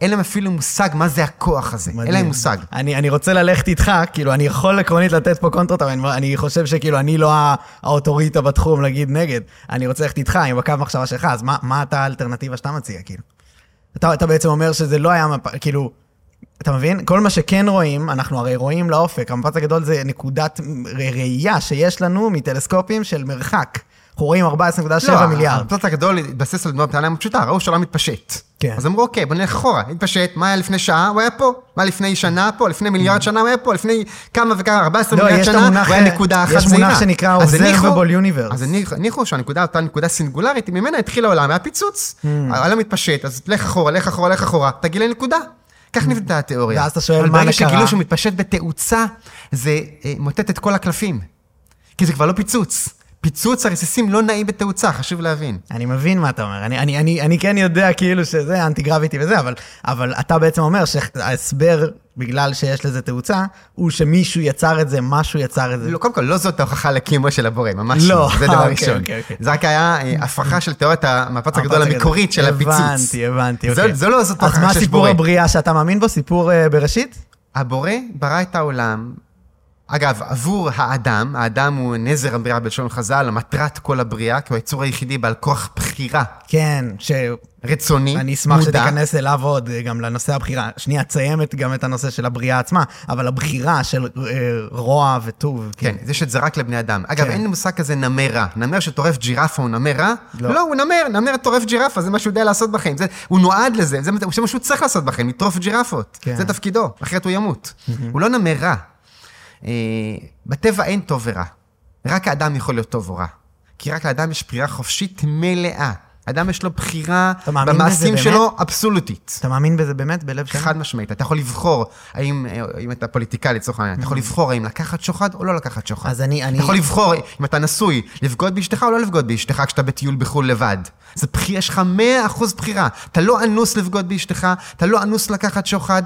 אין להם אפילו מושג מה זה הכוח הזה. אין מדהים. להם מושג. אני, אני רוצה ללכת איתך, כאילו, אני יכול עקרונית לתת פה קונטרות, אבל אני, אני חושב שכאילו, אני לא הא- האוטוריטה בתחום להגיד נגד. אני רוצה ללכת איתך עם הקו מחשבה שלך, אז מה, מה אתה האלטרנטיבה שאתה מציע, כאילו? אתה, אתה בעצם אומר שזה לא היה, מפ... כאילו, אתה מבין? כל מה שכן רואים, אנחנו הרי רואים לאופק. המפץ הגדול זה נקודת ראייה שיש לנו מטלסקופים של מרחק. אנחנו רואים 14.7 לא, מיליארד. הפלט הגדול התבסס על דמות מאוד פשוטה, ראו שהעולם מתפשט. כן. אז אמרו, אוקיי, בוא נלך אחורה, התפשט, מה היה לפני שעה? הוא היה פה. מה לפני שנה פה? לפני מיליארד שנה הוא היה פה? לפני כמה וכמה, 14 לא, מיליארד יש שנה, המונח, הוא היה נקודה אחת יש זעירה. מונח שנקרא observable universe. אז הניחו- שהנקודה, אותה נקודה סינגולרית, ממנה התחיל העולם, היה פיצוץ. Hmm. העולם מתפשט, אז לך אחורה, לך אחורה, לך אחורה, תגיע לנקודה. כך נבנתה התיאוריה. ואז אתה שואל, אבל מה ברגע קרה? שגילו שהוא מתפשט בתאוצה, זה אה, מוטט את כל הקלפים. כי זה כבר לא פיצוץ. פיצוץ הרסיסים לא נעים בתאוצה, חשוב להבין. אני מבין מה אתה אומר. אני, אני, אני, אני כן יודע כאילו שזה אנטי גרביטי וזה, אבל, אבל אתה בעצם אומר שההסבר, בגלל שיש לזה תאוצה, הוא שמישהו יצר את זה, משהו יצר את זה. לא, קודם כל, לא זאת ההוכחה לקיומו של הבורא, ממש לא. לא. זה דבר אוקיי, ראשון. אוקיי, אוקיי. זה רק היה אה, הפרחה של תיאוריית המפץ הגדול המקורית של הפיצוץ. הבנתי, הבנתי, אוקיי. זה לא זאת אז ההוכחה מה שיש סיפור בורא. הבריאה שאתה מאמין בו? סיפור אה, בראשית? הבורא ברא את העולם. אגב, עבור האדם, האדם הוא נזר הבריאה בלשון חז"ל, מטרת כל הבריאה, כי הוא היצור היחידי בעל כוח בחירה כן, שאני רצוני, אשמח מודע. שתיכנס אליו עוד, אה, גם לנושא הבחירה. שנייה, תסיים גם את הנושא של הבריאה עצמה, אבל הבחירה של אה, רוע וטוב. כן, כאילו. זה שזה רק לבני אדם. אגב, כן. אין מושג כזה נמר רע. נמר שטורף ג'ירפה הוא נמר רע? לא. לא, הוא נמר, נמר טורף ג'ירפה, זה מה שהוא יודע לעשות בחיים. זה, הוא נועד לזה, זה זה מה שהוא צריך לעשות בחיים, לטרוף ג'ירפות. כן. זה תפקידו, אחרת הוא ימות. הוא לא נמר רע. אה, בטבע אין טוב ורע. רק האדם יכול להיות טוב או רע. כי רק לאדם יש בחירה חופשית מלאה. אדם יש לו בחירה במעשים? שלו אבסולוטית. אתה מאמין בזה באמת, בלב שלם? חד משמעית. אתה יכול לבחור, האם, אה, אם אתה פוליטיקאי לצורך העניין, אתה יכול לבחור האם לקחת שוחד או לא לקחת שוחד. אז אני- אני- אתה יכול לבחור, אם אתה נשוי, לבגוד באשתך או לא לבגוד באשתך כשאתה בטיול בחו"ל לבד. זה בחיר, יש לך 100% בחירה. אתה לא אנוס לבגוד באשתך, אתה לא אנוס לקחת שוחד,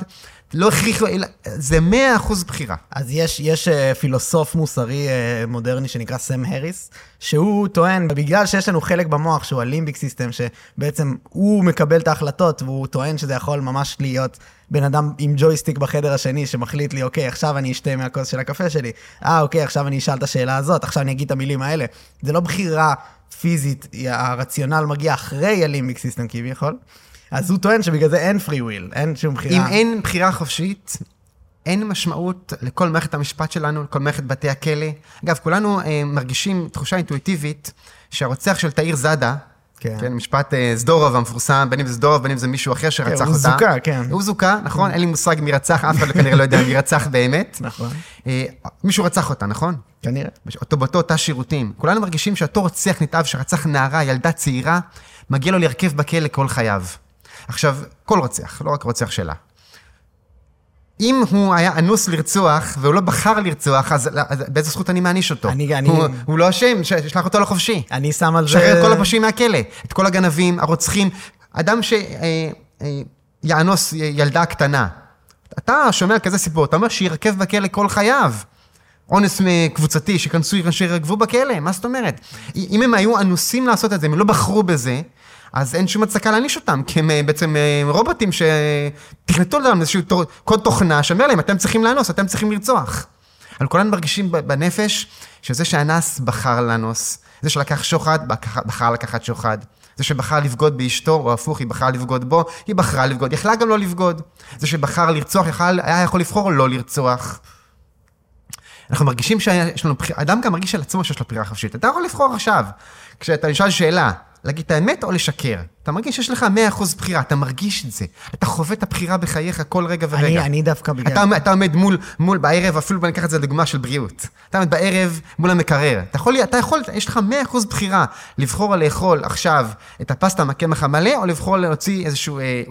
לא הכריחו, זה 100% בחירה. אז יש, יש uh, פילוסוף מוסרי uh, מודרני שנקרא סם הריס, שהוא טוען, בגלל שיש לנו חלק במוח שהוא ה limbic system, שבעצם הוא מקבל את ההחלטות, והוא טוען שזה יכול ממש להיות בן אדם עם ג'ויסטיק בחדר השני, שמחליט לי, אוקיי, עכשיו אני אשתה מהכוס של הקפה שלי, אה, אוקיי, עכשיו אני אשאל את השאלה הזאת, עכשיו אני אגיד את המילים האלה. זה לא בחירה פיזית, הרציונל מגיע אחרי ה limbic system כביכול. אז הוא טוען שבגלל זה אין free will, אין שום בחירה. אם אין בחירה חופשית, אין משמעות לכל מערכת המשפט שלנו, לכל מערכת בתי הכלא. אגב, כולנו אה, מרגישים תחושה אינטואיטיבית שהרוצח של תאיר זאדה, כן. כן, משפט אה, סדורוב המפורסם, בין אם זה סדורוב, בין אם זה מישהו אחר שרצח הוא אותה. זוכה, כן. הוא זוכה, נכון? אין לי מושג מי רצח, אף אחד כנראה לא יודע מי רצח באמת. נכון. אה, מישהו רצח אותה, נכון? כנראה. אותו באותו תא שירותים. כולנו מרגישים שאותו רוצח נתעב שרצח נערה, ילדה צעירה, מגיע לו להרכב בכלא כל חייו. עכשיו, כל רוצח, לא רק רוצח שלה. אם הוא היה אנוס לרצוח, והוא לא בחר לרצוח, אז, אז באיזה זכות אני מעניש אותו? אני- אני- הוא, הוא לא אשם, ש- שלח אותו לחופשי. אני שם על זה... שחרר את כל הפושעים מהכלא. את כל הגנבים, הרוצחים. אדם שיאנוס ילדה קטנה. אתה שומע כזה סיפור, אתה אומר שירכב בכלא כל חייו. אונס קבוצתי, שכנסו, שירגבו בכלא, מה זאת אומרת? אם הם היו אנוסים לעשות את זה, הם לא בחרו בזה, אז אין שום הצדקה להעניש אותם, כי הם אה, בעצם אה, רובוטים שתכנתו להם איזשהו קוד תוכנה שאומר להם, אתם צריכים לאנוס, אתם צריכים לרצוח. אבל כולנו מרגישים בנפש שזה שאנס בחר לאנוס, זה שלקח שוחד, בחר לקחת שוחד. זה שבחר לבגוד באשתו, או הפוך, היא בחרה לבגוד בו, היא בחרה לבגוד, יכלה גם לא לבגוד. זה שבחר לרצוח, יכל, היה יכול לבחור לא לרצוח. אנחנו מרגישים שיש לנו בחירה, אדם גם מרגיש על עצמו שיש לו בחירה חופשית. אתה יכול לבחור עכשיו, כשאתה נשאל שאלה, להגיד את האמת או לשקר. אתה מרגיש שיש לך 100% בחירה, אתה מרגיש את זה. אתה חווה את הבחירה בחייך כל רגע ורגע. אני, אני דווקא בגלל... אתה, אתה עומד מול, מול בערב, אפילו בוא ניקח את זה לדוגמה של בריאות. אתה עומד בערב מול המקרר. אתה יכול, אתה יכול, יש לך 100% בחירה לבחור לאכול עכשיו את הפסטה מהקמח המלא, או לבחור להוציא איזשהו אה, אה,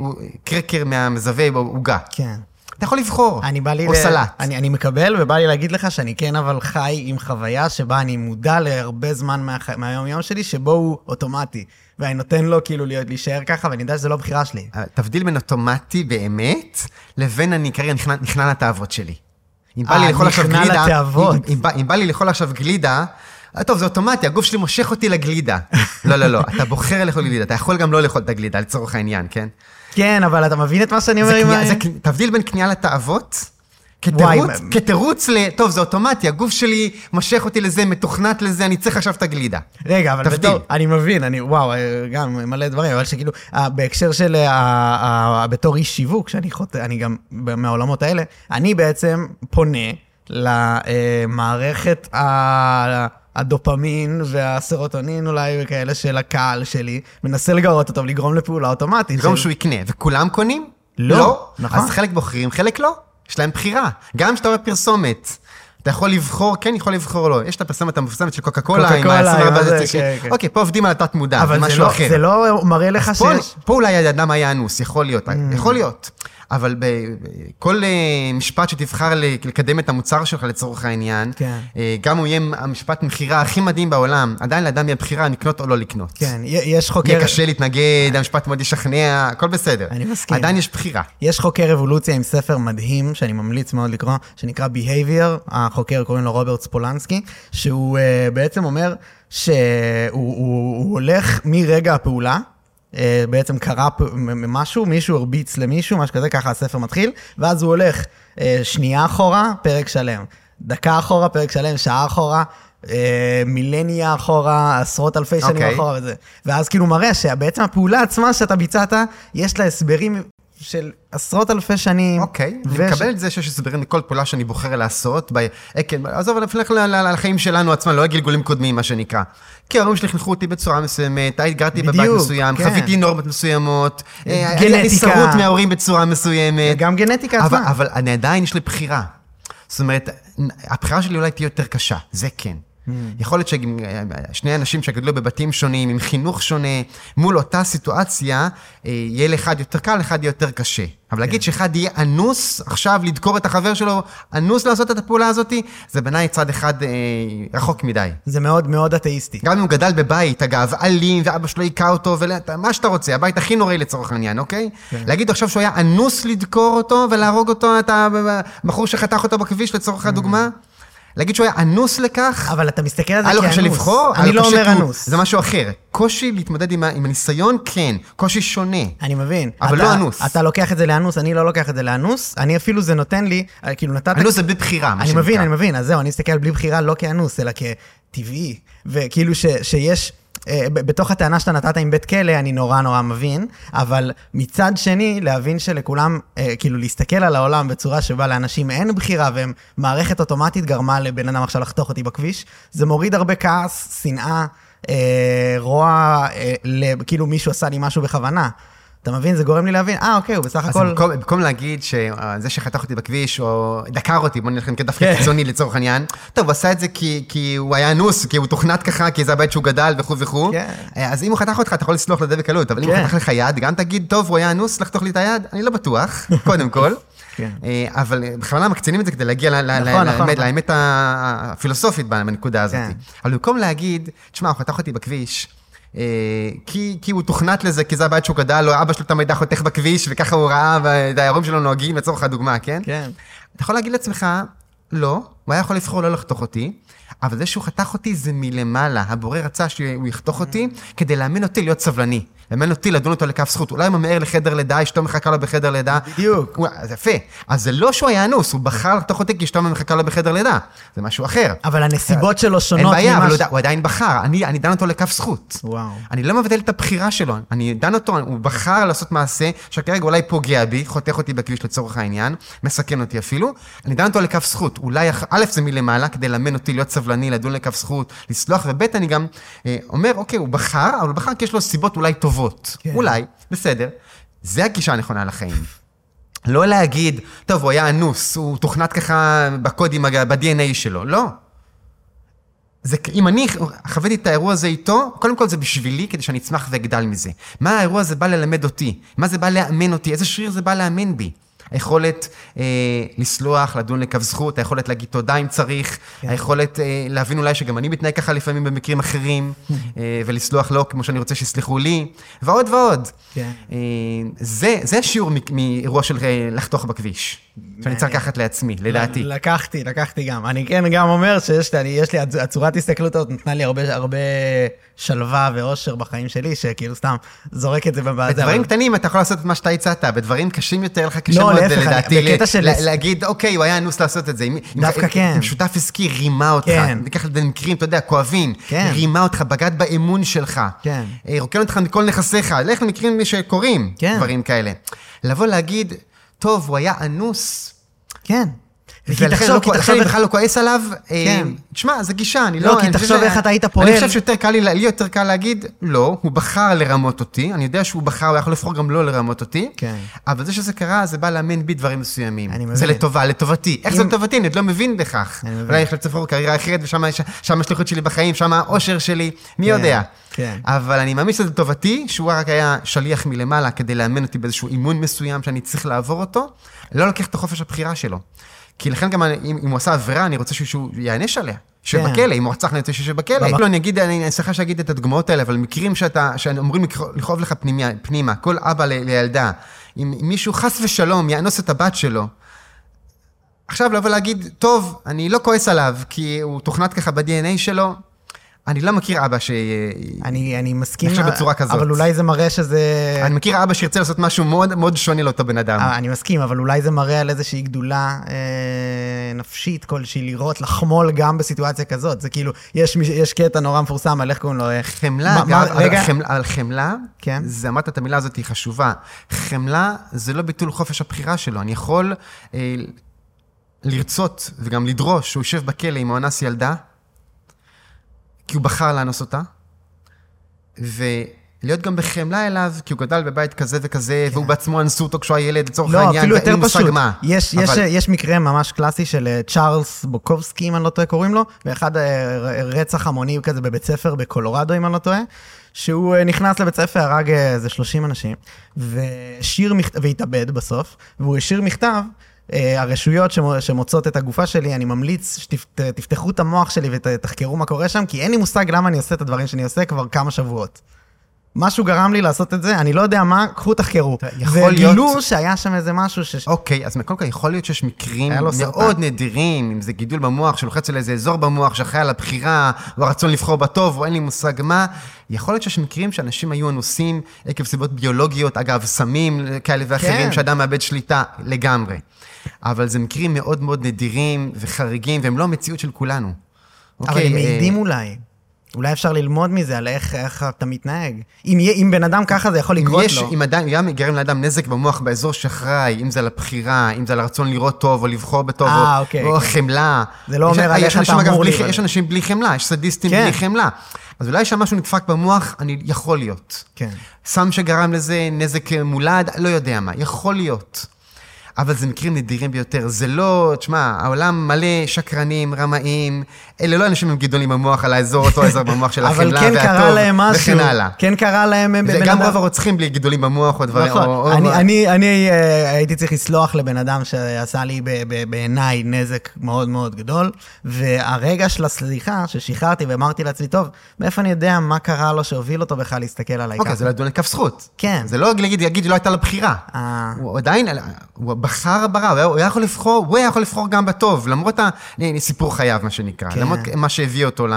קרקר מהמזווה או עוגה. כן. אתה יכול לבחור. אני בא לי... או ל- סלט. אני, אני מקבל, ובא לי להגיד לך שאני כן אבל חי עם חוויה שבה אני מודע להרבה זמן מהח... מהיום-יום שלי, שבו הוא אוטומטי. ואני נותן לו כאילו להיות, להישאר ככה, ואני יודע שזה לא בחירה שלי. תבדיל בין אוטומטי באמת, לבין אני כרגע נכנע, נכנע לתאוות שלי. אם בא אה, לי לאכול עכשיו נכנע גלידה, לתאוות. אם, אם, בא, אם בא לי לאכול עכשיו גלידה, אה, טוב, זה אוטומטי, הגוף שלי מושך אותי לגלידה. לא, לא, לא, אתה בוחר לאכול גלידה, אתה יכול גם לא לאכול את הגלידה, לצורך העניין, כן? כן, אבל אתה מבין את מה שאני אומר? זה עם כניעה- ה- זה תבדיל בין כניעה לתאוות, כתירוץ, כתירוץ ל... טוב, זה אוטומטי, הגוף שלי מושך אותי לזה, מתוכנת לזה, אני צריך עכשיו את הגלידה. רגע, אבל. בתור, אני מבין, אני, וואו, אה, גם מלא דברים, אבל שכאילו, אה, בהקשר של, אה, בתור איש שיווק, שאני חוטא, אני גם מהעולמות האלה, אני בעצם פונה למערכת ה- הדופמין והסרוטונין אולי וכאלה של הקהל שלי, מנסה לגרות אותו ולגרום לפעולה אוטומטית. של- שהוא יקנה, וכולם קונים? לא, נכון. אז חלק בוחרים, חלק לא. יש להם בחירה. גם כשאתה רואה פרסומת, אתה יכול לבחור, כן יכול לבחור לא. יש את הפרסומת המפורסמת של קוקה קולה, עם קוקה קולה, ה-24 עם זה, כן, כן. אוקיי, פה עובדים על התת מודע, זה אבל משהו לא, אחר. זה לא מראה לך פה, שיש... פה אולי האדם היה אנוס, יכול להיות, Mm. יכול להיות. אבל בכל אה, משפט שתבחר לקדם את המוצר שלך לצורך העניין, כן. אה, גם הוא יהיה המשפט מכירה הכי מדהים בעולם, עדיין לאדם יהיה בחירה לקנות או לא לקנות. כן, יש חוקר... יהיה קשה להתנגד, המשפט מאוד ישכנע, הכל בסדר. אני מסכים. עדיין יש בחירה. יש חוקר אבולוציה עם ספר מדהים, שאני ממליץ מאוד לקרוא, שנקרא Behavior, החוקר קוראים לו רוברט ספולנסקי, שהוא uh, בעצם אומר שהוא הוא, הוא הולך מרגע הפעולה, בעצם קרה משהו, מישהו הרביץ למישהו, משהו כזה, ככה הספר מתחיל, ואז הוא הולך uh, שנייה אחורה, פרק שלם, דקה אחורה, פרק שלם, שעה אחורה. אה, מילניה אחורה, עשרות אלפי שנים אוקיי. אחורה וזה. ואז כאילו מראה שבעצם הפעולה עצמה שאתה ביצעת, יש לה הסברים של עשרות אלפי שנים. אוקיי, אני וש- מקבל את זה שיש הסברים לכל פעולה שאני בוחר לעשות, עקב, עזוב, אני נלך ל- ל- לחיים שלנו עצמם, לא לגלגולים קודמים, מה שנקרא. כי ההורים שלי חינכו אותי בצורה מסוימת, הייתי- גרתי בבית מסוים, כן. חוויתי נורמות מסוימות, אה, היה לי גנטיקה. שרות מההורים בצורה מסוימת. גם גנטיקה אבל, עצמה. אבל אני עדיין יש לי בחירה. זאת אומרת, הבחירה שלי אולי תהיה יותר קשה, זה כן. יכול להיות ששני אנשים שגדלו בבתים שונים, עם חינוך שונה, מול אותה סיטואציה, אה, יהיה לאחד יותר קל, לאחד יותר קשה. אבל כן. להגיד שאחד יהיה אנוס עכשיו לדקור את החבר שלו, אנוס לעשות את הפעולה הזאת, זה בעיניי צד אחד אה, רחוק מדי. זה מאוד מאוד אתאיסטי. גם אם הוא גדל בבית, אגב, אלים, ואבא שלו היכה אותו, ומה שאתה רוצה, הבית הכי נוראי לצורך העניין, אוקיי? כן. להגיד עכשיו שהוא היה אנוס לדקור אותו ולהרוג אותו, את הבחור שחתך אותו בכביש לצורך הדוגמה? להגיד שהוא היה אנוס לכך, אבל אתה מסתכל על זה היה לו כאנוס. קשה לבחור? אני לא אומר אנוס. זה משהו אחר. קושי להתמודד עם הניסיון, כן. קושי שונה. אני מבין. אבל אתה- לא אנוס. אתה לוקח את זה לאנוס, אני לא לוקח את זה לאנוס. אני אפילו, זה נותן לי, אה, כאילו נתת... אנוס זה בבחירה, מה אני שנקרא. מבין, אני מבין, אז זהו, אני מסתכל בלי בחירה לא כאנוס, אלא כטבעי. וכאילו ש, שיש, בתוך הטענה שאתה נתת עם בית כלא, אני נורא נורא מבין, אבל מצד שני, להבין שלכולם, אה, כאילו להסתכל על העולם בצורה שבה לאנשים אין בחירה, והם מערכת אוטומטית גרמה לבן אדם עכשיו לחתוך אותי בכביש, זה מוריד הרבה כעס, שנאה, אה, רוע, אה, כאילו מישהו עשה לי משהו בכוונה. אתה מבין? זה גורם לי להבין, אה, אוקיי, הוא בסך אז הכל... במקום, במקום להגיד שזה שחתך אותי בכביש, או דקר אותי, בוא נלך דווקא כן. קיצוני לצורך העניין, טוב, הוא עשה את זה כי, כי הוא היה אנוס, כי הוא תוכנת ככה, כי זה הבית שהוא גדל וכו' וכו'. כן. אה, אז אם הוא חתך אותך, אתה יכול לסלוח לזה בקלות, אבל אם הוא כן. חתך לך יד, גם תגיד, טוב, הוא היה אנוס, לחתוך לי את היד? אני לא בטוח, קודם כל. כן. אה, אבל אה, בכוונה מקצינים את זה כדי להגיע נכון, נכון, לאמת- נכון. הפילוסופית בנקודה הזאת. כן. אבל במקום להגיד, תשמע, הוא חתך אותי בכביש, אה, כי, כי הוא תוכנת לזה, כי זה הבית שהוא גדל, או אבא שלו תמיד היה חותך בכביש, וככה הוא ראה, וההורים שלו נוהגים, לצורך הדוגמה, כן? כן. אתה יכול להגיד לעצמך, לא, הוא היה יכול לבחור לא לחתוך אותי, אבל זה שהוא חתך אותי זה מלמעלה. הבורא רצה שהוא יחתוך אותי כדי לאמן אותי להיות סבלני. לאמן אותי לדון אותו לכף זכות. אולי הוא ממהר לחדר לידה, אשתו מחכה לו בחדר לידה. בדיוק. אז יפה. אז זה לא שהוא היה אנוס, הוא בחר לחתוך אותי כי אשתו מחכה לו בחדר לידה. זה משהו אחר. אבל הנסיבות שלו אין שונות בעיה, אבל הוא עדיין בחר. אני דן אותו לכף זכות. וואו. אני לא מבטל את הבחירה שלו, אני דן אותו, הוא בחר לעשות מעשה שכרגע אולי פוגע בי, חותך אותי בכביש לצורך העניין, מסכן אותי אפילו, אני דן אותו לכף זכות. אולי, א', זה מלמעלה, כדי לאמן אותי להיות סבלני, לדון לכף זכות, לסלוח, וב', אני גם אה, אומר, אוקיי, הוא בחר, אבל הוא בחר כי יש לו סיבות אולי טובות. כן. אולי, בסדר. זה הגישה הנכונה לחיים. לא להגיד, טוב, הוא היה אנוס, הוא תוכנת ככה בקודים, ב-DNA שלו. לא. זה, אם אני חוויתי את האירוע הזה איתו, קודם כל זה בשבילי, כדי שאני אצמח ואגדל מזה. מה האירוע הזה בא ללמד אותי? מה זה בא לאמן אותי? איזה שריר זה בא לאמן בי? היכולת אה, לסלוח, לדון לכף זכות, היכולת להגיד תודה אם צריך, כן. היכולת אה, להבין אולי שגם אני מתנהג ככה לפעמים במקרים אחרים, אה, ולסלוח לו כמו שאני רוצה שיסלחו לי, ועוד ועוד. כן. אה, זה, זה השיעור מ- מאירוע של אה, לחתוך בכביש, שאני צריך לקחת לעצמי, לדעתי. לקחתי, לקחתי גם. אני כן גם אומר שיש לי, יש לי, הצ- הצורת הסתכלות הזאת נתנה לי הרבה, הרבה שלווה ואושר בחיים שלי, שכאילו סתם זורק את זה בזה. בדברים קטנים אתה יכול לעשות את מה שאתה הצעת, בדברים קשים יותר לך קשה לא, מאוד, לדעתי, בקטע של- להגיד, אוקיי, הוא היה אנוס לעשות את זה. דווקא כן. אם שותף עסקי רימה אותך, כן. ניקח את זה למקרים, אתה יודע, כואבים, כן. רימה אותך, בגד באמון שלך, כן. אה, רוקן אותך מכל נכסיך, לך למקרים שקורים, כן. דברים כאלה. לבוא להגיד, טוב, הוא היה אנוס, כן. כי ולכן תחשוב, לא כי תחשוב בכלל לא כועס עליו. אה, כן. תשמע, זו גישה, אני לא, לא... כי תחשוב איך אתה היית פועל. אני חושב שיותר קל לי, לי יותר קל להגיד, לא, הוא בחר לרמות אותי, אני יודע שהוא בחר, הוא יכול לבחור גם לא לרמות אותי, כן. אבל זה שזה קרה, זה בא לאמן בי דברים מסוימים. אני זה מבין. לטובה, לטובתי. איך זה לטובתי? אני עוד לא מבין בכך. אני מבין. אולי יש לבחור קריירה אחרת, ושם השליחות שלי בחיים, שם האושר שלי, מי כן, יודע. כן. אבל אני מאמין שזה לטובתי, שהוא רק היה שליח מלמעלה כדי לאמן אותי באיזשהו אימון מסוים שאני צריך לעבור אותו, לא לוקח את החופש הבחירה שלו. כי לכן גם אני- אם, אם הוא עשה עבירה, אני רוצה שהוא ייענש עליה. שבכלא, אם הוא רצח, אני רוצה שישב בכלא. לא, אני אגיד, אני סליחה שאגיד את הדוגמאות האלה, אבל מקרים שאתה, שאמורים לכ- לכאוב לך פנימיה, פנימה, כל אבא ל- לילדה, אם מישהו חס ושלום יאנוס את הבת שלו, עכשיו לבוא להגיד, טוב, אני לא כועס עליו, כי הוא תוכנת ככה ב-DNA שלו, אני לא מכיר אבא ש... אני, אני מסכים, נחשב בצורה כזאת. אבל אולי זה מראה שזה... אני מכיר אבא שירצה לעשות משהו מאוד מאוד שונה לאותו בן אדם. אה, אני מסכים, אבל אולי זה מראה על איזושהי גדולה אה, נפשית כלשהי, לראות, לחמול גם בסיטואציה כזאת. זה כאילו, יש, יש קטע נורא מפורסם על איך קוראים לו... אה, חמלה, מה- מה- אגב, רגע, על חמלה, על חמלה, כן. זה, אמרת את המילה הזאת, היא חשובה. חמלה זה לא ביטול חופש הבחירה שלו. אני יכול אה, לרצות וגם לדרוש שהוא יושב בכלא אם הוא אנס ילדה, כי הוא בחר לאנוס אותה, ו, להיות גם בחמלה אליו, כי הוא גדל בבית כזה וכזה, והוא בעצמו אנסו אותו כשהוא היה ילד, לצורך לא, העניין, אפילו ואין יותר פשוט. מה. יש, יש, אבל- יש מקרה ממש קלאסי של אה, צ'ארלס בוקובסקי, אם אני לא טועה, קוראים לו, באחד אה, רצח המוני כזה בבית ספר בקולורדו, אם אני לא טועה, שהוא אה, נכנס לבית ספר, הרג איזה 30 אנשים, והתאבד בסוף, והוא השאיר מכתב. אה, הרשויות שמו- שמוצאות את הגופה שלי, אני ממליץ שתפתחו את המוח שלי ותחקרו מה קורה שם, כי אין לי מושג למה אני עושה את הדברים שאני עושה כבר כמה שבועות. משהו גרם לי לעשות את זה, אני לא יודע מה, קחו תחקרו. יכול וגילו להיות- שהיה שם איזה משהו ש... אוקיי, אז קודם כל יכול להיות שיש מקרים. מאוד נדירים, אם זה גידול במוח שלוחץ על איזה אזור במוח שאחראי על הבחירה, או הרצון לבחור בטוב, או אין לי מושג מה. יכול להיות שיש מקרים שאנשים היו אנוסים עקב סיבות ביולוגיות, אגב, סמים כאלה ואחרים, כן. שאדם מאבד שליטה לגמרי. אבל זה מקרים מאוד מאוד נדירים וחריגים, והם לא המציאות של כולנו. אבל אוקיי, הם אה, מעידים אולי. אולי אפשר ללמוד מזה, על איך, איך אתה מתנהג. אם, אם בן אדם ככה, זה יכול לקרות יש, לו. אם אדם, גם גרם לאדם נזק במוח באזור שאחראי, אם זה על הבחירה, אם זה על הרצון לראות טוב או לבחור בטוב, אה, או, אוקיי, או כן. חמלה. זה לא יש- אומר על יש איך אתה אמור להתנהג. יש אנשים בלי חמלה, יש סדיסטים כן. בלי חמלה. אז אולי שם משהו נדפק במוח, אני, יכול להיות. כן. סם שגרם לזה נזק מולד, לא יודע מה, יכול להיות. אבל זה מקרים נדירים ביותר. זה לא, תשמע, העולם מלא שקרנים, רמאים, אלה לא אנשים עם גידולים במוח על האזור, אותו אזור במוח של החמלה כן והטוב, קרה להם משהו. וכן הלאה. כן קרה להם בן וגם אדם. רוב הרוצחים בלי גידולים במוח או דברים, נכון. או- או- אני, אני, אני אה, הייתי צריך לסלוח לבן אדם שעשה לי בעיניי נזק מאוד מאוד גדול, והרגע של הסליחה, ששחררתי ואמרתי לעצמי, טוב, מאיפה אני יודע מה קרה לו שהוביל אותו בכלל להסתכל עליי אוקיי, ככה? זה לא לדון לכף זכות. כן. זה לא להגיד, להגיד שלא הייתה לו בחירה. אה. הוא עדיין, הוא בחר ברע, הוא היה- יכול לבחור, הוא היה יכול לבחור גם בטוב, למרות ה- סיפור חייו, מה שנקרא. כן. למרות מה שהביא אותו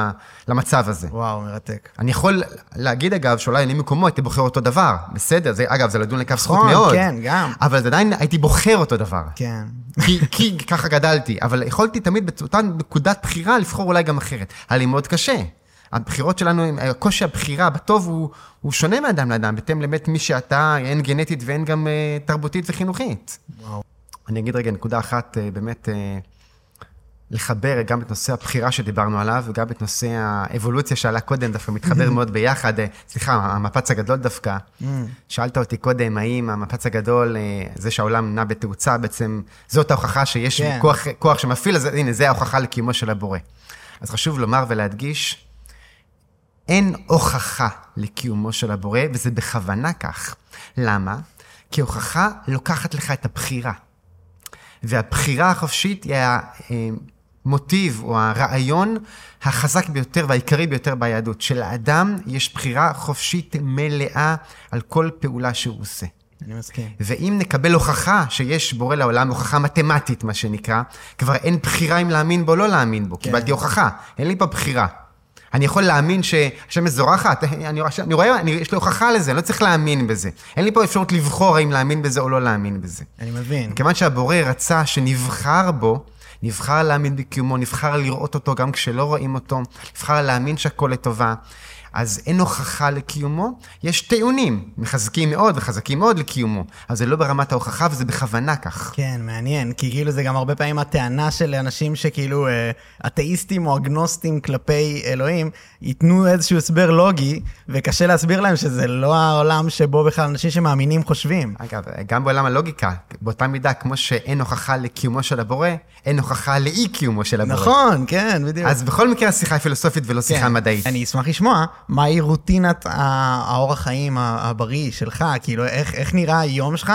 למצב הזה. וואו, מרתק. אני יכול להגיד, אגב, שאולי אני ממקומו הייתי בוחר אותו דבר. בסדר, זה, אגב, זה לדון לכף זכות נכון, מאוד. כן, גם. אבל עדיין הייתי בוחר אותו דבר. כן. כי, כי ככה גדלתי, אבל יכולתי תמיד באותה נקודת בחירה לבחור אולי גם אחרת. היה לי מאוד קשה. הבחירות שלנו, קושי הבחירה בטוב הוא, הוא שונה מאדם לאדם, בהתאם לבית מי שאתה, הן גנטית והן גם uh, תרבותית וחינוכית. וואו. אני אגיד רגע נקודה אחת, uh, באמת, uh, לחבר גם את נושא הבחירה שדיברנו עליו, וגם את נושא האבולוציה שעלה קודם, דווקא מתחבר מאוד ביחד. אה, סליחה, המפץ הגדול דווקא. שאלת אותי קודם, האם המפץ הגדול, אה, זה שהעולם נע בתאוצה, בעצם זאת ההוכחה שיש כן. כוח, כוח שמפעיל, אז הנה, זה ההוכחה לקיומו של הבורא. אז חשוב לומר ולהדגיש, אין הוכחה לקיומו של הבורא, וזה בכוונה כך. למה? כי הוכחה לוקחת לך את הבחירה. והבחירה החופשית היא המוטיב או הרעיון החזק ביותר והעיקרי ביותר ביהדות. שלאדם יש בחירה חופשית מלאה על כל פעולה שהוא עושה. אני מסכים. ואם נקבל הוכחה שיש בורא לעולם, הוכחה מתמטית, מה שנקרא, כבר אין בחירה אם להאמין בו או לא להאמין בו. כן. קיבלתי הוכחה, אין לי פה בחירה. אני יכול להאמין שהשמש זורחת, אני, אני רואה, אני, יש לי הוכחה לזה, אני לא צריך להאמין בזה. אין לי פה אפשרות לבחור האם להאמין בזה או לא להאמין בזה. אני מבין. כיוון שהבורא רצה שנבחר בו, נבחר להאמין בקיומו, נבחר לראות אותו גם כשלא רואים אותו, נבחר להאמין שהכל לטובה. אז אין הוכחה לקיומו, יש טיעונים, מחזקים מאוד וחזקים מאוד לקיומו, אז זה לא ברמת ההוכחה וזה בכוונה כך. כן, מעניין, כי כאילו זה גם הרבה פעמים הטענה של אנשים שכאילו אה, אתאיסטים או אגנוסטים כלפי אלוהים, ייתנו איזשהו הסבר לוגי, וקשה להסביר להם שזה לא העולם שבו בכלל אנשים שמאמינים חושבים. אגב, גם בעולם הלוגיקה, באותה מידה, כמו שאין הוכחה לקיומו של הבורא, אין הוכחה לאי קיומו של הבורא. נכון, כן, בדיוק. אז בכל מקרה השיחה היא פילוסופית ולא שיחה כן. מדעית. אני אשמח לשמוע מהי רוטינת האורח חיים הבריא שלך, כאילו, איך, איך נראה היום שלך,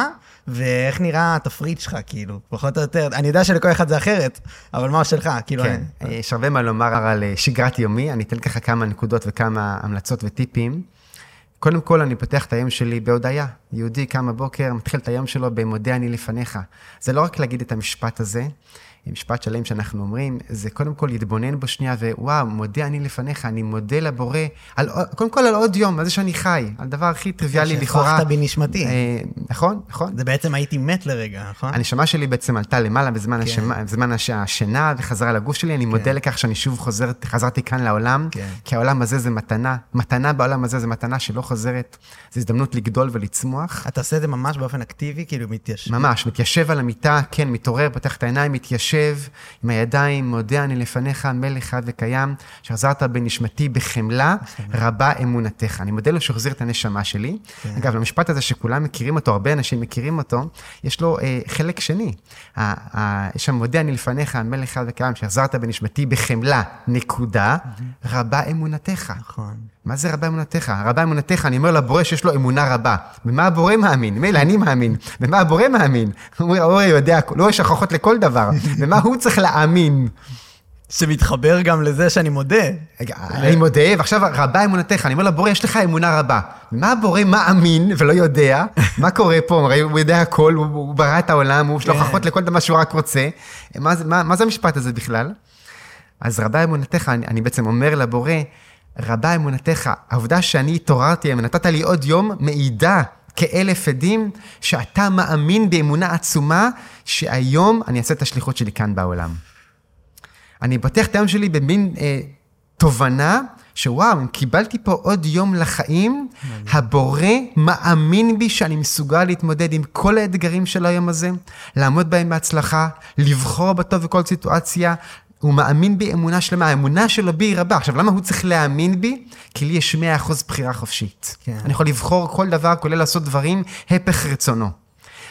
ואיך נראה התפריט שלך, כאילו, פחות או יותר. אני יודע שלכל אחד זה אחרת, אבל מה שלך, כאילו... כן, אני- יש הרבה מה לומר על אה, שגרת יומי, אני אתן ככה כמה נקודות וכמה המלצות וטיפים. קודם כל, אני פותח את היום שלי בהודיה. יהודי קם בבוקר, מתחיל את היום שלו במודה אני לפניך. זה לא רק להגיד את המשפט הזה, משפט שלם שאנחנו אומרים, זה קודם כל להתבונן בו שנייה, ווואו, מודה אני לפניך, אני מודה לבורא, על, קודם כל על עוד יום, על זה שאני חי, על דבר הכי טריוויאלי לכאורה. שהפכת בנשמתי. אה, נכון, נכון. זה בעצם הייתי מת לרגע, נכון? הנשמה שלי בעצם עלתה למעלה בזמן, כן. השמה, בזמן הש- השינה וחזרה לגוף שלי. אני מודה לכך שאני שוב חוזר, חזרתי כאן לעולם, כן. כי העולם הזה זה מתנה. מתנה בעולם הזה זה מתנה שלא חוזרת. זו הזדמנות לגדול ולצמוח. אתה עושה את זה ממש באופן אקטיבי, כאילו מתיישב. ממש, מתיישב על המיטה, כן, מתעורר, פותח את העיניים, מתיישב, יושב עם הידיים, מודה אני לפניך, מלך חד וקיים, שחזרת בנשמתי בחמלה, רבה אמונתך. אני מודה לו שהוא החזיר את הנשמה שלי. כן. אגב, למשפט הזה שכולם מכירים אותו, הרבה אנשים מכירים אותו, יש לו אה, חלק שני. ה- ה- יש שם מודה אני לפניך, מלך חד וקיים, שחזרת בנשמתי בחמלה, נקודה, רבה אמונתך. נכון. מה זה רבה אמונתך? רבה אמונתך, אני אומר לבורא שיש לו אמונה רבה. במה הבורא מאמין? מילא אני מאמין. במה הבורא מאמין? הבורא יודע, לא יש הוכחות לכל דבר. במה הוא צריך להאמין? שמתחבר גם לזה שאני מודה. רגע, אני מודה, ועכשיו רבה אמונתך, אני אומר לבורא, יש לך אמונה רבה. במה הבורא מאמין ולא יודע? מה קורה פה? הרי הוא יודע הכל, הוא, ברא את העולם, הוא יש לו כן. הוכחות לכל דבר שהוא רק רוצה. מה, זה- מה, מה זה המשפט הזה בכלל? אז רבה אמונתך, אני, אני בעצם אומר לבורא, רבה אמונתך, העובדה שאני התעוררתי היום ונתת לי עוד יום, מעידה כאלף עדים שאתה מאמין באמונה עצומה, שהיום אני אעשה את השליחות שלי כאן בעולם. אני פותח את היום שלי במין אה, תובנה שוואו, אם קיבלתי פה עוד יום לחיים, הבורא מאמין בי שאני מסוגל להתמודד עם כל האתגרים של היום הזה, לעמוד בהם בהצלחה, לבחור בטוב בכל סיטואציה. הוא מאמין בי אמונה שלמה, האמונה שלו בי היא רבה. עכשיו, למה הוא צריך להאמין בי? כי לי יש 100% בחירה חופשית. כן. אני יכול לבחור כל דבר, כולל לעשות דברים, הפך רצונו.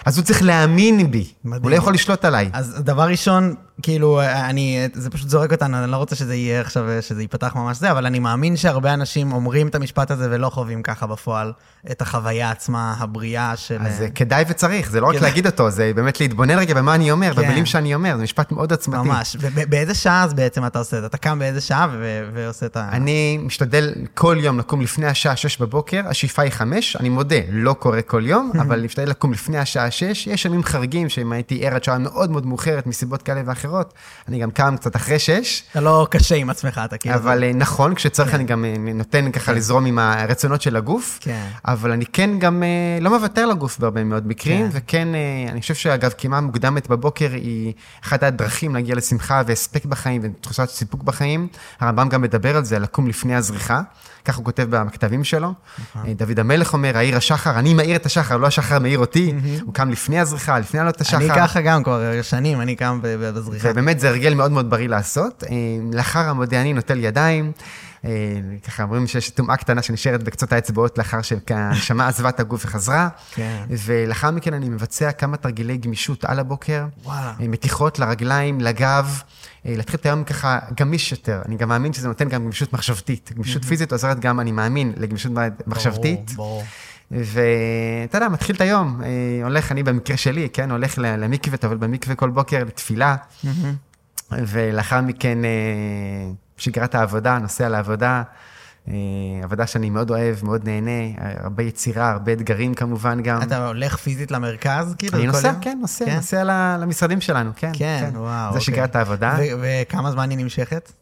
אז הוא צריך להאמין בי, מדהים. הוא לא יכול לשלוט עליי. אז דבר ראשון, כאילו, אני, זה פשוט זורק אותנו, אני לא רוצה שזה יהיה עכשיו, שזה ייפתח ממש זה, אבל אני מאמין שהרבה אנשים אומרים את המשפט הזה ולא חווים ככה בפועל את החוויה עצמה, הבריאה של... אז אה, כדאי וצריך, זה לא רק. להגיד אותו, זה באמת להתבונן רגע במה אני אומר, כן. במילים שאני אומר, זה משפט מאוד עוצמתי. ממש. וב- באיזה שעה אז בעצם אתה עושה את זה? אתה קם באיזה שעה ו- ועושה את ה... אני משתדל כל יום לקום לפני השעה 6 בבוקר, השאיפה היא 5, אני מודה, לא קורה כל יום, אבל משתדל לקום לפני השעה 6. יש ימים חריגים שאם הייתי ער עד שעה מאוד מאוד מאוחרת מסיבות כאלה ואחרות, אני גם קם קצת אחרי 6. אתה לא קשה עם עצמך, אתה כאילו... אבל אה, נכון, כשצריך אני גם אה, נותן ככה לזרום עם הרצונות של הגוף, כן. אבל אני כן גם אה, לא מוותר לגוף בהרבה מאוד מקרים, כן. וכן, אני חושב שאגב, קימה מוקדמת בבוקר היא אחת הדרכים להגיע לשמחה והספק בחיים ותחושת סיפוק בחיים. הרמב"ם גם מדבר על זה, לקום לפני הזריחה, כך הוא כותב בכתבים שלו. נכון. אה, דוד המלך אומר, העיר השחר, אני מאיר את השחר, לא השחר מאיר אותי, הוא קם לפני הזריחה, לפני עלות השחר. אני ככה גם כבר שנים, אני קם בזריחה. ובאמת זה הרגל מאוד מאוד בריא לעשות. אה, לאחר המודה אני נוטל ידיים. אה, ככה אומרים שיש טומאה קטנה שנשארת בקצות האצבעות לאחר שהנשמה עזבה את הגוף וחזרה. כן. ולאחר מכן אני מבצע כמה תרגילי גמישות על הבוקר. וואלה. מתיחות לרגליים, לגב. אה, להתחיל את היום ככה גמיש יותר. אני גם מאמין שזה נותן גם גמישות מחשבתית. גמישות פיזית עוזרת גם, אני מאמין, לגמישות מחשבתית. ברור, ברור. ואתה יודע, מתחיל את היום, אה, הולך, אני במקרה שלי, כן, הולך למקווה, טבל במקווה כל בוקר לתפילה, ולאחר מכן אה, שגרת העבודה, נוסע לעבודה, עבודה שאני מאוד אוהב, מאוד נהנה, אה, הרבה יצירה, הרבה אתגרים כמובן גם. אתה הולך פיזית למרכז, כאילו? אני נוסע, יום? כן, נוסע, כן? נוסע למשרדים שלנו, כן. כן, וואו. זה אוקיי. שגרת העבודה. ו- וכמה זמן היא נמשכת?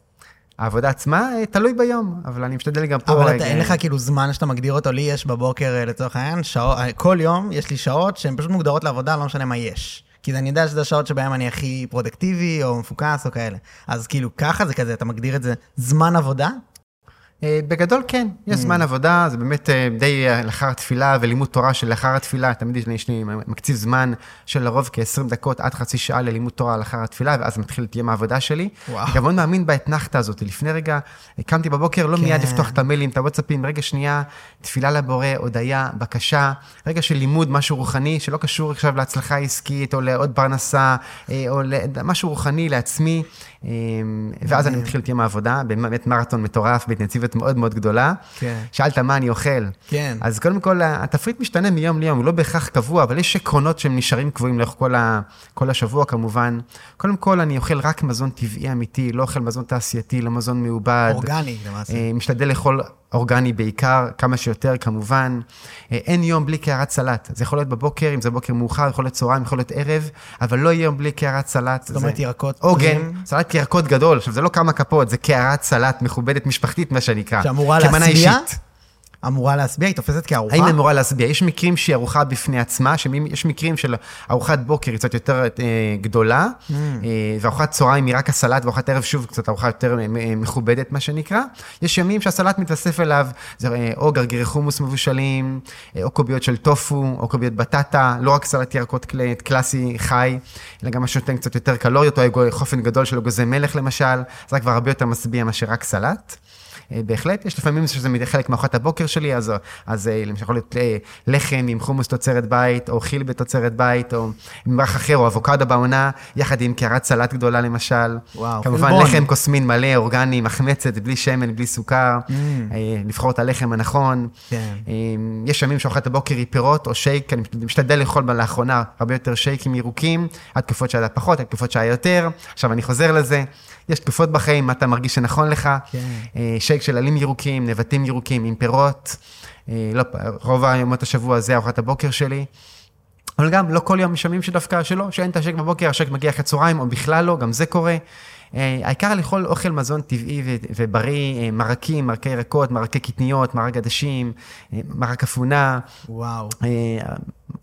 העבודה עצמה, אה, תלוי ביום, אבל אני משתדל גם פה... אבל אתה, אין לך כאילו זמן שאתה מגדיר אותו, לי יש בבוקר אה, לצורך העניין, שעות, אה, כל יום יש לי שעות שהן פשוט מוגדרות לעבודה, לא משנה מה יש. כי אני יודע שזה השעות שבהן אני הכי פרודקטיבי, או מפוקס, או כאלה. אז כאילו ככה זה כזה, אתה מגדיר את זה זמן עבודה? אה, בגדול כן, Mm. יש זמן עבודה, זה באמת אה, די אה, לאחר התפילה ולימוד תורה של לאחר התפילה, תמיד יש לי- מקציב זמן של לרוב כ-20 דקות עד חצי שעה ללימוד תורה לאחר התפילה, ואז מתחיל את יום העבודה שלי. וואו. גם מאוד מאמין באתנחתא הזאת, לפני רגע קמתי בבוקר, לא כן. מיד לפתוח את המיילים, את הוואטסאפים, רגע שנייה, תפילה לבורא, הודיה, בקשה, רגע של לימוד, משהו רוחני, שלא קשור עכשיו להצלחה עסקית, או לעוד פרנסה, או למשהו רוחני לעצמי, ואז אני מתחיל את יום העבודה, באמת מרתון מטורף, באינטנסיביות מאוד מאוד גדולה. כן. שאלת מה אני אוכל. כן. אז קודם כל, התפריט משתנה מיום ליום, הוא לא בהכרח קבוע, אבל יש עקרונות שהם נשארים קבועים לאורך כל, ה, כל השבוע כמובן. קודם כל, אני אוכל רק מזון טבעי אמיתי, לא אוכל מזון תעשייתי, לא מזון מעובד. אורגני למעשה. אה, משתדל לאכול אורגני בעיקר, כמה שיותר כמובן. אה, אין יום בלי קערת סלט. זה יכול להיות בבוקר, אם זה בוקר מאוחר, יכול להיות צהריים, יכול להיות ערב, אבל לא יהיה יום בלי קערת סלט. זאת אומרת, ירקות עוגן. סלט ירקות גדול. עכשיו, זה לא כמה כפות, זה קערת סלט מכובדת משפחתית, מה שנקרא. שאמורה כמנה להשביע? אישית. אמורה להשביע? היא תופסת כארוחה? האם היא אמורה להשביע? יש מקרים שהיא ארוחה בפני עצמה, יש מקרים של ארוחת בוקר היא קצת יותר אה, גדולה, mm. אה, וארוחת צהריים היא רק הסלט, וארוחת ערב שוב קצת ארוחה יותר אה, מכובדת, מה שנקרא. יש ימים שהסלט מתווסף אליו, זה אה, או גרגירי חומוס מבושלים, אה, או קוביות של טופו, או קוביות בטטה, לא רק סלט ירקות קל, קלאסי חי, אלא גם משהו נותן קצת יותר קלוריות, או חופן גדול של אגוזי מלך למשל, זה כבר הרבה יותר משביע מאשר רק סלט. אה, בהחלט, יש לפעמים שזה חלק מארוחת הבוקר שלי, אז, אז אה, למשל יכול להיות אה, לחם עם חומוס תוצרת בית, או חיל בתוצרת בית, או מרח אחר, או אבוקדו בעונה, יחד עם קערת סלט גדולה למשל. וואו, כמובן חלבון. לחם כוסמין מלא, אורגני, מחמצת, בלי שמן, בלי סוכר, mm. לבחור את הלחם הנכון. כן. יש ימים שארוחת הבוקר היא פירות או שייק, אני משתדל לאכול לאחרונה הרבה יותר שייקים ירוקים, התקופות שהיה פחות, התקופות שהיה יותר. עכשיו אני חוזר לזה. יש תקופות בחיים, מה אתה מרגיש שנכון לך. כן. שייק של עלים ירוקים, נבטים ירוקים עם פירות. לא, רוב היומות השבוע זה ארוחת הבוקר שלי. אבל גם לא כל יום משלמים שדווקא שלא, שאין את השק בבוקר, השק מגיע אחרי צהריים, או בכלל לא, גם זה קורה. העיקר לאכול אוכל מזון טבעי ובריא, מרקים, מרקי ירקות, מרקי קטניות, מרק עדשים, מרק אפונה. וואו.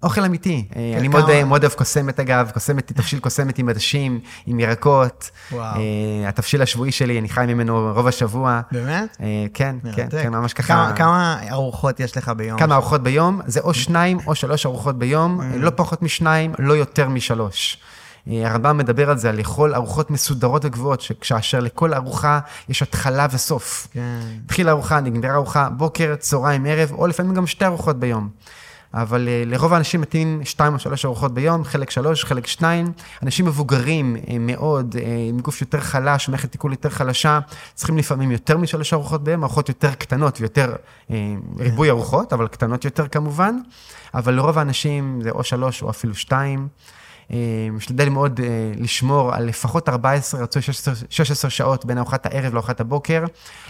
אוכל אמיתי. כן, אני מאוד, מאוד אוהב קוסמת אגב, קוסמת, תבשיל קוסמת עם עדשים, עם ירקות. וואו. התבשיל השבועי שלי, אני חי ממנו רוב השבוע. באמת? כן, כן, כן, ממש ככה. כמה ארוחות יש לך ביום? כמה ארוחות ביום? זה או שניים או שלוש ארוחות ביום, לא פחות משניים, לא יותר משלוש. הרמב"ם מדבר על זה, על לאכול ארוחות מסודרות וגבוהות, כאשר לכל ארוחה יש התחלה וסוף. כן. התחילה ארוחה, נגמרה ארוחה, בוקר, צהריים, ערב, או לפעמים גם שתי ארוחות ביום. אבל uh, לרוב האנשים מתאים שתיים או שלוש ארוחות ביום, חלק שלוש, חלק שניים. אנשים מבוגרים uh, מאוד, עם גוף יותר חלש, מערכת תיקול יותר חלשה, צריכים לפעמים יותר משלוש ארוחות ביום, ארוחות יותר קטנות ויותר ריבוי ארוחות, אבל קטנות יותר כמובן. אבל לרוב האנשים זה או שלוש או אפילו שתיים. אה, משתדל מאוד אה, לשמור על לפחות 14, רצוי 16, 16 שעות בין ארוחת הערב לארוחת הבוקר,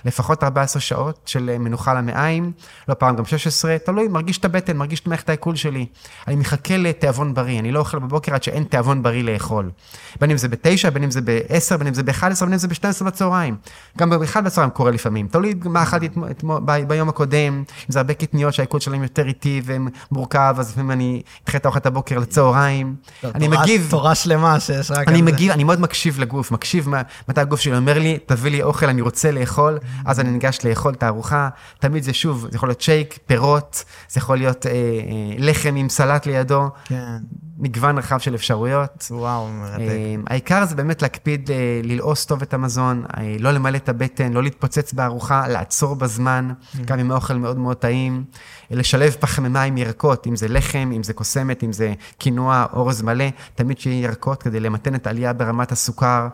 לפחות 14 שעות של אה, מנוחה למעיים, לא פעם גם 16, תלוי, מרגיש את הבטן, מרגיש את מערכת העיכול שלי. אני מחכה לתיאבון בריא, אני לא אוכל בבוקר עד שאין תיאבון בריא לאכול. בין אם זה ב-9, בין אם זה ב-10, בין אם זה ב-11, בין אם זה ב-12 בצהריים. גם ב-1 בצהריים קורה לפעמים, תלוי מה אכלתי ביום הקודם, אם זה הרבה קטניות שהעיכול שלהם יותר איטי ומורכב, אז לפעמים אני אדחה את ארוחת הבוקר לצהריים. אני מגיב... תורה שלמה שיש רק אני מגיב, אני מאוד מקשיב לגוף, מקשיב מתי הגוף שלי אומר לי, תביא לי אוכל, אני רוצה לאכול, אז אני ניגש לאכול את הארוחה. תמיד זה שוב, זה יכול להיות שייק, פירות, זה יכול להיות אה, אה, לחם עם סלט לידו. כן. מגוון רחב של אפשרויות. וואו, מרתק. אה, העיקר זה באמת להקפיד ללעוס טוב את המזון, לא למלא את הבטן, לא להתפוצץ בארוחה, לעצור בזמן, mm. גם עם האוכל מאוד מאוד טעים, לשלב פחמימה עם ירקות, אם זה לחם, אם זה קוסמת, אם זה קינוע, אורז מלא, תמיד שיהיה ירקות כדי למתן את העלייה ברמת הסוכר.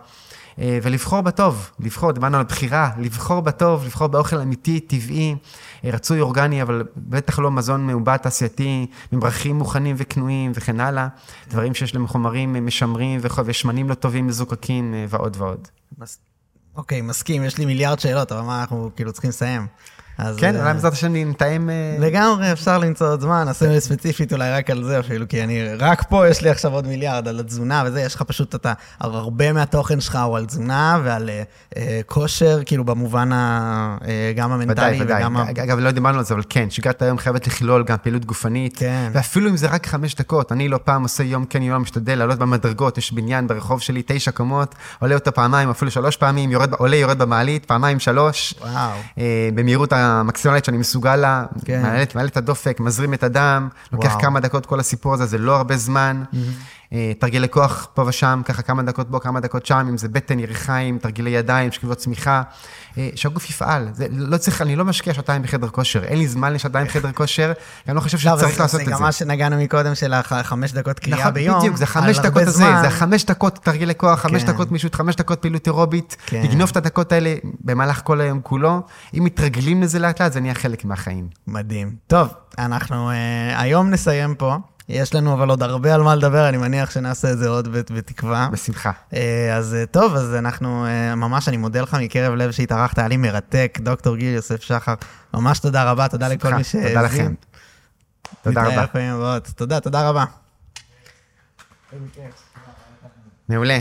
ולבחור בטוב, לבחור, דיברנו על בחירה, לבחור בטוב, לבחור באוכל אמיתי, טבעי, רצוי אורגני, אבל בטח לא מזון מעובד תעשייתי, ממרחים מוכנים וקנויים וכן הלאה, דברים שיש להם חומרים משמרים ושמנים לא טובים מזוקקים ועוד ועוד. אוקיי, מסכים, יש לי מיליארד שאלות, אבל מה אנחנו כאילו צריכים לסיים? כן, אולי בעזרת השם נתאם... אה, לגמרי, אפשר למצוא עוד זמן, נעשה ספציפית אולי רק על זה אפילו, כי אני, רק פה יש לי עכשיו עוד מיליארד על התזונה וזה, יש לך פשוט, אתה, הרבה מהתוכן שלך הוא על תזונה ועל אה, אה, כושר, כאילו במובן ה, אה, גם המנטלי ודאי, וגם... ודאי, אגב, לא דיברנו על זה, אבל כן, שגרת היום חייבת לכלול גם פעילות גופנית, כן. ואפילו אם זה רק חמש דקות, אני לא פעם עושה יום כן, יום משתדל לעלות במדרגות, יש בניין ברחוב שלי, תשע קומות, עולה אותו פעמיים, אפילו שלוש פעמים, יורד, עולה, יורד במעלית, פעמיים, שלוש, וואו. אה, במהירות המקסימלית שאני מסוגל לה, כן. מעלה, את הדופק, מזרים את הדם, לוקח וואו. כמה דקות כל הסיפור הזה, זה לא הרבה זמן. Mm-hmm. תרגילי כוח פה ושם, ככה כמה דקות בו, כמה דקות שם, אם זה בטן, יריחיים, תרגילי ידיים, שכיבות צמיחה, אה, שהגוף יפעל. זה לא צריך, אני לא משקיע שעתיים בחדר כושר, אין לי זמן לשעתיים בחדר כושר, אני לא חושב לא, שצריך לא, לעשות את זה. זה גם מה שנגענו מקודם של החמש דקות קריאה נכון, ביום. בדיוק, זה חמש דקות הזה, זה החמש דקות תרגילי כוח, חמש כן. דקות מישות, חמש דקות פעילות אירובית, כן. לגנוב את הדקות האלה במהלך כל היום כולו. אם מתרגלים לזה לאט לאט, זה נהיה חלק מהחיים. מדהים. טוב, אנחנו uh, היום נסיים פה. יש לנו אבל עוד הרבה על מה לדבר, אני מניח שנעשה את זה עוד בתקווה. בשמחה. אה, אז אה, טוב, אז אנחנו, אה, ממש אני מודה לך מקרב לב שהתארחת, היה לי מרתק, דוקטור גיל יוסף שחר, ממש תודה רבה, תודה לכל מי ש... תודה לכם. תודה רבה. תודה, תודה רבה. מעולה.